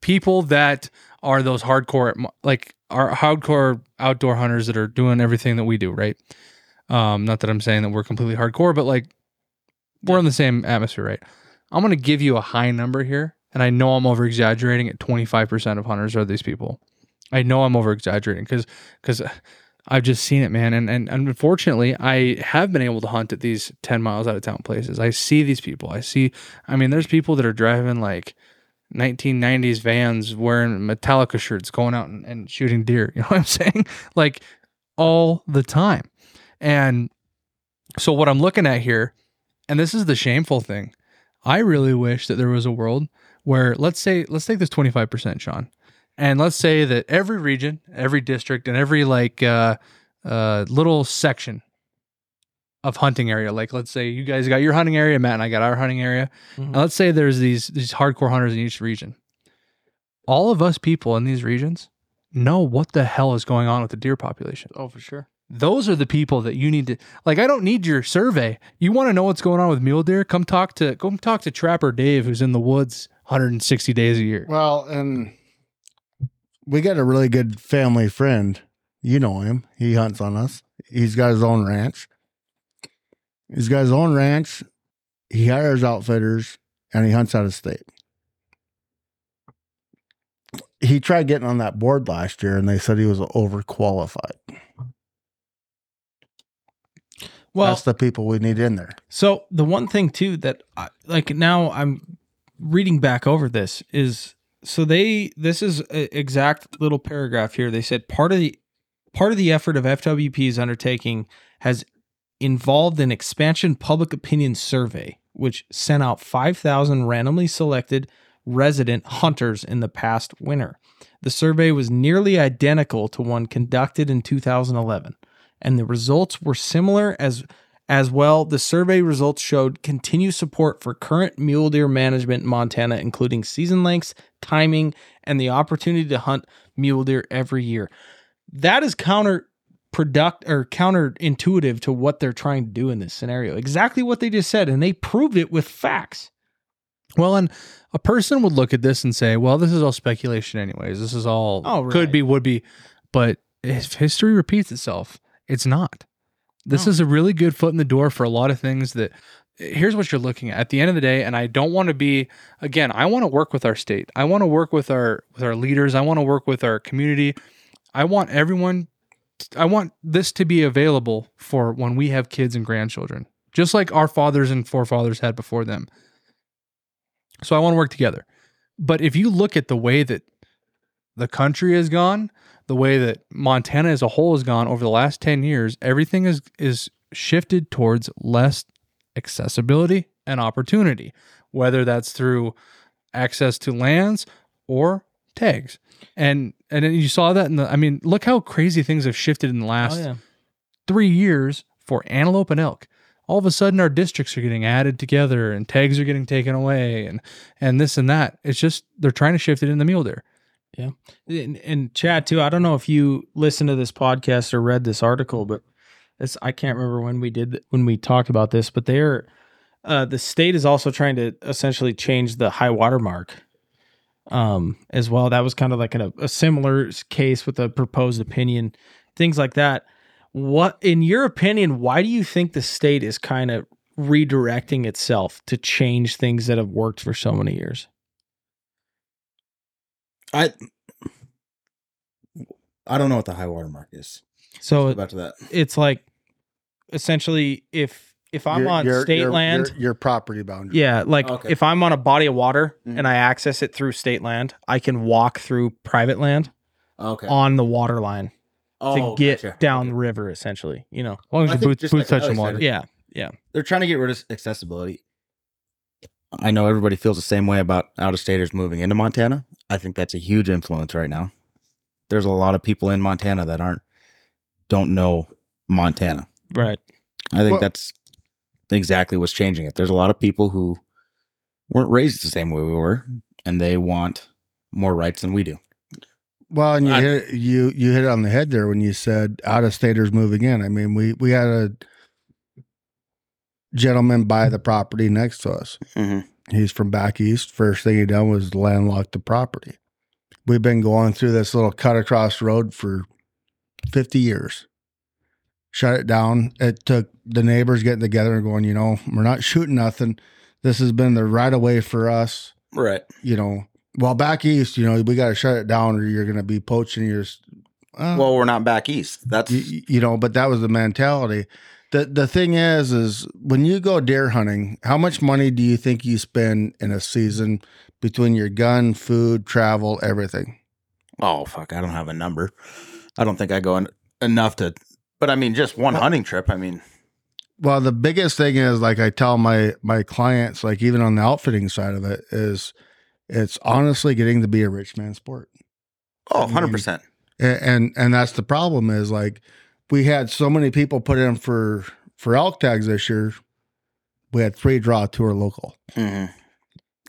people that are those hardcore, like our hardcore outdoor hunters that are doing everything that we do, right? Um, not that I'm saying that we're completely hardcore, but like we're in the same atmosphere, right? I'm going to give you a high number here, and I know I'm over exaggerating. At 25% of hunters are these people. I know I'm over exaggerating because because I've just seen it, man. And, and unfortunately, I have been able to hunt at these 10 miles out of town places. I see these people. I see, I mean, there's people that are driving like 1990s vans wearing Metallica shirts going out and, and shooting deer. You know what I'm saying? Like all the time. And so what I'm looking at here, and this is the shameful thing, I really wish that there was a world where let's say let's take this 25%, Sean. And let's say that every region, every district, and every like uh uh little section of hunting area, like let's say you guys got your hunting area, Matt and I got our hunting area. Mhm. And let's say there's these these hardcore hunters in each region. All of us people in these regions know what the hell is going on with the deer population Oh, for sure. those are the people that you need to like i don't need your survey you want to know what's going on with mule deer come talk to come talk to trapper dave who's in the woods 160 days a year Well, and we got a really good family friend. You know him. He hunts on us. He's got his own ranch. He's got his own ranch. He hires outfitters and he hunts out of state. He tried getting on that board last year and they said he was overqualified. Well, That's the people we need in there. So the one thing too that I, like now I'm reading back over this is so they this is exact little paragraph here. They said part of the part of the effort of FWP's undertaking has involved an expansion public opinion survey which sent out 5,000 randomly selected resident hunters in the past winter. The survey was nearly identical to one conducted in 2011 and the results were similar as as well, the survey results showed continued support for current mule deer management in Montana, including season lengths, timing, and the opportunity to hunt mule deer every year. That is counter product or counterintuitive to what they're trying to do in this scenario. Exactly what they just said, and they proved it with facts. well and a person would look at this and say well this is all speculation anyways this is all Oh, right. could be would be but if history repeats itself it's not this No. is a really good foot in the door for a lot of things that here's what you're looking at. At the end of the day and i don't want to be again i want to work with our state. I want to work with our with our leaders. I want to work with our community. I want everyone i want this to be available for when we have kids and grandchildren just like our fathers and forefathers had before them. So i want to work together. But if you look at the way that the country has gone the way that Montana as a whole has gone over the last 10 years, everything is is shifted towards less accessibility and opportunity, whether that's through access to lands or tags. And and you saw that in the I mean, look how crazy things have shifted in the last Oh, 3 years for antelope and elk. All of a sudden our districts are getting added together and tags are getting taken away and and this and that. It's just they're trying to shift it in the mule deer. And, and Chad too. I don't know if you listened to this podcast or read this article, but it's I can't remember when we did when we talked about this, but they're uh, the state is also trying to essentially change the high water mark um, as well. That was kind of like a, a similar case with a proposed opinion, things like that. What, in your opinion, why do you think the state is kind of redirecting itself to change things that have worked for so many years? I I don't know what the high water mark is. So Go back to that. it's like essentially if if I'm Your- on your- state your- land, your, your property boundary. yeah, like oh, Okay. if I'm on a body of water and mm-hmm. I access it through state land, I can walk through private land oh, Okay. on the water line oh, to get gotcha. down the river essentially, you know. As long as I your think boots, just boots like touch the Alex water. said, Yeah. They're trying to get rid of accessibility. I know everybody feels the same way about out of staters moving into Montana. I think that's a huge influence right now. There's a lot of people in Montana that aren't don't know Montana. Right. I think Well- that's exactly what's changing it. There's a lot of people who weren't raised the same way we were, and they want more rights than we do. Well, and you I- hit you you hit it on the head there when you said out of staters moving in. I mean, we we had a gentleman buy the property next to us. Mm-hmm. He's from back east. First thing he done was landlock the property. We've been going through this little cut across road for fifty years. Shut it down. It took the neighbors getting together and going, you know, we're not shooting nothing. This has been the right of way for us Right. you know, well, back east, you know, we got to shut it down or you're going to be poaching your, uh, Well, we're not back east. That's you, you know, but that was the mentality. The the thing is, is when you go deer hunting, how much money do you think you spend in a season between your gun, food, travel, everything? oh fuck. I don't have a number. I don't think I go en- enough to. But I mean, just one hunting trip. I mean, Well, the biggest thing is like I tell my my clients, like even on the outfitting side of it, is it's honestly getting to be a rich man sport. oh, 100 percent. and and, and that's the problem is like we had so many people put in for for elk tags this year we had three draw tour local hmm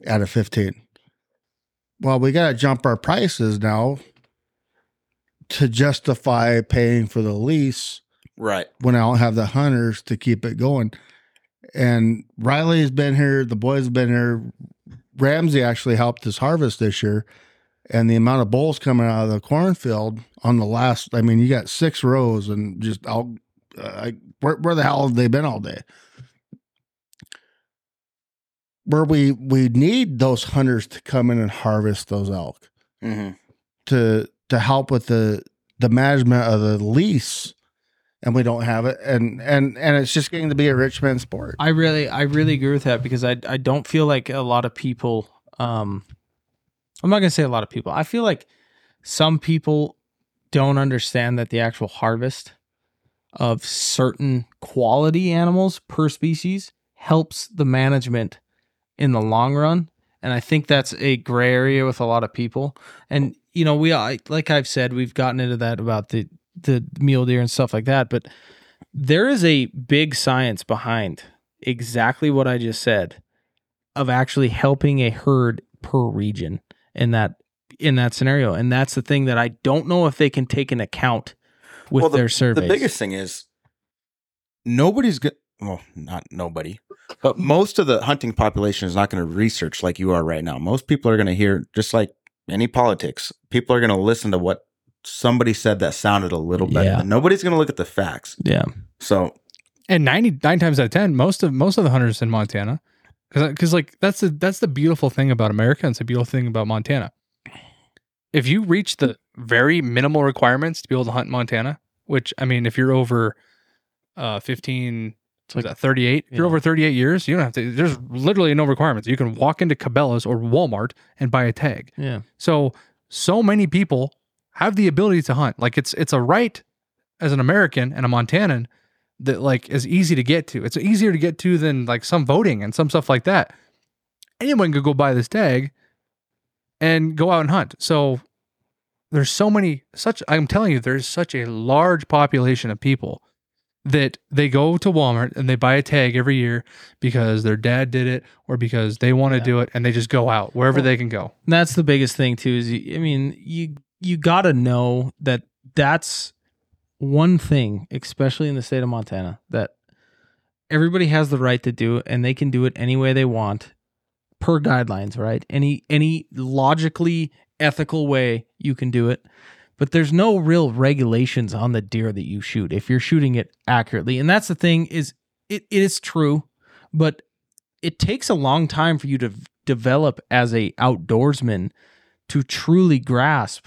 out of 15 well we got to jump our prices now to justify paying for the lease Right. when i don't have the hunters to keep it going. And riley's been here the boys have been here. Ramsey actually helped us harvest this year and the amount of bulls coming out of the cornfield on the last i mean you got six rows and just out uh, I, where, where the hell have they been all day where we we need those hunters to come in and harvest those elk hmm to to help with the the management of the lease and we don't have it and and and it's just getting to be a rich man sport I really, I really agree with that because I, I don't feel like a lot of people. Um, I'm not gonna say a lot of people. I feel like some people don't understand that the actual harvest of certain quality animals per species helps the management in the long run. And I think that's a gray area with a lot of people. And you know, we like I've said, we've gotten into that about the the mule deer and stuff like that, but there is a big science behind exactly what I just said of actually helping a herd per region in that in that scenario. And that's the thing that I don't know if they can take into account with Well, the, their surveys. The biggest thing is nobody's good. Well, not nobody, but most of the hunting population is not going to research like you are right now. Most people are going to hear, just like any politics, people are going to listen to what somebody said that sounded a little better. Yeah. Nobody's going to look at the facts. yeah. So And 99 times out of 10, most of most of the hunters in Montana cuz like that's the that's the beautiful thing about America and it's the beautiful thing about Montana. If you reach the very minimal requirements to be able to hunt in Montana, which I mean if you're over uh 15 It's like that 38? If you're over 38 years, you don't have to there's literally no requirements. You can walk into Cabela's or Walmart and buy a tag. yeah. So so many people have the ability to hunt. Like it's it's a right as an American and a Montanan that like is easy to get to. It's easier to get to than like some voting and some stuff like that. Anyone could go buy this tag and go out and hunt. So there's so many such I'm telling you there's such a large population of people that they go to Walmart and they buy a tag every year because their dad did it or because they want to Yeah. do it and they just go out wherever Well, they can go. That's the biggest thing too is you, I mean you you got to know that that's one thing especially in the state of Montana that everybody has the right to do and they can do it any way they want per guidelines right? Any any logically ethical way you can do it. But there's no real regulations on the deer that you shoot if you're shooting it accurately. And that's the thing is it, it is true but it takes a long time for you to develop as a outdoorsman to truly grasp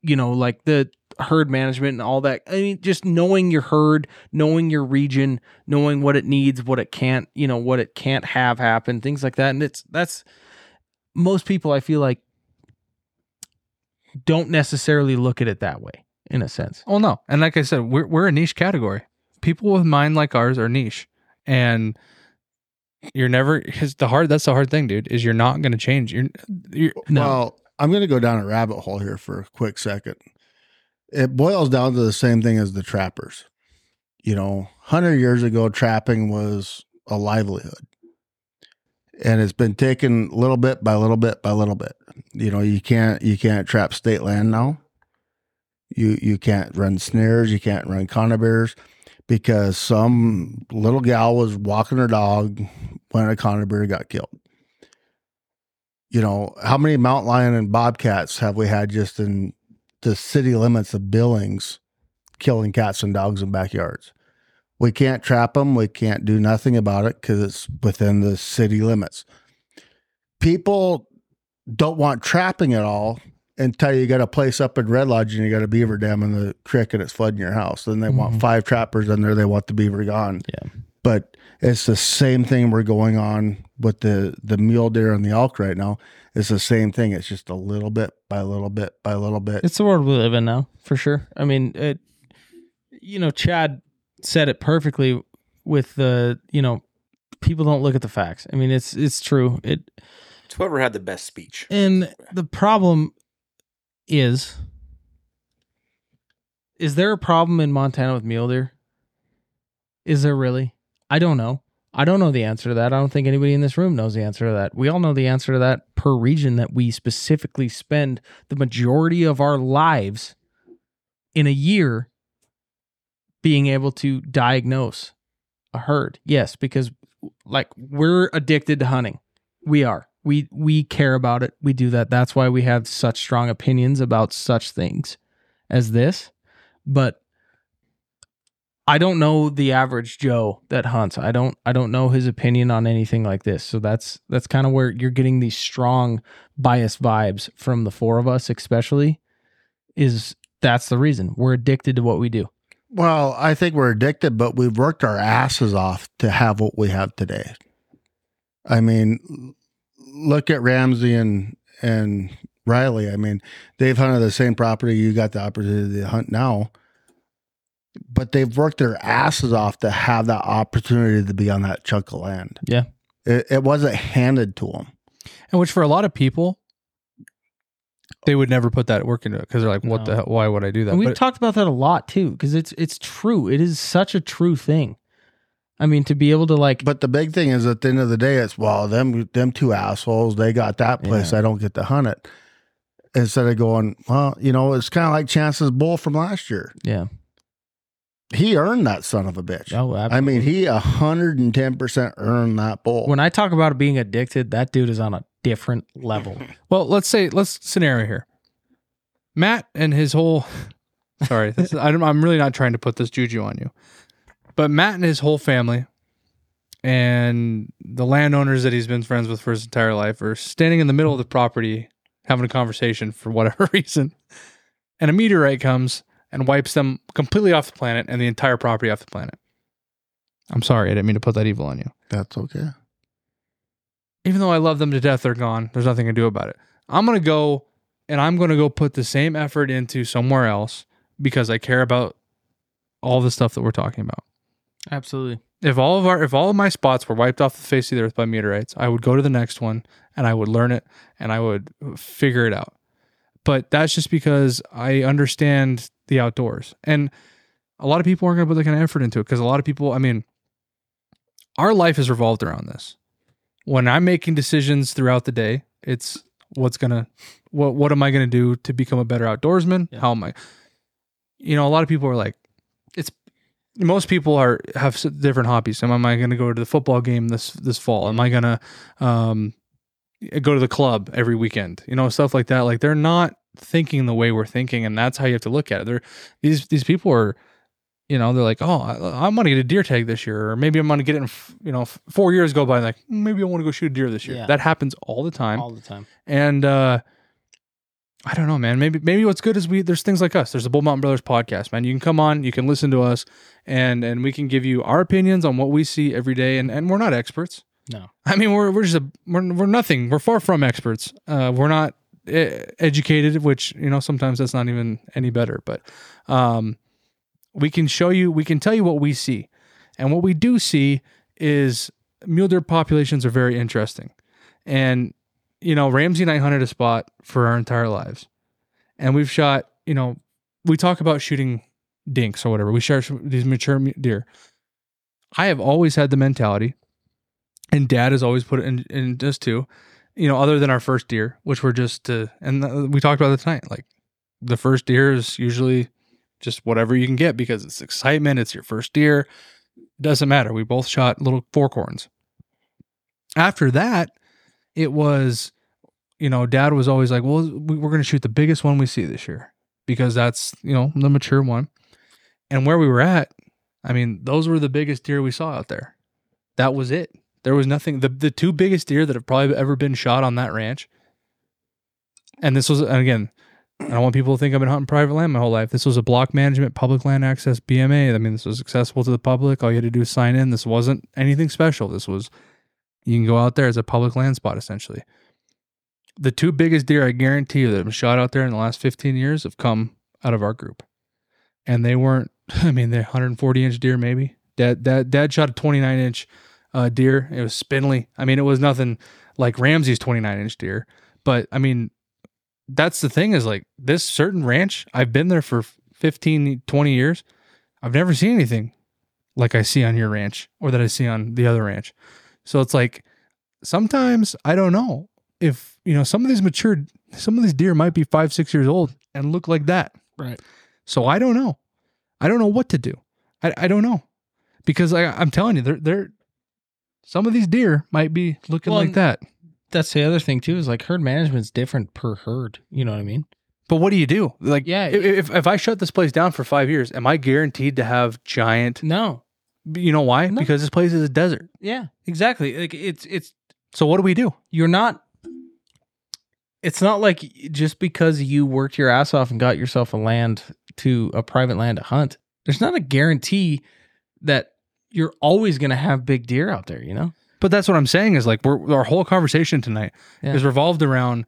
you know like the herd management and all that i mean just knowing your herd knowing your region knowing what it needs what it can't you know what it can't have happen things like that and it's that's most people i feel like don't necessarily look at it that way in a sense Well, no, and like I said, we're we're a niche category. People with mind like ours are niche, and you're never. Cause the hard. That's the hard thing, dude. Is you're not going to change. You're, you're No. Well, I'm going to go down a rabbit hole here for a quick second. It boils down to the same thing as the trappers. You know, 100 years ago, trapping was a livelihood. And it's been taken little bit by little bit by little bit. You know, you can't you can't trap state land now. You you can't run snares, you can't run conibears because some little gal was walking her dog when a conibear got killed you know, how many mountain lion and bobcats have we had just in the city limits of Billings killing cats and dogs in backyards? We can't trap them. We can't do nothing about it because it's within the city limits. People don't want trapping at all until you got a place up in Red Lodge and you got a beaver dam in the creek and it's flooding your house. Then they want Mhm. five trappers in there. They want the beaver gone. Yeah. But it's the same thing we're going on with the the mule deer and the elk right now. It's the same thing. It's just a little bit by a little bit by a little bit. It's the world we live in now, for sure. I mean, it. You know, Chad said it perfectly with the you know, people don't look at the facts. I mean, it's it's true. It It's whoever had the best speech. and the problem is, is there a problem in Montana with mule deer? Is there really? I don't know. I don't know the answer to that. I don't think anybody in this room knows the answer to that. We all know the answer to that per region that we specifically spend the majority of our lives in a year being able to diagnose a herd. Yes, because like we're addicted to hunting. We are. We we care about it. We do that. That's why we have such strong opinions about such things as this. But I don't know the average Joe that hunts. I don't I don't know his opinion on anything like this. So that's that's kind of where you're getting these strong bias vibes from the four of us especially is that's the reason. We're addicted to what we do. Well, I think we're addicted, but we've worked our asses off to have what we have today. I mean, look at Ramsey and and Riley. I mean, they've hunted the same property you got the opportunity to hunt now, but they've worked their asses off to have that opportunity to be on that chunk of land. Yeah. It, it wasn't handed to them. And which for a lot of people, they would never put that work into it because they're like, "What No. the hell? Why would I do that?" And we've But talked about that a lot too, because it's it's true. It is such a true thing. I mean, to be able to like, But the big thing is at the end of the day, it's well, them them two assholes, they got that place. Yeah. I don't get to hunt it. Instead of going, well, you know, it's kind of like Chance's bull from last year. yeah, He earned that son of a bitch. oh, absolutely. I mean, he a hundred and ten percent earned that bull. when I talk about being addicted, that dude is on a different level. well, let's say let's scenario here. Matt and his whole sorry, this is, I'm, I'm really not trying to put this juju on you, but Matt and his whole family and the landowners that he's been friends with for his entire life are standing in the middle of the property having a conversation for whatever reason, and a meteorite comes and wipes them completely off the planet and the entire property off the planet. I'm sorry, I didn't mean to put that evil on you. That's okay. even though I love them to death, they're gone. There's nothing to do about it. I'm gonna go and I'm gonna go put the same effort into somewhere else because I care about all the stuff that we're talking about. Absolutely. If all of our if all of my spots were wiped off the face of the earth by meteorites, I would go to the next one and I would learn it and I would figure it out. But that's just because I understand the outdoors. And a lot of people aren't gonna put that kind of effort into it because a lot of people, I mean, our life is revolved around this. When I'm making decisions throughout the day, it's what's gonna what what am I gonna do to become a better outdoorsman? Yeah. How am I you know, a lot of people are like, it's most people are have different hobbies. Am I going to go to the football game this this fall? Am I going to um, go to the club every weekend? You know, stuff like that. Like they're not thinking the way we're thinking, and that's how you have to look at it. They're these these people are, you know, they're like, oh, I, I'm going to get a deer tag this year, or maybe I'm going to get it. In, f- you know, four years go by, like "Hmm, maybe I want to go shoot a deer this year. Yeah. That happens all the time All the time. and uh I don't know, man. Maybe maybe what's good is we there's things like us. There's the Bull Mountain Brothers podcast, man. You can come on, you can listen to us, and and we can give you our opinions on what we see every day. And and we're not experts. No. I mean we're we're just a, we're we're nothing. We're far from experts. Uh, we're not uh, educated, which you know sometimes that's not even any better. But um, we can show you, we can tell you what we see, and what we do see is mule deer populations are very interesting, and you know, Ramsey and I hunted a spot for our entire lives. And we've shot, you know, we talk about shooting dinks or whatever. We shot these mature deer. I have always had the mentality, and dad has always put it in, in this too, you know, other than our first deer, which were just, uh, and we talked about it tonight. Like the first deer is usually just whatever you can get because it's excitement. It's your first deer. Doesn't matter. We both shot little forkhorns. After that, it was, you know, dad was always like, well, we're going to shoot the biggest one we see this year because that's, you know, the mature one. And where we were at, I mean, those were the biggest deer we saw out there. That was it. There was nothing. The, the two biggest deer that have probably ever been shot on that ranch. And this was, and again, I don't want people to think I've been hunting private land my whole life. This was a block management, public land access BMA. I mean, this was accessible to the public. All you had to do is sign in. This wasn't anything special. This was you can go out there as a public land spot essentially. The two biggest deer I guarantee you that have been shot out there in the last 15 years have come out of our group. And they weren't, I mean, they're 140 inch deer maybe. Dad, dad, dad shot a 29 inch uh, deer. It was spindly. I mean, it was nothing like Ramsey's 29 inch deer. But I mean, that's the thing is like this certain ranch, I've been there for 15, 20 years. I've never seen anything like I see on your ranch or that I see on the other ranch. So it's like sometimes I don't know if, you know, some of these matured, some of these deer might be five, six years old and look like that. Right. So I don't know. I don't know what to do. I, I don't know because I, I'm telling you, they're, they're, some of these deer might be looking Well, like that. That's the other thing too. Is like herd management's different per herd. You know what I mean? But what do you do? Like, Yeah, if, if, if I shut this place down for five years, am I guaranteed to have giant? No. You know why? No. Because this place is a desert. Yeah. Exactly. Like it's it's So what do we do? you're not it's not like just because you worked your ass off and got yourself a land to a private land to hunt there's not a guarantee that you're always going to have big deer out there you know But that's what I'm saying is like we're our whole conversation tonight Yeah. is revolved around,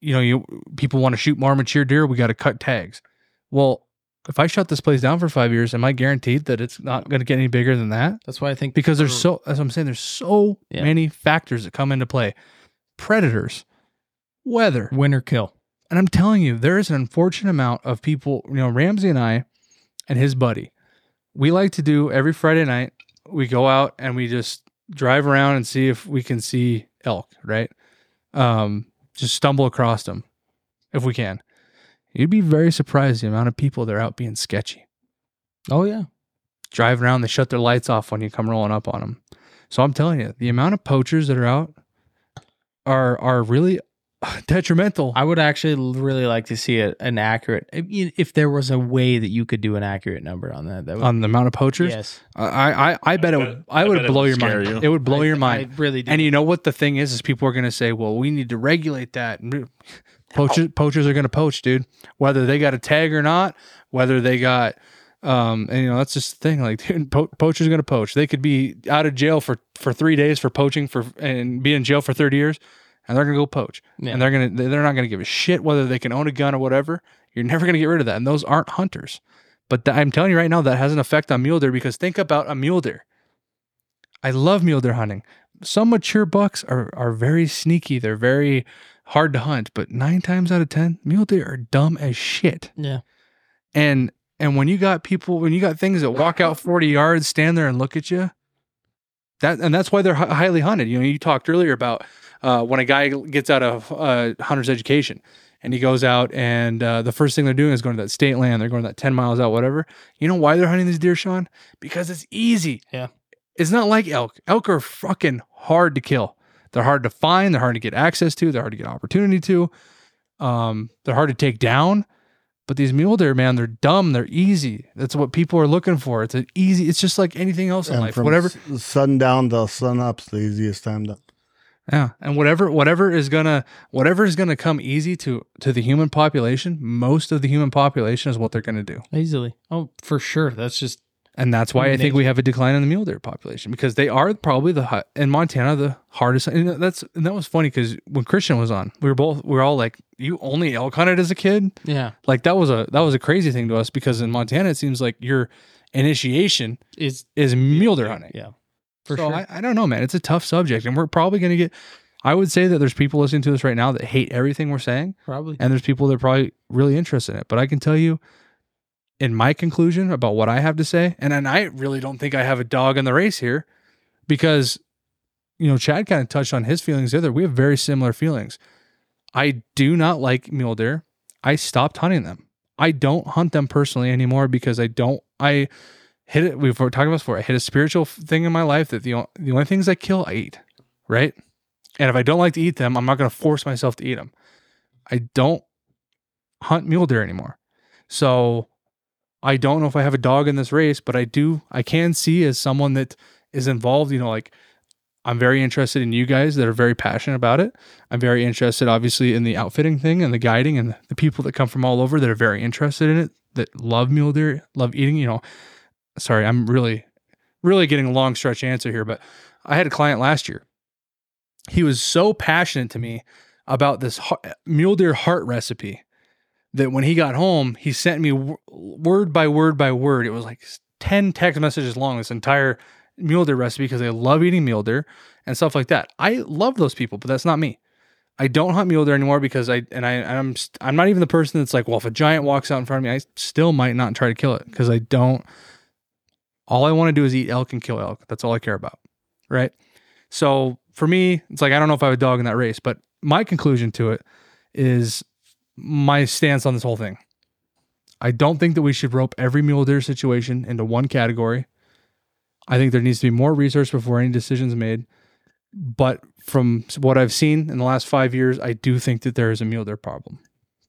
you know, you people want to shoot more mature deer, we got to cut tags. Well, if I shut this place down for five years, am I guaranteed that it's not going to get any bigger than that? that's why i think Because there's so, as I'm saying, there's so Yeah. many factors that come into play. Predators, weather, winter kill And I'm telling you, there is an unfortunate amount of people, you know, Ramsey and I and his buddy, we like to do every Friday night, we go out and we just drive around and see if we can see elk, right? Um, just stumble across them if we can. You'd be very surprised the amount of people that are out being sketchy. oh yeah Drive around, they shut their lights off when you come rolling up on them. So I'm telling you, the amount of poachers that are out are are really detrimental. i would actually really like to see a, an accurate if, if there was a way that you could do an accurate number on that that would on the amount of poachers. yes I, I, I bet it bet- would, I I would bet it blow would your scare mind. you. It would blow I- your mind. I really do and you know what the thing is? Is people are going to say, well, we need to regulate that. And Poachers, poachers are going to poach, dude. Whether they got a tag or not, whether they got, um, and you know that's just the thing. Like, dude, po- poachers are going to poach. They could be out of jail for for three days for poaching for and be in jail for thirty years, and they're to go poach. Yeah. And they're to they're not to give a shit whether they can own a gun or whatever. You're never to get rid of that. And those aren't hunters. But th- I'm telling you right now, that has an effect on mule deer because think about a mule deer. I love mule deer hunting. Some mature bucks are are very sneaky. They're very hard to hunt, but nine times out of ten, mule deer are dumb as shit. yeah And and when you got people, when you got things that walk out forty yards, stand there and look at you, that and that's why they're hi- highly hunted. You know, you talked earlier about uh, when a guy gets out of uh, hunter's education and he goes out and uh, the first thing they're doing is going to that state land. They're going that ten miles out, whatever. You know why they're hunting these deer, Sean? Because it's easy. Yeah. It's not like elk. Elk are fucking hard to kill. They're hard to find. They're hard to get access to. They're hard to get opportunity to. Um, they're hard to take down. But these mule deer, man, they're dumb. They're easy. That's what people are looking for. It's an easy. It's just like anything else in And life. from Whatever. s- sundown till sunup's the easiest time to. Yeah, and whatever whatever is gonna whatever is gonna come easy to to the human population, most of the human population is what they're gonna do, easily oh for sure that's just and that's why I think we have a decline in the mule deer population because they are probably the in Montana the hardest. And that's and that was funny because when Christian was on, we were both we were all like, "You only elk hunted as a kid?" yeah Like that was a that was a crazy thing to us because in Montana it seems like your initiation is is mule deer hunting. yeah for so sure I, I don't know, man. It's a tough subject, and we're probably going to get. I would say that there's people listening to this right now that hate everything we're saying, probably and there's people that are probably really interested in it. But I can tell you, in my conclusion about what I have to say, and, and I really don't think I have a dog in the race here, because, you know, Chad kind of touched on his feelings the other. We have very similar feelings. I do not like mule deer. I stopped hunting them. I don't hunt them personally anymore because I don't. I hit it. We've talked about this before. I hit a spiritual thing in my life that the the only things I kill, I eat, right? And if I don't like to eat them, I'm not going to force myself to eat them. I don't hunt mule deer anymore, so I don't know if I have a dog in this race, but I do. I can see as someone that is involved. You know, like I'm very interested in you guys that are very passionate about it. I'm very interested, obviously, in the outfitting thing and the guiding and the people that come from all over that are very interested in it, that love mule deer, love eating. You know, sorry, I'm really, really getting a long stretch answer here, but I had a client last year. He was so passionate to me about this mule deer heart recipe that when he got home, he sent me w- word by word by word. It was like 10 text messages long, this entire mule deer recipe because they love eating mule deer and stuff like that. I love those people, but that's not me. I don't hunt mule deer anymore because I and I I'm I'm not even the person that's like, well, if a giant walks out in front of me, I still might not try to kill it because I don't. All I want to do is eat elk and kill elk. That's all I care about, right? So for me, it's like I don't know if I have a dog in that race, but my conclusion to it is my stance on this whole thing. I don't think that we should rope every mule deer situation into one category. I think there needs to be more research before any decisions made. But from what I've seen in the last five years, I do think that there is a mule deer problem.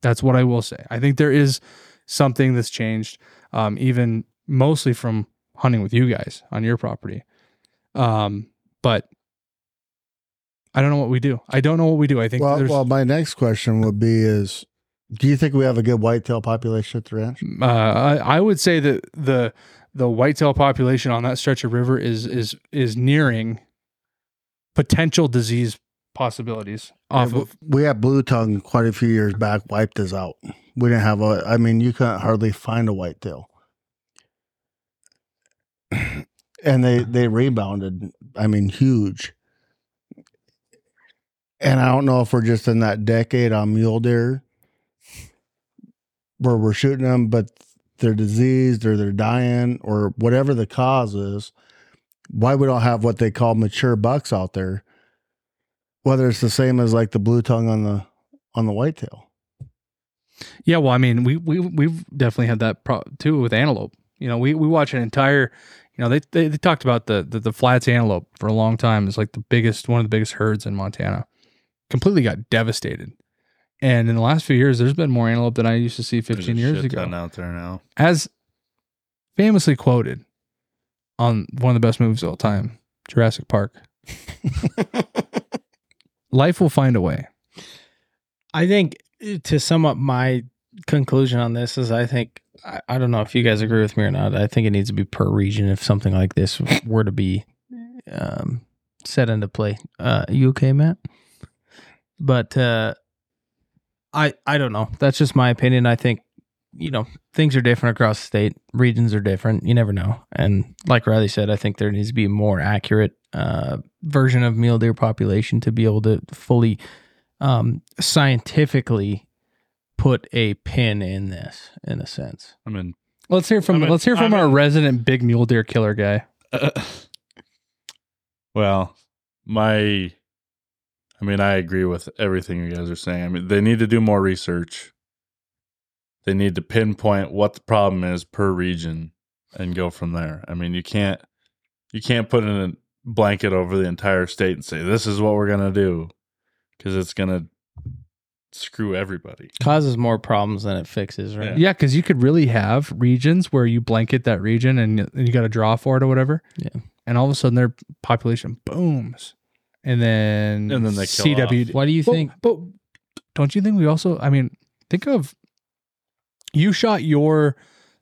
That's what I will say. I think there is something that's changed, um, even mostly from hunting with you guys on your property. Um, but I don't know what we do. I don't know what we do. I think Well, there's well, my next question would be: Is do you think we have a good whitetail population at the ranch? uh, I, I would say that the the whitetail population on that stretch of river is is is nearing potential disease possibilities off of we had blue tongue quite a few years back, wiped us out. We didn't have a. I mean, you couldn't hardly find a whitetail, and they they rebounded. I mean, huge. And I don't know if we're just in that decade on mule deer where we're shooting them, but they're diseased or they're dying or whatever the cause is. Why we don't have what they call mature bucks out there? Whether it's the same as like the blue tongue on the on the whitetail. Yeah, well, I mean, we we we've definitely had that pro- too with antelope. You know, we we watch an entire. You know, they they, they talked about the, the the flats antelope for a long time. It's like the biggest one of the biggest herds in Montana. Completely got devastated. And in the last few years, there's been more antelope than I used to see There's 15 a years shit ago. ton out there now. As famously quoted on one of the best movies of all time, Jurassic Park. Life will find a way. I think uh, to sum up my conclusion on this is I think I, I don't know if you guys agree with me or not. I think it needs to be per region if something like this were to be um, set into play. Uh, you okay, Matt? But uh, I I don't know. That's just my opinion. I think you know things are different across the state. Regions are different. You never know. And like Riley said, I think there needs to be a more accurate uh, version of mule deer population to be able to fully um, scientifically put a pin in this in a sense. I mean, Let's hear from I mean- let's hear from I our mean- resident big mule deer killer guy. well, my, I mean, I agree with everything you guys are saying. I mean, they need to do more research. They need to pinpoint what the problem is per region and go from there. I mean, you can't, you can't put in a blanket over the entire state and say this is what we're gonna do, because it's gonna screw everybody. Causes more problems than it fixes, right? Yeah, because you could really have regions where you blanket that region and, and you got to draw for it or whatever. Yeah. And all of a sudden their population booms. And then And then they kill CW. Why do you But- think? But, don't you think we also, I mean, think of you shot your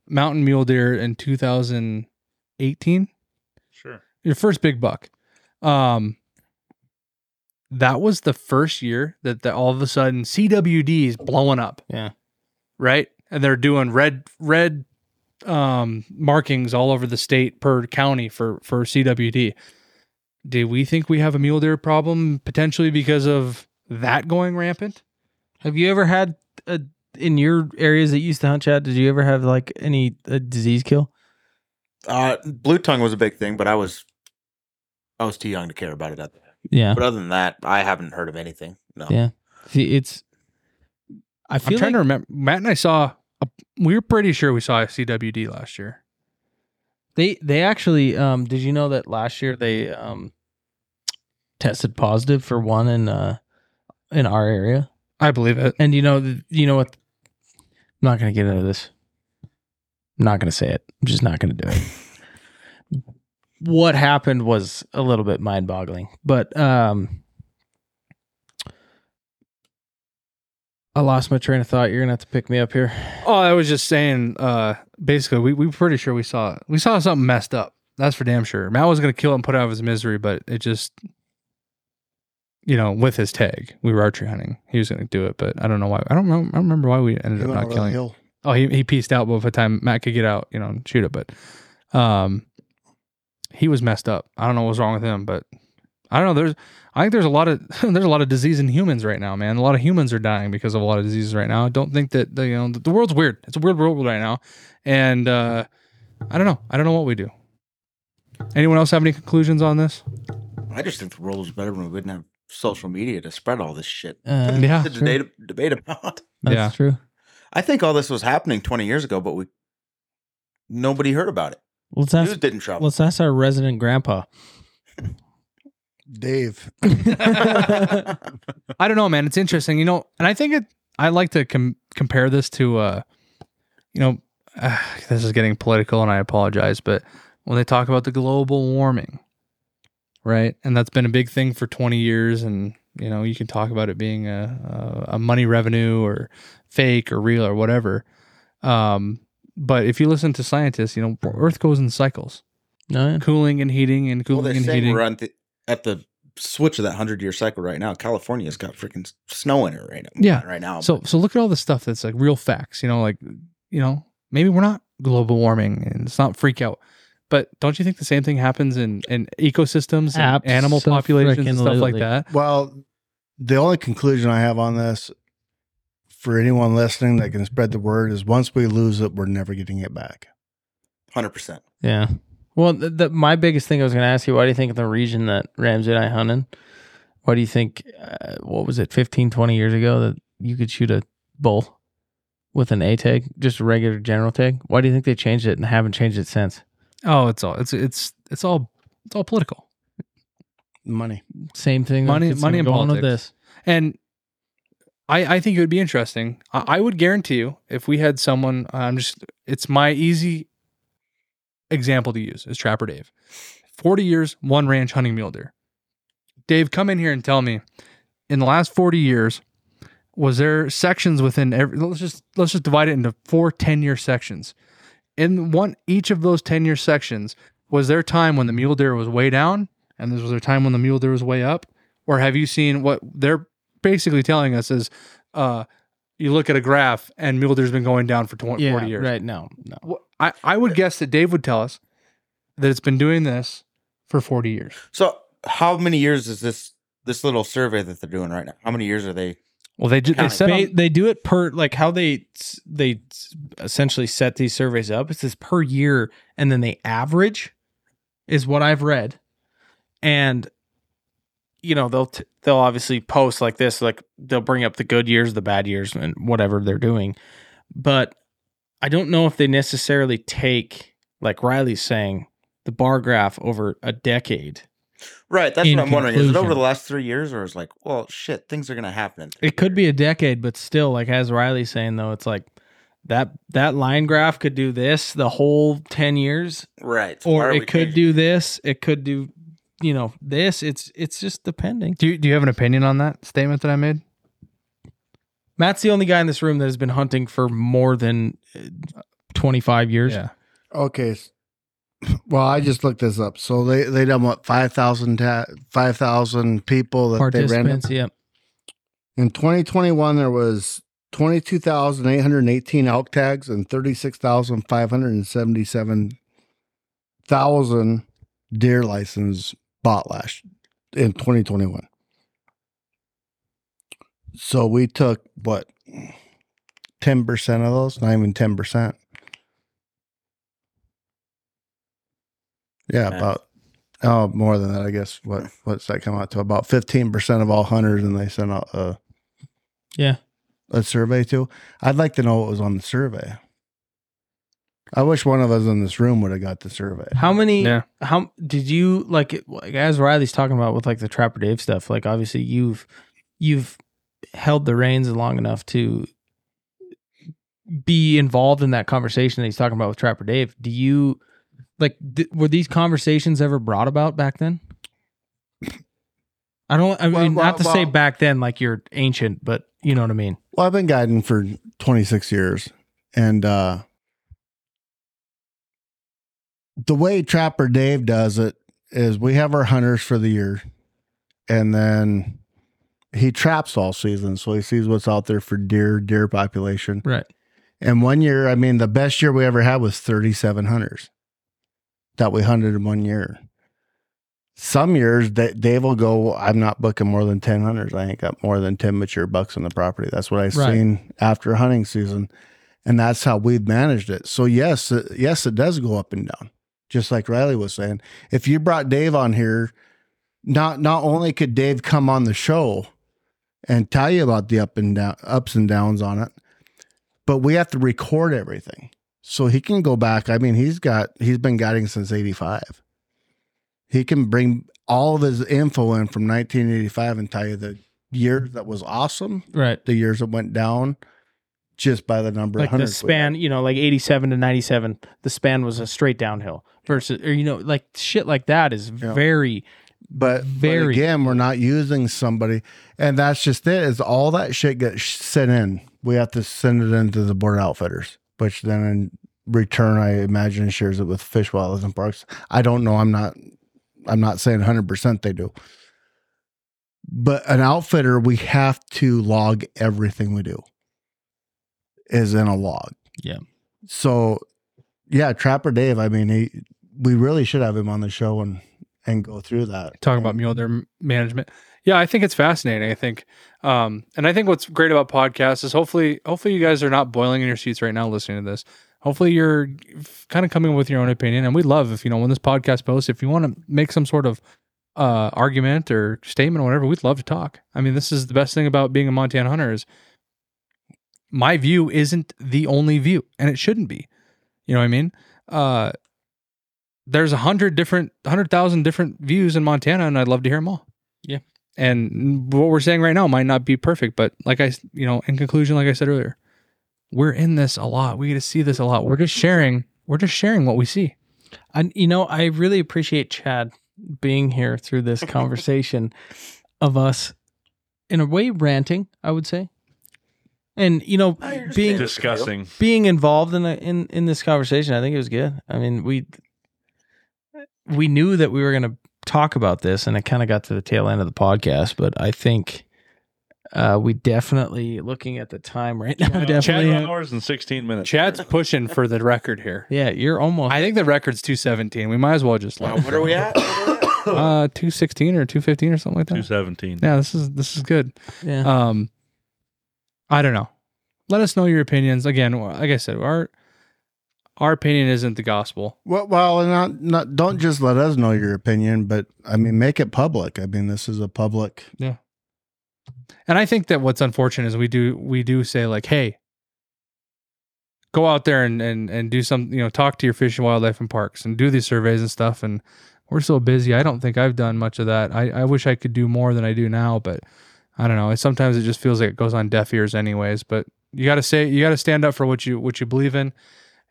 mountain mule deer in 2018, Sure. your first big buck. Um, that was the first year that, that all of a sudden CWD is blowing up Yeah. right? And they're doing red red um, markings all over the state per county for for CWD. Do we think we have a mule deer problem potentially because of that going rampant? Have you ever had a, in your areas that you used to hunt, Chad? Did you ever have like any a disease kill? Uh, blue tongue was a big thing, but I was I was too young to care about it. At the Yeah. But other than that, I haven't heard of anything. No. Yeah. See, it's. I I'm trying like to remember. Matt and I saw. A, we were pretty sure we saw a CWD last year. they they actually. Um, did you know that last year they um tested positive for one in uh in our area? I believe it. And you know, you know what? I'm not going to get into this. I'm not going to say it. I'm just not going to do it. what happened was a little bit mind boggling. But um I lost my train of thought. You're gonna have to pick me up here. Oh, I was just saying. Uh, basically, we we were pretty sure we saw we saw something messed up. That's for damn sure. Matt was gonna kill him, put out of his misery, but it just, you know, with his tag, we were archery hunting. He was gonna do it, but I don't know why. I don't know. I don't remember why we ended He up not killing. him. hill. Oh, he he pieced out before the time Matt could get out, you know, and shoot it. But, um, he was messed up. I don't know what's wrong with him, but I don't know. There's, I think there's a lot of there's a lot of disease in humans right now, man. A lot of humans are dying because of a lot of diseases right now. I don't think that the, you know the, the world's weird. It's a weird world right now, and uh, I don't know. I don't know what we do. Anyone else have any conclusions on this? I just think the world is better when we wouldn't have social media to spread all this shit. Uh, Yeah, to debate, debate about. That's Yeah. true. I think all this was happening 20 years ago, but we nobody heard about it. Let's News ask didn't travel. let's ask our resident grandpa. Dave. I don't know, man. It's interesting, you know, and I think it. I like to com- compare this to, uh, you know, uh, this is getting political, and I apologize, but when they talk about the global warming, right, and that's been a big thing for twenty years, and you know, you can talk about it being a a, a money revenue or fake or real or whatever. Um, but if you listen to scientists, you know, Earth goes in cycles, No, yeah. cooling and heating and cooling they're and heating. we're on the, at the switch of that 100 year cycle right now. California's got freaking snow in it right now. Yeah. Right now. So so look at all the stuff that's like real facts. You know, like you know, maybe we're not global warming and it's not freak out. But don't you think the same thing happens in, in ecosystems and animal populations and stuff like that? Well, the only conclusion I have on this for anyone listening that can spread the word is once we lose it, we're never getting it back. 100%. Yeah. Well, the, the, my biggest thing I was going to ask you, why do you think in the region that Ramsey and I hunted, why do you think, uh, what was it, 15, 20 years ago that you could shoot a bull with an A tag, just a regular general tag? Why do you think they changed it and haven't changed it since? Oh, it's all it's it's it's all it's all political. Money. Same thing. Money- money and going with politics. this. And I I think it would be interesting. I, I would guarantee you if we had someone I'm just it's my easy example to use is Trapper Dave. 40 years, one ranch hunting mule deer. Dave, come in here and tell me in the last 40 years, was there sections within every let's just let's just divide it into four 10 year sections. In one each of those 10 year sections, was there time when the mule deer was way down and this was there time when the mule deer was way up? Or have you seen what they're basically telling us is uh you look at a graph and mule deer's been going down for 20, Yeah, 40 years. right. No, no. I, I would guess that Dave would tell us that it's been doing this for 40 years. So, how many years is this this little survey that they're doing right now? How many years are they? Well, they ju- they Counting. said They, on- they do it per like how they they essentially set these surveys up. It's this per year, and then they average, is what I've read, and you know they'll t- they'll obviously post like this, like they'll bring up the good years, the bad years, and whatever they're doing, but I don't know if they necessarily take like Riley's saying the bar graph over a decade. Right. That's In what I'm wondering. Is it over the last three years, or is like, well, shit, things are gonna happen? in three It could be a decade, but still, like as Riley's saying though, it's like that that line graph could do this the whole ten years, right, or it could changing? do this. It could do, you know, this. It's it's just depending. do, you, do you have an opinion on that statement that I made? Matt's the only guy in this room that has been hunting for more than uh, twenty five years. Yeah. Okay. Well, I just looked this up. So they they done what 5,000 ta- 5,000 people that they ran. Yep. In 2021, there was 22,818 elk tags and 36,577 thousand deer license bought last in 2021. So we took what 10% of those, not even 10%. Yeah, Math. about oh more than that, I guess. What what's that come out to? About 15% of all hunters and they sent out a Yeah. a survey to. I'd like to know what was on the survey. I wish one of us in this room would have got the survey. How many? Yeah. How did you like? Like as Riley's talking about with like the Trapper Dave stuff. Like obviously you've you've held the reins long enough to be involved in that conversation that he's talking about with Trapper Dave. Do you Like, th- were these conversations ever brought about back then? I don't. I mean, Well, not to well, say back then like you're ancient, but you know what I mean. Well, I've been guiding for 26 years. And uh the way Trapper Dave does it is we have our hunters for the year and then he traps all season. So he sees what's out there for deer, deer population. Right. And one year, I mean, the best year we ever had was 37 hunters that we hunted in one year. Some years, Da- Dave will go, I'm not booking more than 10 hunters. I ain't got more than 10 mature bucks on the property. That's what I've Right. seen after hunting season. And that's how we've managed it. So, yes, yes, it does go up and down, just like Riley was saying. If you brought Dave on here, not not only could Dave come on the show and tell you about the up and down ups and downs on it, but we have to record everything so he can go back. I mean, he's got he's been guiding since '85. He can bring all of his info in from 1985 and tell you the years that was awesome, Right. the years that went down, just by the number Like of the hunters. we had. span, you know, like 87 to 97, the span was a straight downhill versus, or, you know, like shit like that is Yeah. very, but, Very but again, we're not using somebody, and that's just it. Is all that shit gets sent in? We have to send it into the board outfitters, which then in return, I imagine shares it with Fish Wildlife and Parks. I don't know. I'm not. I'm not saying 100 percent they do, but an outfitter, we have to log everything we do. Is in a log. Yeah. So, yeah, Trapper Dave. I mean, he. We really should have him on the show and and go through that. talking about mule deer management. Yeah, I think it's fascinating. I think, um, and I think what's great about podcasts is hopefully, hopefully you guys are not boiling in your seats right now listening to this. Hopefully you're kind of coming with your own opinion, and we'd love if you know when this podcast posts, if you want to make some sort of uh, argument or statement or whatever, we'd love to talk. I mean, this is the best thing about being a Montana hunter is my view isn't the only view, and it shouldn't be. You know what I mean? Uh, there's a hundred different, hundred thousand different views in Montana, and I'd love to hear them all. Yeah. And what we're saying right now might not be perfect, but like I, you know, in conclusion, like I said earlier, we're in this a lot. We get to see this a lot. We're just sharing. We're just sharing what we see. and you know, I really appreciate Chad being here through this conversation of us in a way ranting, I would say. And you know, being Discussing. being involved in a, in in this conversation, I think it was good. I mean, we we knew that we were going to talk about this, and it kind of got to the tail end of the podcast. But I think uh, we definitely looking at the time right now. definitely, Chad hours and 16 minutes. Chad's pushing for the record here. yeah, you're almost. I think the record's two seventeen. We might as well just let. what are we at? Uh, two sixteen or two fifteen or something like that. 217. Yeah, this is this is good. yeah. Um, I don't know. Let us know your opinions. Again, like I said, our our opinion isn't the gospel. Well, well, not not don't just let us know your opinion, but I mean, make it public. I mean, this is a public. Yeah. And I think that what's unfortunate is we do we do say like, hey, go out there and and and do some, you know, talk to your fish and wildlife and parks and do these surveys and stuff. And we're so busy. I don't think I've done much of that. I, I wish I could do more than I do now, but I don't know. Sometimes it just feels like it goes on deaf ears anyways. But you gotta say you gotta stand up for what you what you believe in.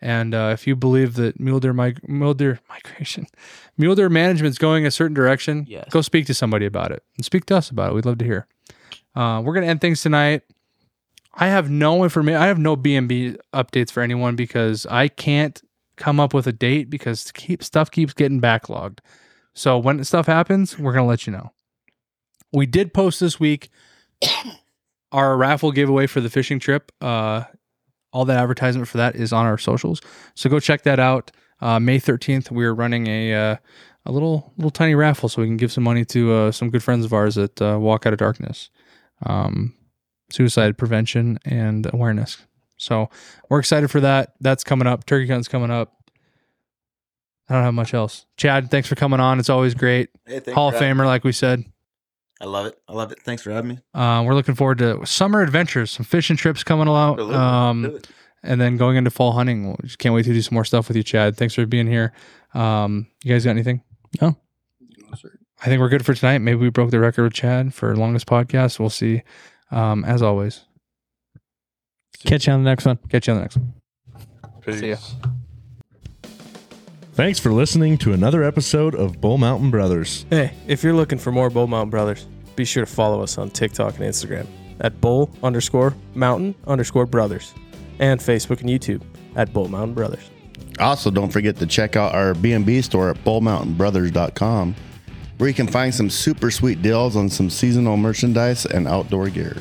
And uh, if you believe that mule deer, mig- mule deer migration, mule deer management's going a certain direction, Yes. go speak to somebody about it and speak to us about it. We'd love to hear. Uh, we're gonna end things tonight. I have no information. I have no BMB updates for anyone because I can't come up with a date because keep stuff keeps getting backlogged. So when stuff happens, we're gonna let you know. We did post this week our raffle giveaway for the fishing trip. Uh, all that advertisement for that is on our socials. So go check that out. Uh, May thirteenth, we're running a uh, a little little tiny raffle so we can give some money to uh, some good friends of ours at uh, Walk Out of Darkness, um, suicide prevention and awareness. So we're excited for that. That's coming up. Turkey Hunt's coming up. I don't have much else. Chad, thanks for coming on. It's always great. Hey, Hall of Famer, like we said. Me. I love it. I love it. Thanks for having me. Uh, we're looking forward to summer adventures, some fishing trips coming along, Absolutely. um, Do it. and then going into fall hunting. Just can't wait to do some more stuff with you, Chad. Thanks for being here. Um, you guys got anything? No. I think we're good for tonight. Maybe we broke the record with Chad for longest podcast. We'll see. Um, as always, Catch you on the next one. catch you on the next one. Peace. See ya. Thanks for listening to another episode of Bull Mountain Brothers. Hey, if you're looking for more Bull Mountain Brothers, be sure to follow us on TikTok and Instagram at Bull underscore Mountain underscore Brothers and Facebook and YouTube at Bull Mountain Brothers. Also, don't forget to check out our BMB store at bullmountainbrothers.com where you can find some super sweet deals on some seasonal merchandise and outdoor gear.